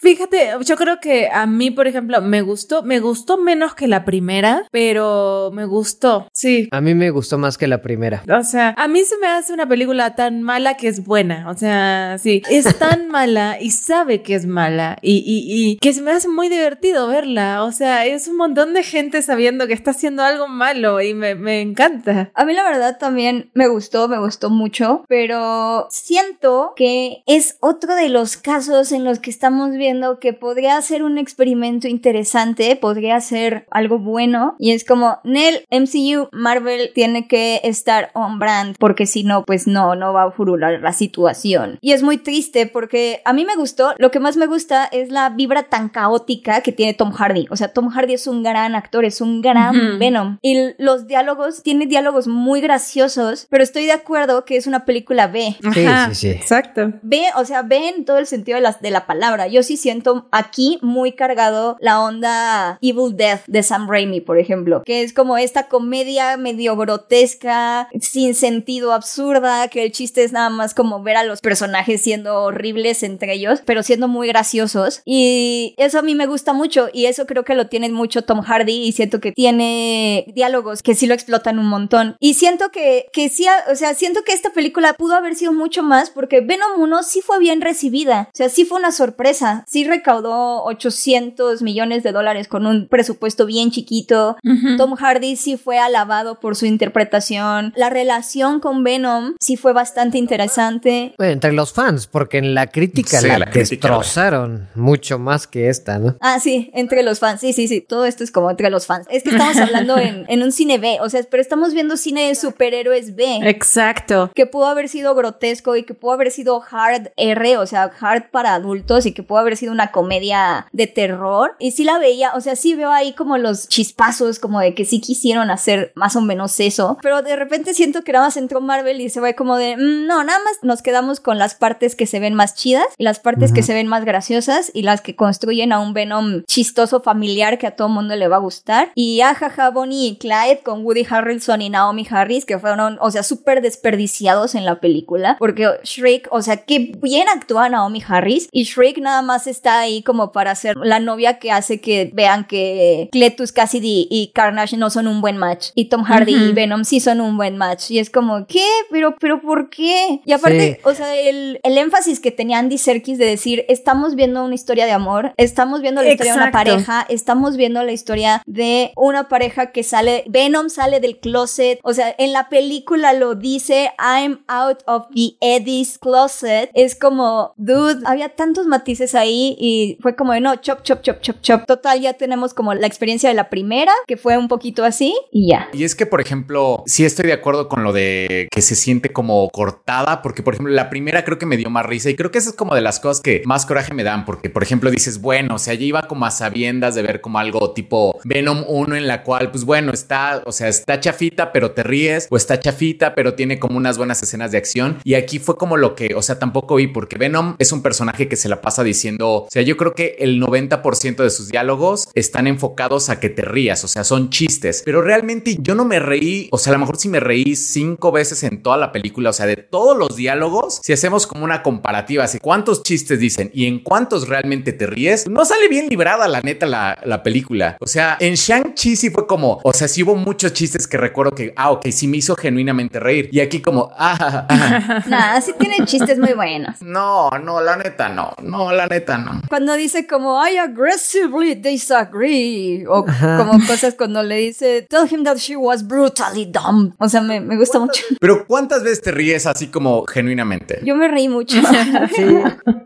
Fíjate, yo creo que a mí, por ejemplo, me gustó, me gustó menos que la primera, pero me gustó. Sí. A mí me gustó más que la primera. O sea, a mí se me hace una película tan mala que es buena. O sea, sí, es tan mala y sabe que es mala y, y, y que se me hace muy divertido verla. O sea, es un montón de gente sabiendo que está haciendo algo malo y me, me encanta. A mí la verdad también me gustó, me gustó mucho, pero siento que es otro de los casos en los que estamos viendo que podría ser un experimento interesante, podría ser algo bueno. Y es como, Nel, MCU, Marvel tiene que estar on brand, porque si no, pues no, no va a furular la situación. Y es muy triste porque a mí me gustó, lo que más me gusta es la vibra tan caótica que tiene Tom Hardy. O sea, Tom Hardy es un gran actor, es un gran Venom. Y los diálogos, tiene diálogos muy graciosos, pero estoy de acuerdo que es una película B. Sí, sí, sí. Exacto. B, o sea, B en todo el sentido de la, de la palabra. Yo sí siento aquí muy cargado la onda Evil Death de Sam Raimi, por ejemplo, que es como esta comedia medio grotesca, sin sentido absurda, que el chiste es nada más como ver a los personajes siendo horribles entre ellos, pero siendo muy graciosos. Y eso a mí me gusta mucho y eso creo que lo tiene mucho Tom Hardy y siento que tiene diálogos que sí lo explotan un montón. Y siento que, que sí, o sea, siento que esta película pudo haber sido mucho más porque Venom 1 sí fue bien recibida. O sea, sí fue una sorpresa. Sí recaudó 800 millones de dólares con un presupuesto bien chiquito. Tom Hardy sí fue alabado por su interpretación. La relación con Venom sí fue bastante interesante. Entre los fans, porque en la crítica Sí, la, la crítica, destrozaron mucho más que esta, ¿no? Ah, sí, entre los fans. Sí, sí, sí. Todo esto es como entre los fans. Es que estamos hablando en, en un cine B. O sea, pero estamos viendo cine de superhéroes B. Exacto. que pudo haber sido grotesco y que pudo haber sido hard R, o sea, hard para adultos y que pudo haber sido una comedia de terror. Y sí la veía, o sea, sí veo ahí como los chispazos, como de que sí quisieron hacer más o menos eso, pero de repente siento que nada más entró Marvel y se ve como de, "Mm, no, nada más nos quedamos con las partes que se ven más chidas y las partes que se ven más graciosas y las que construyen a un Venom chistoso familiar que a todo mundo le va a gustar. Y ajaja, Bonnie y Clyde con Woody Harrelson y Naomi Harris, que fueron, o sea, súper desperdiciados en la película, porque Shrek, o sea, qué bien actúa Naomi Harris y Shrek nada más está ahí como para ser la novia que hace que vean que Cletus Cassidy y Carnage no son un buen match y Tom Hardy y Venom sí son un buen match y es como, ¿qué? Pero, pero ¿por qué? Y aparte, Sí. o sea, el, el énfasis que tenía Andy Serkis de decir, estamos viendo una historia de amor, estamos viendo la historia de una pareja, estamos viendo la historia de una pareja que sale, Venom sale del closet, o sea, en la película lo dice, I'm out of the Eddie's closet, es como, dude, había tantos matices ahí y fue como de no, chop, chop, chop, chop, chop. Total, ya tenemos como la experiencia de la primera, que fue un poquito así y ya. Y es que, por ejemplo, sí estoy de acuerdo con lo de que se siente como cortada, porque, por ejemplo, la primera creo que me dio más risa y creo que esa es como de las cosas que más coraje me dan, porque, por ejemplo, dices, bueno, o sea, ya iba como a sabiendas de ver como algo tipo Venom 1 en la cual, pues bueno, está, o sea, está chafita, pero te ríes, o está chafita, pero tiene como unas buenas escenas de acción. Y aquí fue como lo que, o sea, tampoco vi, porque Venom es un personaje que se la pasa diciendo, o sea, yo creo que el 90% de sus diálogos están enfocados a que te rías, o sea, son chistes, pero realmente yo no me reí, o sea, a lo mejor sí me reí cinco veces en toda la película, o sea, de todos los diálogos, si hacemos como una comparativa, así cuántos chistes dicen y en cuántos realmente te ríes, no sale bien librada la neta la, la película. O sea, en Shang-Chi sí fue como, o sea, sí hubo muchos chistes que recuerdo que, ah, ok, sí me hizo genuinamente reír. Y aquí como, ah, ah, Nada, sí tiene chistes muy buenos. no, no, la neta no, no, la neta no. Cuando dice como I aggressively disagree o como cosas cuando le dice tell him that she was brutally dumb. O sea, me, me gusta mucho. Pero ¿cuántas veces te ríes así como genuinamente? Yo me reí mucho. Sí.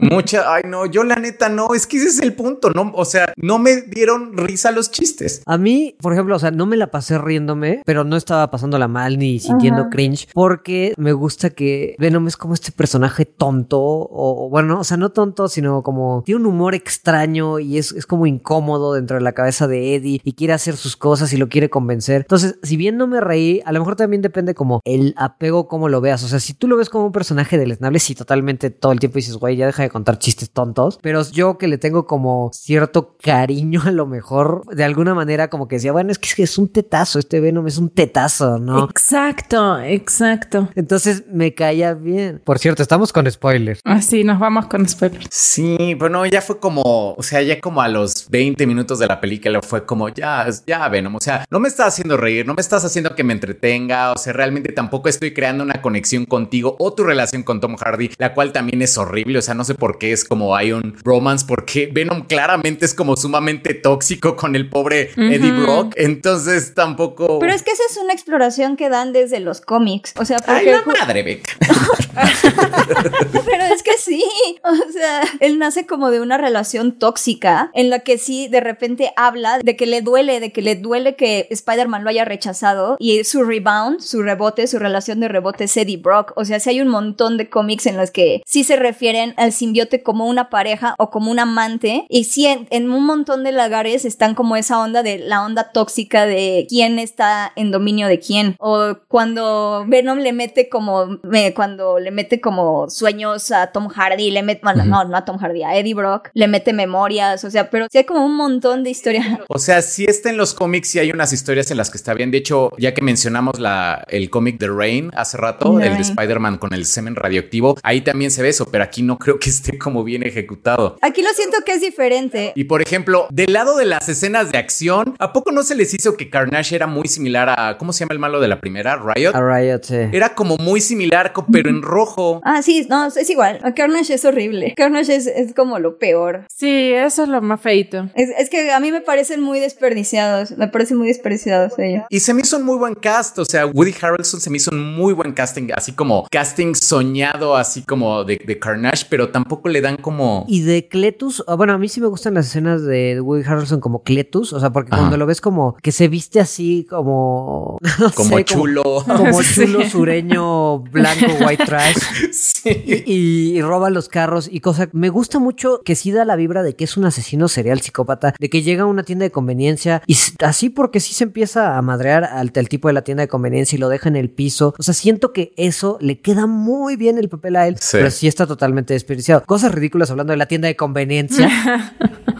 Mucha, ay no, yo la neta no, es que ese es el punto, no, o sea, no me dieron risa los chistes. A mí, por ejemplo, o sea, no me la pasé riéndome, pero no estaba pasándola mal ni sintiendo cringe, porque me gusta que Venom es como este personaje tonto, o bueno, o sea, no tonto, sino como tiene un humor extraño y es, es como incómodo dentro de la cabeza de Eddie y quiere hacer sus cosas y lo quiere convencer. Entonces, si bien no me reí, a lo mejor también depende como el apego, como lo veas. O sea, si tú lo ves como un personaje deleznable, sí, totalmente todo el tiempo dices, güey, ya deja de contar chistes tontos, pero yo que le tengo como cierto cariño a lo mejor, de alguna manera como que decía, bueno, es que es un tetazo, este Venom es un tetazo, ¿no? Exacto, exacto. Entonces me caía bien. Por cierto, estamos con spoilers. Así nos vamos con spoilers. Sí, pero no, ya fue como, o sea, ya como a los 20 minutos de la película fue como, ya, ya, Venom, o sea, no me estás haciendo reír, no me estás haciendo que me entretenga, o sea, realmente tampoco estoy creando una conexión contigo o tu relación con Tom Hardy, la cual también es horrible, o sea, no sé por qué es como hay un romance, porque Venom claramente es como sumamente tóxico con el pobre Eddie Brock, entonces tampoco... Pero es que esa es una exploración que dan desde los cómics. O sea, Ay, porque la madre, Beca. Pero es que sí, o sea, él nace como de una relación tóxica en la que sí de repente habla de que le duele, de que le duele que Spider-Man lo haya rechazado y su rebound, su rebote, su relación de rebote es Eddie Brock. O sea, sí hay un montón de cómics en los que sí se refieren al simbiote como una pareja o como un amante y sí en, un montón de lagares están como esa onda de la onda tóxica de quién está en dominio de quién o cuando Venom le mete como me, cuando le mete como sueños a Tom Hardy, le mete, bueno, no, no a Tom Hardy, a Eddie Brock, le mete memorias, o sea, pero sí hay como un montón de historias. O sea, sí está en los cómics y hay unas historias en las que está bien. De hecho, ya que mencionamos la, el cómic de Rain hace rato, el de Spider-Man con el semen radioactivo, ahí también se ve eso, pero aquí no creo que esté como bien ejecutado. Aquí lo siento que es diferente. Y por ejemplo, del lado de las escenas de acción, ¿a poco no se les hizo que Carnage era muy similar a, ¿cómo se llama el malo de la primera? Riot. A Riot, sí. Era como muy similar, pero en rojo. Ah, sí, no, es igual. Carnage es horrible. Carnage es, es como lo peor. Sí, eso es lo más feito. Es, es, que a mí me parecen muy desperdiciados. Me parecen muy desperdiciados ellos. Y se me hizo un muy buen cast. O sea, Woody Harrelson se me hizo un muy buen casting, así como casting soñado, así como de, de Carnage, pero tampoco le dan como. Y de Cletus, ah, bueno, a mí sí me gustan las escenas de Woody Harrelson como Cletus, o sea, porque cuando lo ves como que se viste así como. como chulo. Como, chulo sureño, blanco, white trash. Sí. Y, roba los carros y cosas. Me gusta mucho que sí da la vibra de que es un asesino serial psicópata, de que llega a una tienda de conveniencia y así porque sí se empieza a madrear al, tipo de la tienda de conveniencia y lo deja en el piso. O sea, siento que eso le queda muy bien el papel a él, pero sí está totalmente desperdiciado. Cosas ridículas hablando de la tienda de conveniencia.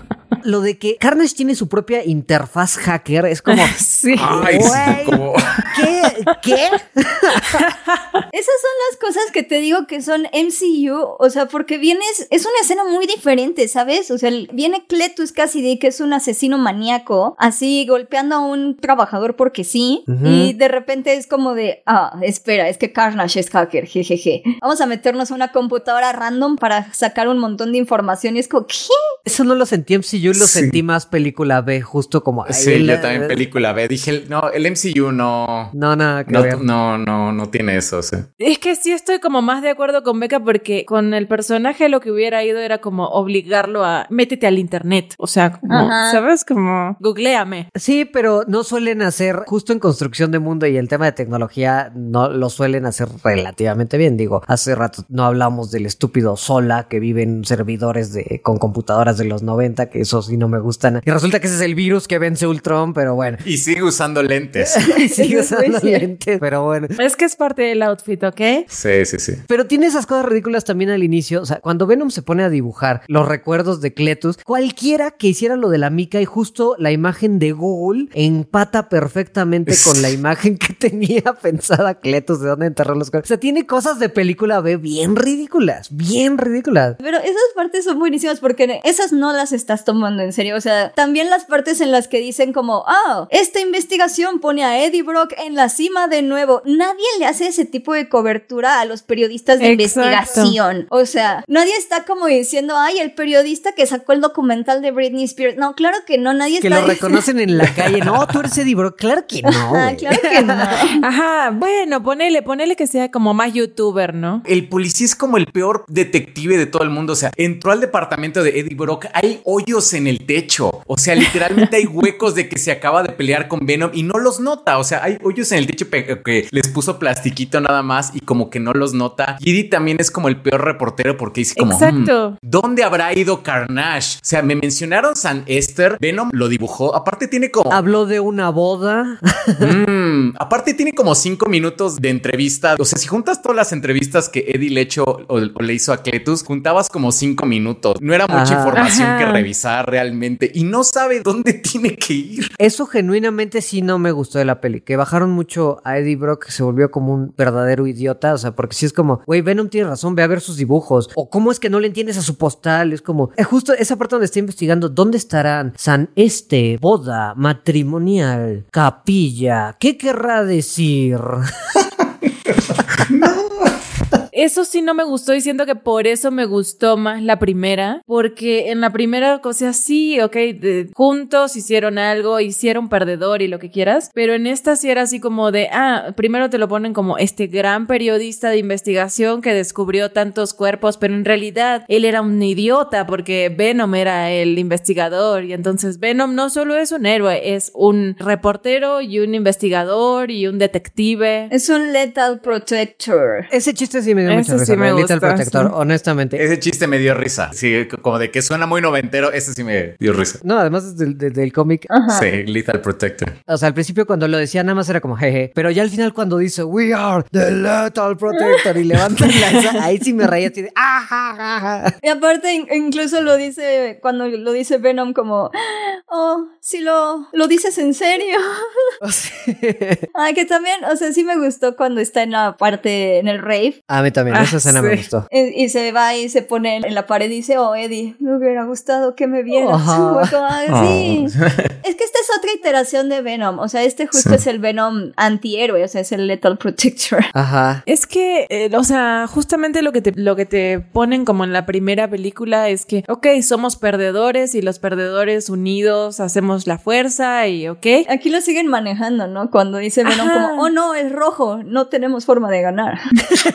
lo de que Carnage tiene su propia interfaz hacker es como. sí. Ay, sí, como... ¿Qué? ¿Qué? Esas son las cosas que te digo que son MCU. O sea, porque vienes. Es una escena muy diferente, ¿sabes? O sea, viene Cletus Cassidy, que es un asesino maníaco, así golpeando a un trabajador porque sí. Y de repente es como de. Ah, espera, es que Carnage es hacker, jejeje. Vamos a meternos a una computadora random para sacar un montón de información. Y es como, ¿qué? Eso no lo sentí MCU lo sentí más película B, justo como. Sí, yo también película B. Dije, no, el MCU no. No, nada no, No, no, no tiene eso. Sí. Es que sí estoy como más de acuerdo con Beca porque con el personaje lo que hubiera ido era como obligarlo a métete al internet. O sea, ¿sabes? Como googleame. Sí, pero no suelen hacer, justo en construcción de mundo y el tema de tecnología, no lo suelen hacer relativamente bien. Digo, hace rato no hablamos del estúpido Sola que vive en servidores de, con computadoras de los 90, que y no me gustan. Y resulta que ese es el virus que vence Ultron, pero bueno. Y sigue usando lentes. y sigue usando lentes, pero bueno. Es que es parte del outfit, ¿ok? Sí, sí, sí. Pero tiene esas cosas ridículas también al inicio. O sea, cuando Venom se pone a dibujar los recuerdos de Cletus, cualquiera que hiciera lo de la mica y justo la imagen de Google empata perfectamente con la imagen que tenía pensada Cletus de dónde enterrar los cuerpos. O sea, tiene cosas de película B bien ridículas, bien ridículas. Pero esas partes son buenísimas porque esas no las estás tomando en serio. O sea, también las partes en las que dicen como, ah, esta investigación pone a Eddie Brock en la cima de nuevo. Nadie le hace ese tipo de cobertura a los periodistas de investigación. O sea, nadie está como diciendo, ay, el periodista que sacó el documental de Britney Spears. No, claro que no, nadie que está. Que lo reconocen en la calle. No, tú eres Eddie Brock. Claro que no. claro que no. Ajá, bueno, ponele, ponele que sea como más youtuber, ¿no? El policía es como el peor detective de todo el mundo. O sea, entró al departamento de Eddie Brock. Hay hoyos en el techo. O sea, literalmente hay huecos de que se acaba de pelear con Venom y no los nota. O sea, hay hoyos en el techo que les puso plastiquito nada más y como que no los nota. Gidi también es como el peor reportero porque dice como, Exacto. Mm, ¿dónde habrá ido Carnage? O sea, me mencionaron San Esther. Venom lo dibujó. Aparte tiene como... Habló de una boda. Mm, aparte tiene como cinco minutos de entrevista. O sea, si juntas todas las entrevistas que Eddie le echó o, le hizo a Cletus, juntabas como cinco minutos. No era mucha información que revisar realmente y no sabe dónde tiene que ir. Eso genuinamente sí no me gustó de la peli, que bajaron mucho a Eddie Brock, que se volvió como un verdadero idiota, o sea, porque si es como, güey, Venom tiene razón, ve a ver sus dibujos, o cómo es que no le entiendes a su postal, es como, es justo esa parte donde estoy investigando, ¿dónde estarán San Este, boda, matrimonial, capilla? ¿Qué querrá decir? no. Eso sí no me gustó y siento que por eso me gustó más la primera, porque en la primera, o sea, sí, ok, de- juntos hicieron algo, hicieron perdedor y lo que quieras, pero en esta sí era así como de, ah, primero te lo ponen como este gran periodista de investigación que descubrió tantos cuerpos, pero en realidad él era un idiota porque Venom era el investigador y entonces Venom no solo es un héroe, es un reportero y un investigador y un detective. Es un lethal protector. Ese chiste sí me dio Ese mucha risa, sí me Little gusta, Protector, sí. honestamente. Ese chiste me dio risa. Sí, como de que suena muy noventero, ese sí me dio risa. No, además del, del- del cómic, Ajá. Sí, Lethal Protector. o sea, al principio cuando lo decía nada más era como jeje, pero ya al final cuando dice We are the Lethal Protector y levanta la esa, ahí sí me reía así de ah, ja". Y aparte in- incluso lo dice cuando lo dice Venom como oh si lo lo dices en serio O sea, ay que también o sea sí me gustó cuando está en la parte en el rave A mí también, Ah, esa escena me gustó. y, y se va y se pone en la pared y dice oh Eddie me hubiera gustado que me vieras como, "Ay, sí es que esta es otra iteración de Venom o sea este justo Sí. es el Venom antihéroe o sea es el Lethal Protector Ajá. Es que, eh, o sea, justamente lo que, te, lo que te ponen como en la primera película es que, ok, somos perdedores y los perdedores unidos hacemos la fuerza y, ok. Aquí lo siguen manejando, ¿no? Cuando dice Venom Ajá. como, oh no, es rojo, no tenemos forma de ganar.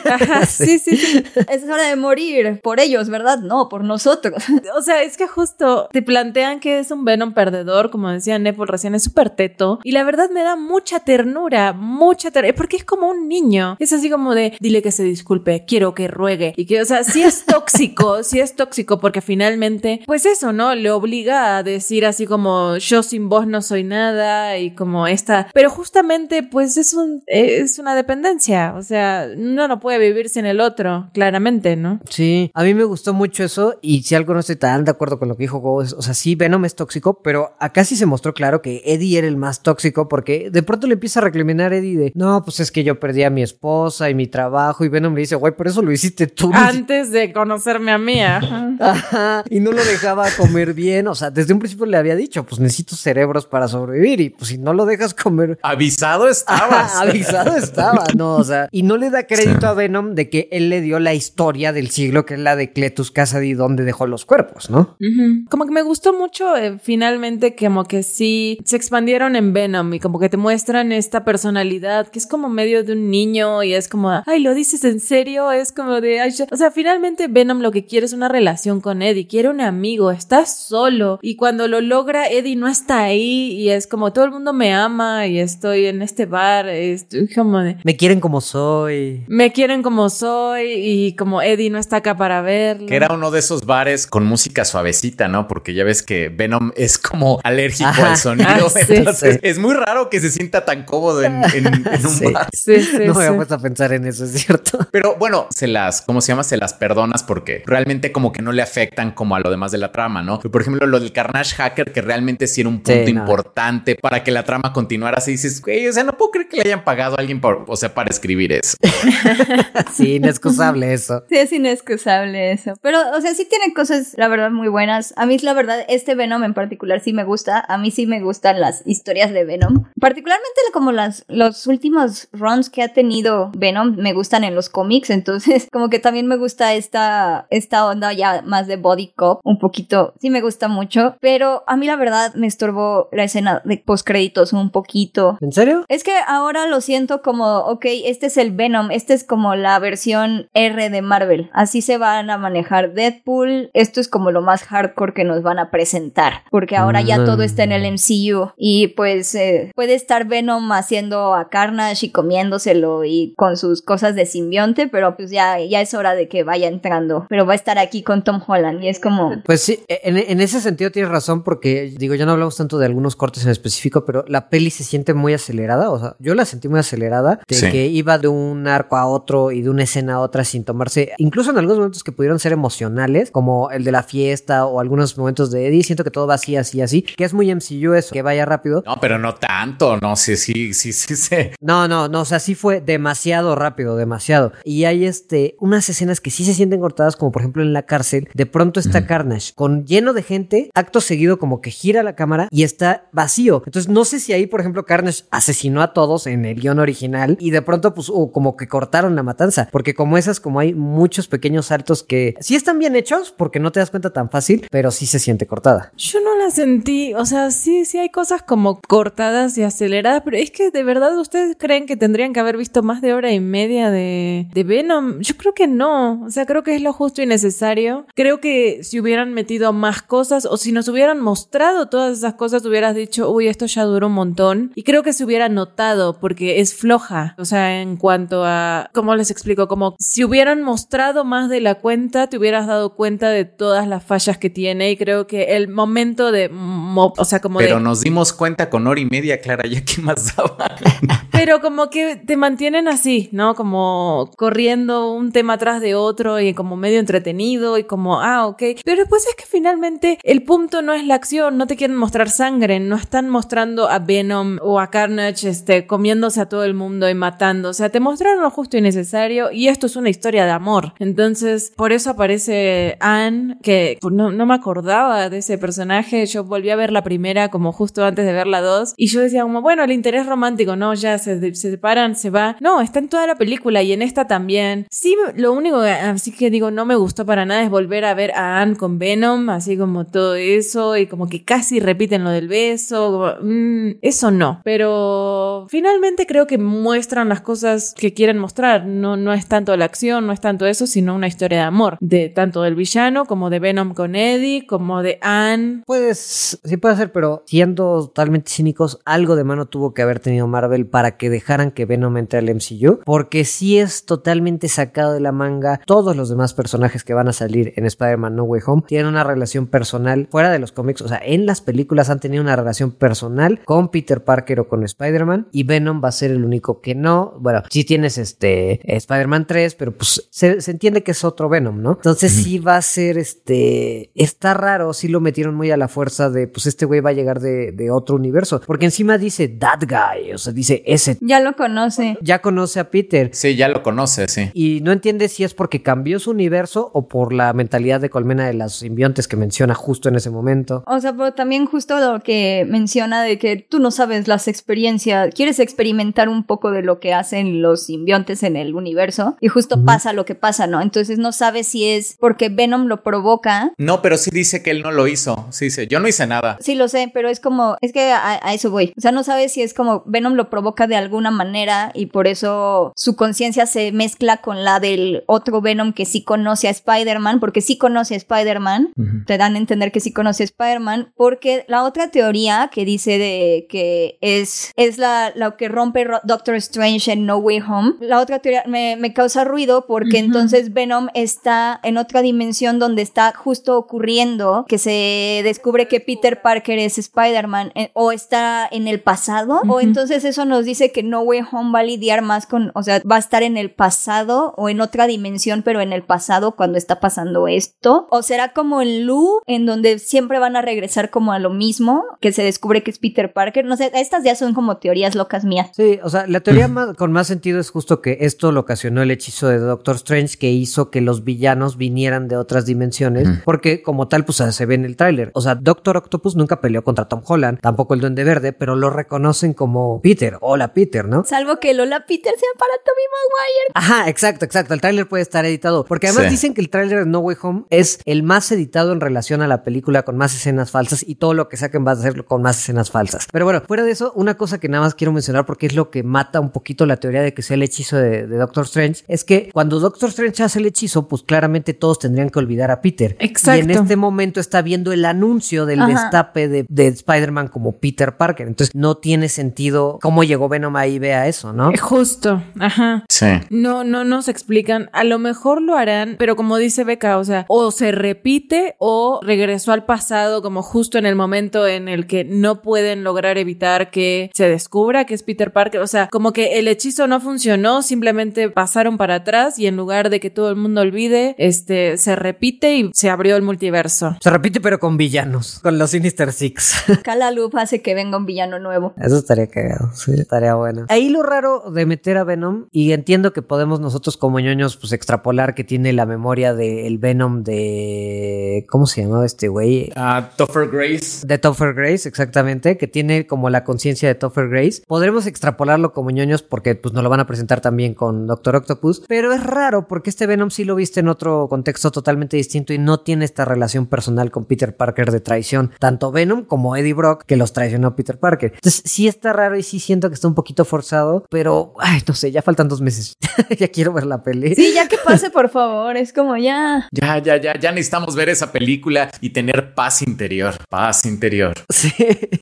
Ajá, sí, sí, sí. es hora de morir por ellos, ¿verdad? No, por nosotros. O sea, es que justo te plantean que es un Venom perdedor, como decía Nepal recién, es súper teto. Y la verdad me da mucha ternura, mucha ternura, porque es como un niño. Es así como de, dile que se disculpe, quiero que ruegue. Y que, o sea, sí es tóxico, sí es tóxico, porque finalmente, pues eso, ¿no? Le obliga a decir así como, yo sin vos no soy nada y como esta. Pero justamente, pues es un, es una dependencia. O sea, uno no puede vivir sin el otro, claramente, ¿no? Sí, a mí me gustó mucho eso y si algo no estoy tan de acuerdo con lo que dijo Go, o sea, sí, Venom es tóxico, pero acá sí se mostró claro que Eddie era el más tóxico porque de pronto le empieza a recriminar a Eddie de, no, pues es que yo perdí a mi esposa y mi trabajo y Venom le dice, güey, por eso lo hiciste tú. Antes de conocerme a mí, ajá. Ajá, y no lo dejaba comer bien, o sea, desde un principio le había dicho, pues necesito cerebros para sobrevivir y pues si no lo dejas comer... Avisado estabas. Ajá, avisado estaba, no, o sea, y no le da crédito a Venom de que él le dio la historia del siglo, que es la de Cletus Cassidy, donde dejó los cuerpos, ¿no? Ujú. Como que me gustó mucho eh, finalmente como que sí se expandieron en Venom y como que te muestran esta personalidad que es como medio de un niño y es como, ay, lo dices en serio, es como de, ay, yo-". o sea, finalmente Venom lo que quiere es una relación con Eddie, quiere un amigo, está solo y cuando lo logra Eddie no está ahí y es como todo el mundo me ama y estoy en este bar, estoy como de... Me quieren como soy. Me quieren como soy y como Eddie no está acá para verlo. Que era uno de esos bares con música suavecita, ¿no? Porque ya ves que Venom es como alérgico Ajá. al sonido. Ah, sí, entonces sí. es muy raro que se sienta tan cómodo en, en- en un Sí. bar. Sí, sí, no me puesto a pensar en eso, es cierto. Pero bueno, se las, ¿cómo se llama? Se las perdonas porque realmente como que no le afectan como a lo demás de la trama, ¿no? Por ejemplo, lo del Carnage Hacker, que realmente sí era un punto Sí, no. importante para que la trama continuara así. Dices, güey, o sea, no puedo creer que le hayan pagado a alguien por, o sea, para escribir eso. Sí, inexcusable eso. Sí, es inexcusable eso. Pero, o sea, sí tiene cosas, la verdad, muy buenas. A mí, la verdad, este Venom en particular sí me gusta. A mí sí me gustan las historias de Venom. Particularmente como las, los últimos runs que ha tenido Venom me gustan en los cómics. Entonces, como que también me gusta esta, esta onda ya más de body cop. Un poquito, sí me gusta mucho. Pero a mí, la verdad, me estorbó la escena de postcréditos un poquito. ¿En serio? Es que ahora lo siento como, ok, este es el Venom, este es como la versión R de Marvel. Así se van a manejar Deadpool. Esto es como lo más hardcore que nos van a presentar. Porque ahora ya Mm. todo está en el MCU. Y pues eh, puede estar Venom haciendo a Carnage y comiéndoselo y con sus cosas de simbionte. Pero pues ya, ya es hora de que vaya entrando. Pero va a estar aquí con Tom Holland. Y es como... Pues sí, en, en ese sentido tienes razón porque, digo, ya no hablamos tanto de algunos cortes en específico, pero la peli se siente muy acelerada, o sea, yo la sentí muy acelerada, de Sí. que iba de un arco a otro y de una escena a otra sin tomarse, incluso en algunos momentos que pudieron ser emocionales, como el de la fiesta o algunos momentos de Eddie, siento que todo va así, así, así, que es muy MCU eso, que vaya rápido. No, pero no tanto, no sé, sí, sí, sí, sí. No, no, no, o sea, sí fue demasiado rápido, demasiado. Y hay este, unas escenas que sí se sienten cortadas, como por ejemplo en la cárcel, de pronto está Carnage con lleno de gente, acto seguido como que gira la cámara y está vacío. Entonces no sé si ahí, por ejemplo, Carnage asesinó a todos en el guion original y de pronto pues o como que cortaron la matanza. Porque como esas, como hay muchos pequeños saltos que sí están bien hechos, porque no te das cuenta tan fácil, pero sí se siente cortada. Yo no la sentí, o sea, sí, sí hay cosas como cortadas y aceleradas, pero es que de verdad ustedes creen que tendrían que haber visto más de hora y media de, de Venom. Yo creo que no, o sea, creo que es lo justo y necesario. Creo que si hubieran metido más cosas o si nos hubieran mostrado todas esas cosas, hubieras dicho, uy, esto ya duró un montón. Y creo que se hubiera notado porque es floja, o sea, en cuanto a, ¿cómo les explico? Como si hubieran mostrado más de la cuenta, te hubieras dado cuenta de todas las fallas que tiene y creo que el momento de, o sea, como Pero nos dimos cuenta con hora y media, Clara, ya que más daba. Pero como que te mantienen así, ¿no? Como corriendo un tema atrás de otro y como medio entretenido y como, ah, ok. Pero después es que finalmente el punto no es la acción, no te quieren mostrar sangre, no están mostrando a Venom o a Carnage este, comiéndose a todo el mundo y matando. O sea, te mostraron lo justo y necesario y esto es una historia de amor. Entonces, por eso aparece Anne, que no, no me acordaba de ese personaje. Yo volví a ver la primera como justo antes de ver la dos y yo decía como, bueno, el interés romántico, no, ya se se, separan, se va. No, está en toda la película y en esta también. Sí, lo único que, así que digo, no me gustó para nada es volver a ver a Anne con Venom, así como todo eso y como que casi repiten lo del beso. Mm, eso no. Pero finalmente creo que muestran las cosas que quieren mostrar. No, no es tanto la acción, no es tanto eso, sino una historia de amor. De tanto del villano como de Venom con Eddie, como de Anne. Pues sí puede ser, pero siendo totalmente cínicos, algo de mano tuvo que haber tenido Marvel para que dejaran que Venom entre al MCU, porque sí es totalmente sacado de la manga. Todos los demás personajes que van a salir en Spider-Man No Way Home tienen una relación personal fuera de los cómics, o sea, en las películas han tenido una relación personal con Peter Parker o con Spider-Man y Venom va a ser el único que no. Bueno, sí tienes este Spider-Man 3, pero pues se, entiende que es otro Venom, ¿no? Entonces sí va a ser este. Está raro, sí lo metieron muy a la fuerza de pues este güey va a llegar de, de otro universo, porque encima dice that guy, o sea, dice ese ya lo conoce. Ya conoce a Peter. Sí, ya lo conoce, sí. Y no entiende si es porque cambió su universo o por la mentalidad de colmena de las simbiontes que menciona justo en ese momento. O sea, pero también justo lo que menciona de que tú no sabes las experiencias, quieres experimentar un poco de lo que hacen los simbiontes en el universo y justo pasa lo que pasa, ¿no? Entonces no sabes si es porque Venom lo provoca. No, pero sí dice que él no lo hizo. Sí dice, yo no hice nada. Sí lo sé, pero es como, es que a, a eso voy. O sea, no sabes si es como Venom lo provoca de alguna manera y por eso su conciencia se mezcla con la del otro Venom que sí conoce a Spider-Man, porque sí conoce a Spider-Man, te dan a entender que sí conoce a Spider-Man, porque la otra teoría que dice de que es, es la, lo que rompe Doctor Strange en No Way Home, la otra teoría me, me causa ruido porque entonces Venom está en otra dimensión donde está justo ocurriendo que se descubre que Peter Parker es Spider-Man eh, o está en el pasado, o entonces eso nos dice que No Way Home va a lidiar más con, o sea, va a estar en el pasado o en otra dimensión, pero en el pasado cuando está pasando esto. O será como en Lu, en donde siempre van a regresar como a lo mismo, que se descubre que es Peter Parker. No sé, estas ya son como teorías locas mías. Sí, o sea, la teoría con más sentido es justo que esto lo ocasionó el hechizo de Doctor Strange que hizo que los villanos vinieran de otras dimensiones, porque como tal, pues se ve en el tráiler. O sea, Doctor Octopus nunca peleó contra Tom Holland, tampoco el Duende Verde, pero lo reconocen como Peter. Hola, Peter, ¿no? Salvo que Lola Peter sea para Tommy Maguire. Ajá, exacto, exacto. El tráiler puede estar editado. Porque además dicen que el tráiler de No Way Home es el más editado en relación a la película con más escenas falsas y todo lo que saquen va a hacerlo con más escenas falsas. Pero bueno, fuera de eso, una cosa que nada más quiero mencionar porque es lo que mata un poquito la teoría de que sea el hechizo de, Doctor Strange, es que cuando Doctor Strange hace el hechizo, pues claramente todos tendrían que olvidar a Peter. Exacto. Y en este momento está viendo el anuncio del destape de, de Spider-Man como Peter Parker. Entonces no tiene sentido cómo llegó Venom ahí vea eso, ¿no? Justo, ajá. Sí. No, no nos explican. A lo mejor lo harán, pero como dice Beca, o sea, o se repite o regresó al pasado como justo en el momento en el que no pueden lograr evitar que se descubra que es Peter Parker. O sea, como que el hechizo no funcionó, simplemente pasaron para atrás y en lugar de que todo el mundo olvide, este, se repite y se abrió el multiverso. Se repite pero con villanos, con los Sinister Six. Cala Loop hace que venga un villano nuevo. Eso estaría cagado. Sí, estaría bueno. Ahí lo raro de meter a Venom, y entiendo que podemos nosotros como ñoños pues extrapolar que tiene la memoria del Venom de... ¿Cómo se llamaba este güey? Ah, Topher Grace. De Topher Grace, exactamente, que tiene como la conciencia de Topher Grace. Podremos extrapolarlo como ñoños porque pues nos lo van a presentar también con Doctor Octopus, pero es raro porque este Venom sí lo viste en otro contexto totalmente distinto y no tiene esta relación personal con Peter Parker de traición, tanto Venom como Eddie Brock que los traicionó Peter Parker. Entonces sí está raro y sí siento que está un poquito forzado, pero ay, no sé, ya faltan dos meses. ya quiero ver la peli. Sí, ya que pase, por favor, es como ya. Ya, ya, ya, ya necesitamos ver esa película y tener paz interior, paz interior. Sí.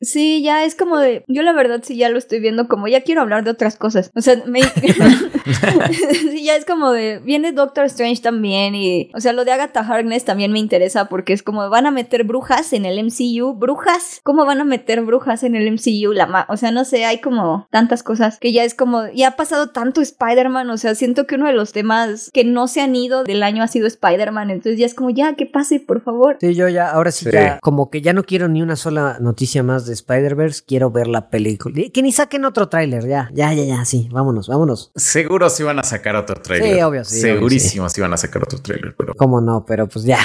Sí, ya es como de. Yo la verdad sí ya lo estoy viendo como ya quiero hablar de otras cosas. O sea, me. sí, ya es como de. Viene Doctor Strange también y. O sea, lo de Agatha Harkness también me interesa porque es como van a meter brujas en el MCU. ¿Brujas? ¿Cómo van a meter brujas en el MCU? La ma o sea, no sé, hay como tantas cosas que ya es como. Ya ha pasado tanto Spider-Man. O sea, siento que uno de los temas que no se han ido del año ha sido Spider-Man. Entonces ya es como ya, que pase, por favor. Sí, yo ya, ahora sí, Sí. ya, como que ya no quiero ni una sola noticia más de Spider-Verse, quiero ver la película. Que ni saquen otro tráiler, ya, ya, ya, ya, sí, vámonos, vámonos. Seguro sí van a sacar otro trailer. Sí, obvio, sí, Segurísimo sí van a sacar otro trailer, pero ¿Cómo no? Pero pues ya.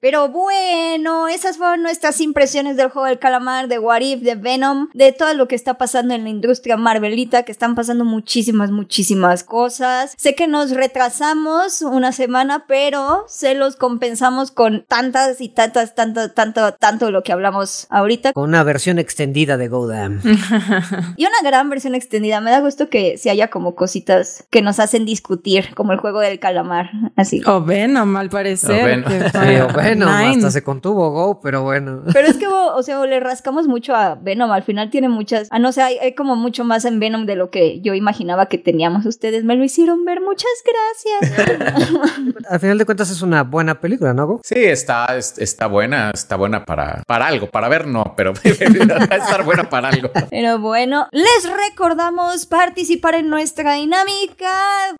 Pero bueno, esas fueron nuestras impresiones del juego del calamar, de What If, de Venom, de todo lo que está pasando en la industria Marvelita, que están pasando muchísimas, muchísimas cosas. Sé que nos retrasamos una semana, pero se los compensamos con tantas y tantas, tanto, tanto, tanto lo que hablamos ahorita. Con una versión extendida de Godam. Y una gran versión extendida. Me da gusto que se haya como cositas que nos hacen discutir, como el juego del calamar. Así. O Venom, al parecer. O Venom. que Sí, bueno, Nine. hasta se contuvo Go, pero bueno. Pero es que, o sea, le rascamos mucho a Venom. Al final tiene muchas. Ah, no sé, hay, hay como mucho más en Venom de lo que yo imaginaba que teníamos. Ustedes me lo hicieron ver. Muchas gracias. Al final de cuentas es una buena película, ¿no, Go? sí, está, es- está buena, está buena para, para algo, para ver no, pero va a estar buena para algo. Pero bueno, les recordamos participar en nuestra dinámica.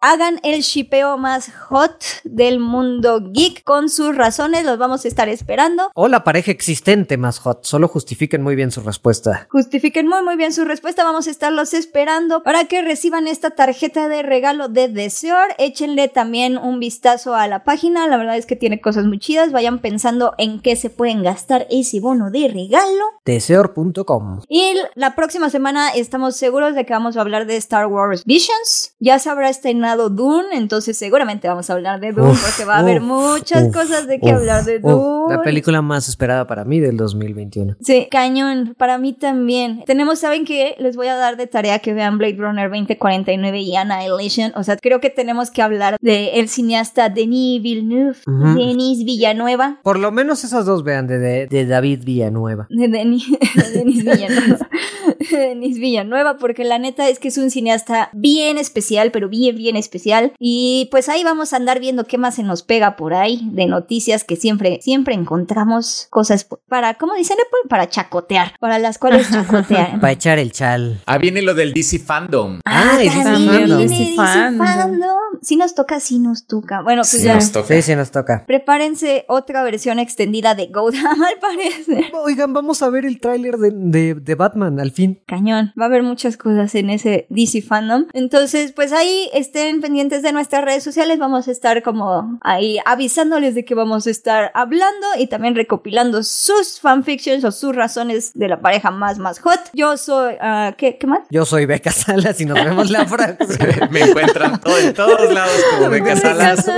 Hagan el shipeo más hot del mundo geek con sus razones. Los vamos a estar esperando. O la pareja existente más hot, solo justifiquen muy bien su respuesta. Justifiquen muy muy bien su respuesta. Vamos a estarlos esperando para que reciban esta tarjeta de regalo de Deseor. Échenle también un vistazo a la página. La verdad es que tiene cosas muy chidas. Vayan pensando en qué se pueden gastar ese bono de regalo. Deseor.com. Y la próxima semana estamos seguros de que vamos a hablar de Star Wars Visions. Ya se habrá estrenado Dune, entonces seguramente vamos a hablar de Dune Uf, porque va a haber muchas uf, cosas de qué hablar de Dune. La película más esperada para mí del 2021. Sí, cañón, para mí también. Tenemos, ¿saben qué? Les voy a dar de tarea que vean Blade Runner 2049 y Annihilation. O sea, creo que tenemos que hablar de el cineasta Denis Villeneuve. Denis Villanueva. Por lo menos esas dos vean de, de, de David Villanueva. De Denis, de Denis Villanueva. De Denis Villanueva, porque la neta es que es un cineasta bien especial, pero bien, bien especial. Y pues ahí vamos a andar viendo qué más se nos pega por ahí de noticias que siempre, siempre encontramos cosas para, ¿cómo dicen? Para chacotear, para las cuales chacotear. Para echar el chal. Ah, viene lo del DC Fandom. Ah, y DC también Fandom. viene DC Fandom. Fandom. Si nos toca, si nos toca. Bueno, pues Sí, ya. nos toca. Sí, sí, nos toca. Prepárense otra versión extendida de Godam, al parecer. Oigan, vamos a ver el tráiler de, de, de Batman al fin. Cañón. Va a haber muchas cosas en ese DC fandom. Entonces, pues ahí estén pendientes de nuestras redes sociales. Vamos a estar como ahí avisándoles de que vamos a estar hablando y también recopilando sus fanfictions o sus razones de la pareja más, más hot. Yo soy, ah, ¿qué, ¿qué más? Yo soy Beca Salas y nos vemos la próxima. Me encuentran todo, en todos lados como Beca Salas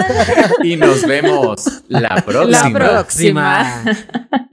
y nos vemos la próxima.